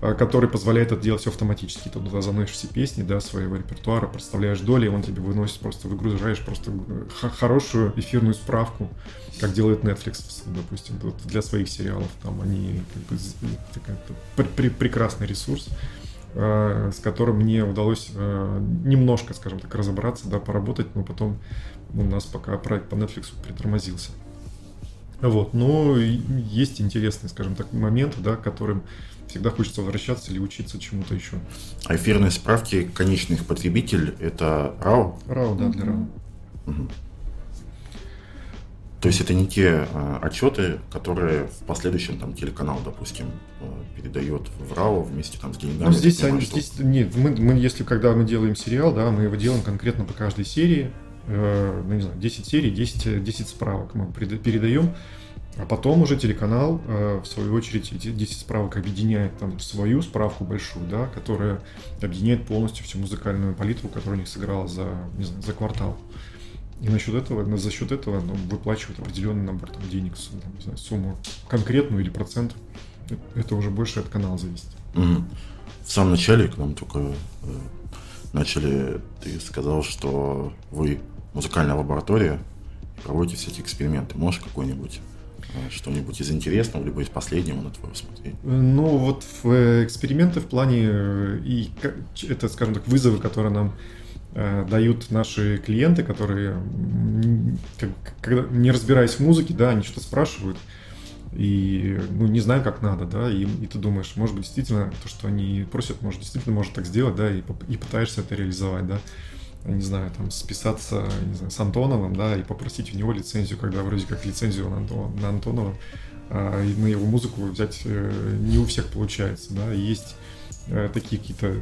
Э, который позволяет это делать все автоматически. Ты туда заносишь все песни, да, своего репертуара, проставляешь доли, и он тебе выносит, просто выгружаешь просто э, хорошую эфирную справку, как делает Netflix, допустим, для своих сериалов. Там они как бы, при, прекрасный ресурс, э, с которым мне удалось немножко, скажем так, разобраться, да, поработать, но потом у нас пока проект по Netflix притормозился. Вот, но есть интересные, скажем так, моменты, да, которым всегда хочется возвращаться или учиться чему-то еще. А эфирные справки, конечный их потребитель, это RAW? RAW, да, для RAW. Угу. То есть это не те э, отчеты, которые в последующем там телеканал, допустим, э, передает в RAW вместе там с деньгами. Ну, здесь, они, здесь нет, мы, мы, если когда мы делаем сериал, да, мы его делаем конкретно по каждой серии, э, ну не знаю, 10 серий, 10, 10 справок мы передаем. А потом уже телеканал, э, в свою очередь, эти 10 справок объединяет там свою справку большую, да, которая объединяет полностью всю музыкальную палитру, которая у них сыграла за, не знаю, за квартал. И насчет этого, за счет этого ну, выплачивают определенный набор там, денег, там, не знаю, сумму конкретную или процент. Это уже больше от канала зависит. Угу. В самом начале к нам только э, начали, ты сказал, что вы музыкальная лаборатория, проводите эти эксперименты. Можешь какой-нибудь что-нибудь из интересного, либо из последнего, на твое усмотрение? Ну, вот в э, эксперименты в плане, э, и это, скажем так, вызовы, которые нам э, дают наши клиенты, которые, как, когда, не разбираясь в музыке, да, они что-то спрашивают, и ну, не знаю, как надо, да, и, и ты думаешь, может быть, действительно, то, что они просят, может, действительно может так сделать, да, и, и пытаешься это реализовать, да не знаю, там, списаться не знаю, с Антоновым, да, и попросить у него лицензию, когда вроде как лицензию на, Антон, на Антонова, а, и на его музыку взять э, не у всех получается, да, есть э, такие какие-то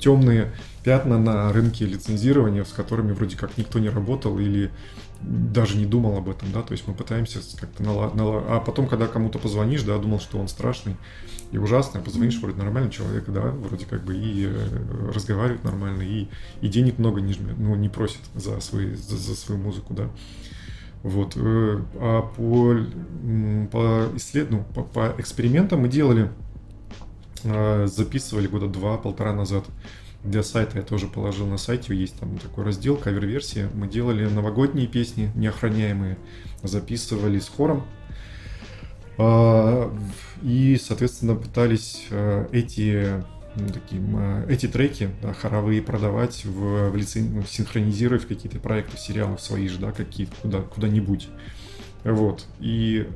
темные пятна на рынке лицензирования, с которыми вроде как никто не работал или даже не думал об этом, да, то есть мы пытаемся как-то нала... Нала... А потом, когда кому-то позвонишь, да, думал, что он страшный, и ужасно, позвонишь, вроде нормальный человек, да, вроде как бы и э, разговаривает нормально, и, и денег много не, ну, не просит за, свои, за, за свою музыку, да. Вот. Э, а по, по, исслед... ну, по, по экспериментам мы делали, э, записывали года два-полтора назад для сайта я тоже положил на сайте, есть там такой раздел, кавер-версия. Мы делали новогодние песни, неохраняемые, записывали с хором. А, и, соответственно, пытались э, эти ну, таким, э, эти треки да, хоровые продавать в, в лицен... Ну, синхронизировать в какие-то проекты, сериалы свои же, да, какие-то куда, куда-нибудь. Вот. И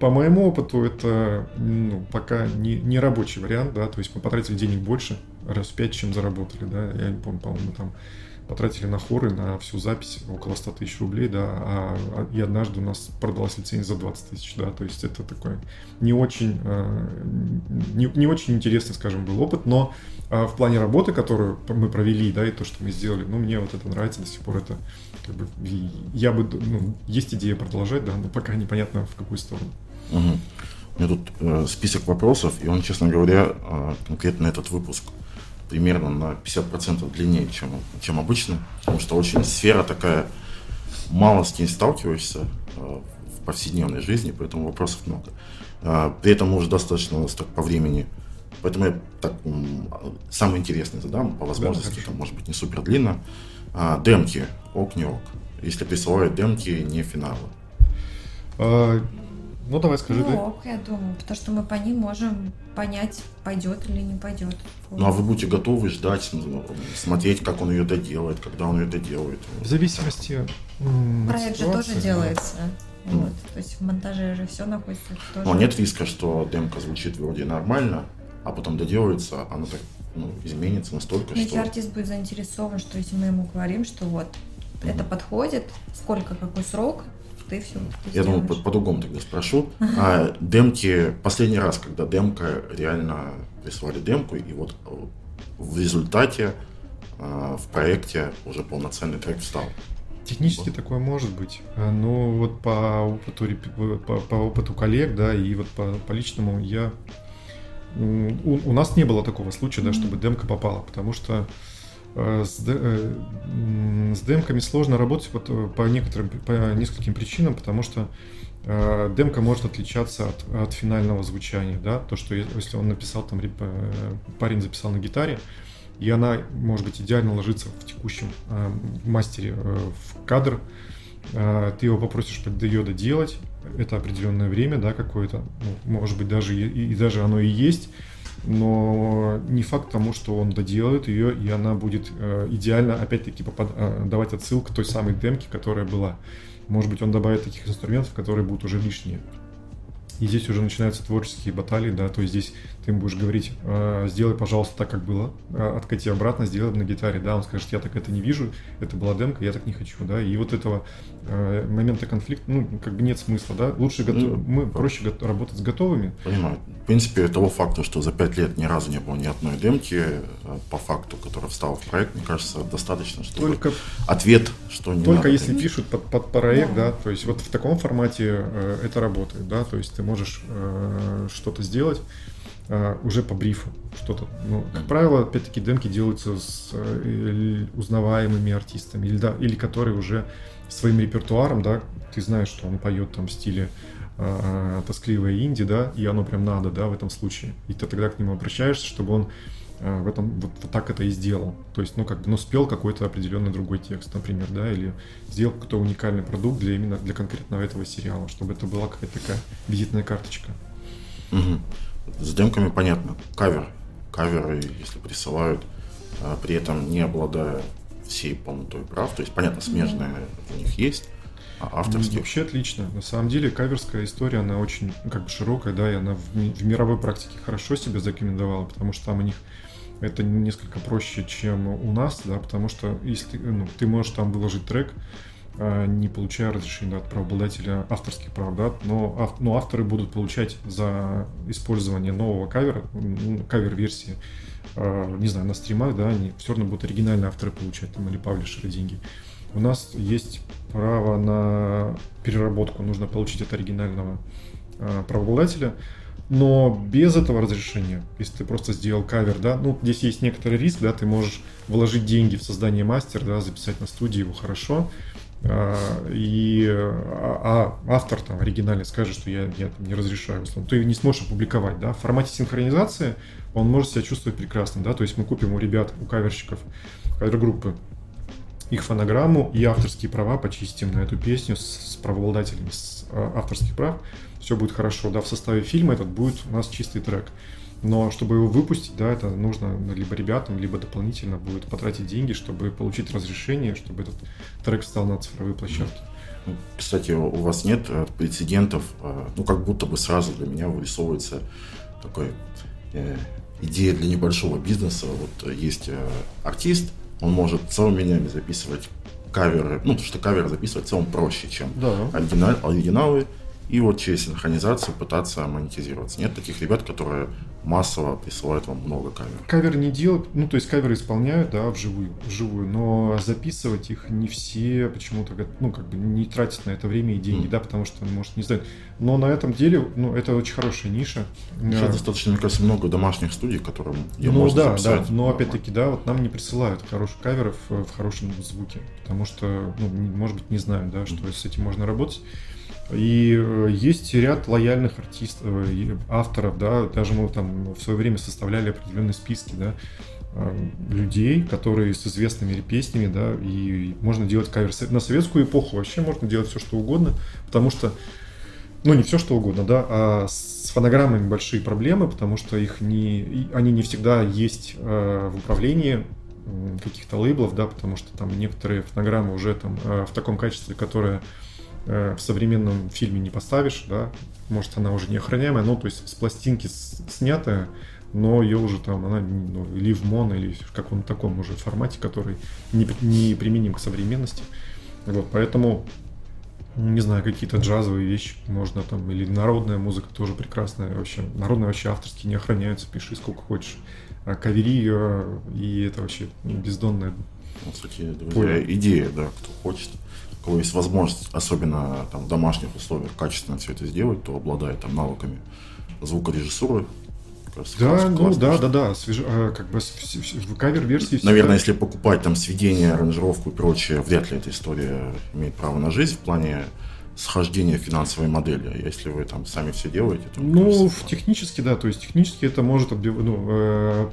по моему опыту это ну, пока не, не рабочий вариант, да, то есть мы потратили денег больше, раз в пять, чем заработали, да, я не помню, по-моему, там потратили на хоры, на всю запись около 100 тысяч рублей, да, а, а, и однажды у нас продалась лицензия за 20 тысяч, да, то есть это такой не очень, э, не, не очень интересный, скажем, был опыт, но э, в плане работы, которую мы провели, да, и то, что мы сделали, ну, мне вот это нравится до сих пор, это как бы, я бы, ну, есть идея продолжать, да, но пока непонятно в какую сторону. Угу. У меня тут э, список вопросов, и он, честно говоря, э, конкретно этот выпуск примерно на 50% длиннее, чем, чем обычно, потому что очень сфера такая, мало с ней сталкиваешься э, в повседневной жизни, поэтому вопросов много. Э, при этом уже достаточно у нас так по времени, поэтому я так самое интересное задам, по возможности, да, там, может быть, не супер длинно. А, демки, ок, не ок. Если присылают демки, не финалы. А, ну, давай скажи. Ну, ок, я думаю, потому что мы по ним можем понять, пойдет или не пойдет. Ну, а вы будете готовы ждать, смотреть, как он ее доделает, когда он ее доделает. В зависимости Проект же тоже делается. Mm. Вот. То есть в монтаже же все находится. Тоже... Но нет риска, что демка звучит вроде нормально, а потом доделается, она так ну, изменится настолько, Но что... Если артист будет заинтересован, что если мы ему говорим, что вот mm. это подходит, сколько, какой срок, ты все. Ты Я думаю, по- по-другому тогда спрошу. *laughs* А демки, последний раз, когда демка реально прислали демку, и вот в результате а, в проекте уже полноценный трек встал. Технически вот. такое может быть, а, но вот по опыту, по, по опыту коллег, да, и вот по, по личному я у, у нас не было такого случая, да, чтобы демка попала, потому что Э, с, э, с демками сложно работать вот э, по некоторым, по нескольким причинам, потому что демка может отличаться от, от финального звучания, да, то, что если он написал, там, парень записал на гитаре, и она, может быть, идеально ложится в текущем мастере в кадр, ты его попросишь ее доделать, это определенное время, да, какое-то, ну, может быть, даже и, и даже оно и есть, но не факт тому, что он доделает ее, и она будет э, идеально, опять-таки, попад... э, давать отсылку к той самой демке, которая была. Может быть, он добавит таких инструментов, которые будут уже лишние. И здесь уже начинаются творческие баталии, да, то есть здесь ты ему будешь говорить, э, сделай, пожалуйста, так, как было, э, откати обратно, сделай на гитаре, да, он скажет, я так это не вижу, это была демка, я так не хочу, да, и вот этого э, момента конфликта, ну, как бы нет смысла, да, лучше готов... ну, мы проще го... работать с готовыми. Понимаю. В принципе, того факта, что за пять лет ни разу не было ни одной демки, по факту, которая встала в проект, мне кажется, достаточно, чтобы только, ответ, что не Только надо если демки. пишут под, под проект, да. да, то есть вот в таком формате э, это работает, да, то есть ты можешь э, что-то сделать, Uh, уже по брифу что-то. Ну, как правило, опять-таки, демки делаются с uh, узнаваемыми артистами, или, да, или которые уже своим репертуаром, да, ты знаешь, что он поет там в стиле uh, тоскливое инди, да, и оно прям надо, да, в этом случае. И ты тогда к нему обращаешься, чтобы он в этом вот, вот так это и сделал. То есть, ну, как бы, ну, спел какой-то определенный другой текст, например, да, или сделал какой-то уникальный продукт для именно для конкретного этого сериала, чтобы это была какая-то такая визитная карточка. Угу. С демками понятно. Кавер. Каверы, если присылают, а, при этом не обладая всей полнотой прав. То есть, понятно, смежные у них есть, а авторские... Вообще отлично. На самом деле, каверская история, она очень ну, как бы широкая, да, и она в, в мировой практике хорошо себя зарекомендовала, потому что там у них это несколько проще, чем у нас, да, потому что если ну, ты можешь там выложить трек, не получая разрешения от правообладателя авторских прав, да, но, ав, но авторы будут получать за использование нового кавера, кавер-версии, э, не знаю, на стримах, да, они все равно будут оригинальные авторы получать там или паблишеры деньги. У нас есть право на переработку, нужно получить от оригинального э, правообладателя, но без этого разрешения, если ты просто сделал кавер, да, ну, здесь есть некоторый риск, да, ты можешь вложить деньги в создание мастера, да, записать на студии его хорошо, и а, а автор там оригинальный скажет, что я, я там, не разрешаю, условно, ты не сможешь опубликовать, да, в формате синхронизации он может себя чувствовать прекрасно, да, то есть мы купим у ребят, у каверщиков, кавер-группы их фонограмму и авторские права почистим на эту песню с, с правообладателями с, а, авторских прав, все будет хорошо, да, в составе фильма этот будет у нас чистый трек. Но чтобы его выпустить, да, это нужно либо ребятам, либо дополнительно будет потратить деньги, чтобы получить разрешение, чтобы этот трек встал на цифровые площадки. Ну, кстати, у вас нет э, прецедентов, э, ну как будто бы сразу для меня вырисовывается такой э, идея для небольшого бизнеса. Вот э, есть э, артист, он может целыми днями записывать каверы, ну, потому что кавер записывать в целом проще, чем да. оригинал, оригиналы, и вот через синхронизацию пытаться монетизироваться. Нет таких ребят, которые массово присылают вам много камер. Кавер не делают, ну, то есть каверы исполняют, да, вживую, вживую, но записывать их не все почему-то, ну, как бы не тратят на это время и деньги, mm. да, потому что, может, не знают. Но на этом деле, ну, это очень хорошая ниша. Сейчас а, достаточно, мне кажется, много домашних студий, которым я Ну, да, да, но опять-таки, да, вот нам не присылают хороших каверов в хорошем звуке, потому что, ну, может быть, не знают, да, что mm. с этим можно работать. И э, есть ряд лояльных артистов, э, авторов, да, даже мы там в свое время составляли определенные списки, да, э, людей, которые с известными песнями, да, и можно делать кавер на советскую эпоху вообще можно делать все что угодно, потому что, ну не все что угодно, да, а с фонограммами большие проблемы, потому что их не, они не всегда есть в управлении каких-то лейблов, да, потому что там некоторые фонограммы уже там в таком качестве, которое Э, в современном фильме не поставишь, да, может она уже не охраняемая, ну, то есть с пластинки снятая, но ее уже там, она ну, или в моно, или в каком-то таком уже формате, который не, не применим к современности. Вот, поэтому, не знаю, какие-то джазовые вещи можно там, или народная музыка тоже прекрасная вообще. Народные вообще авторские не охраняются, пиши сколько хочешь. А кавери ее, и это вообще бездонная ну, кстати, друзья, идея, да, кто хочет у кого есть возможность, особенно там, в домашних условиях, качественно все это сделать, то обладает там навыками звукорежиссуры. Да, ну да, да, да, свеж... а, как бы в кавер-версии. Наверное, если покупать там сведения, аранжировку и прочее, вряд ли эта история имеет право на жизнь в плане схождения финансовой модели. А если вы там сами все делаете, то... Ну, кажется, технически, да, то есть технически это может... Ну, э,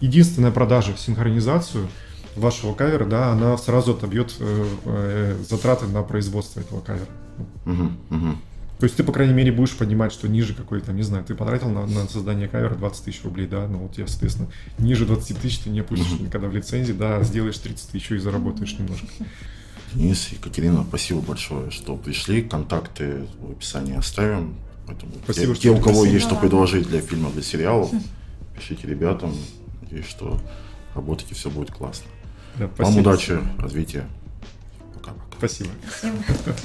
единственная продажа в синхронизацию – вашего кавера, да, она сразу отобьет э, э, затраты на производство этого кавера. Угу, угу. То есть ты, по крайней мере, будешь понимать, что ниже какой-то, не знаю, ты потратил на, на создание кавера 20 тысяч рублей, да, ну вот я, соответственно, ниже 20 тысяч ты не опустишь угу. никогда в лицензии, да, сделаешь 30 тысяч и заработаешь немножко. Денис, Екатерина, спасибо большое, что пришли. Контакты в описании оставим. Поэтому спасибо, те, те, у кого есть что предложить для фильма, для сериалов, пишите ребятам. Надеюсь, что работаете, все будет классно. Да, Вам удачи, развития. Пока-пока. Спасибо. спасибо. *laughs*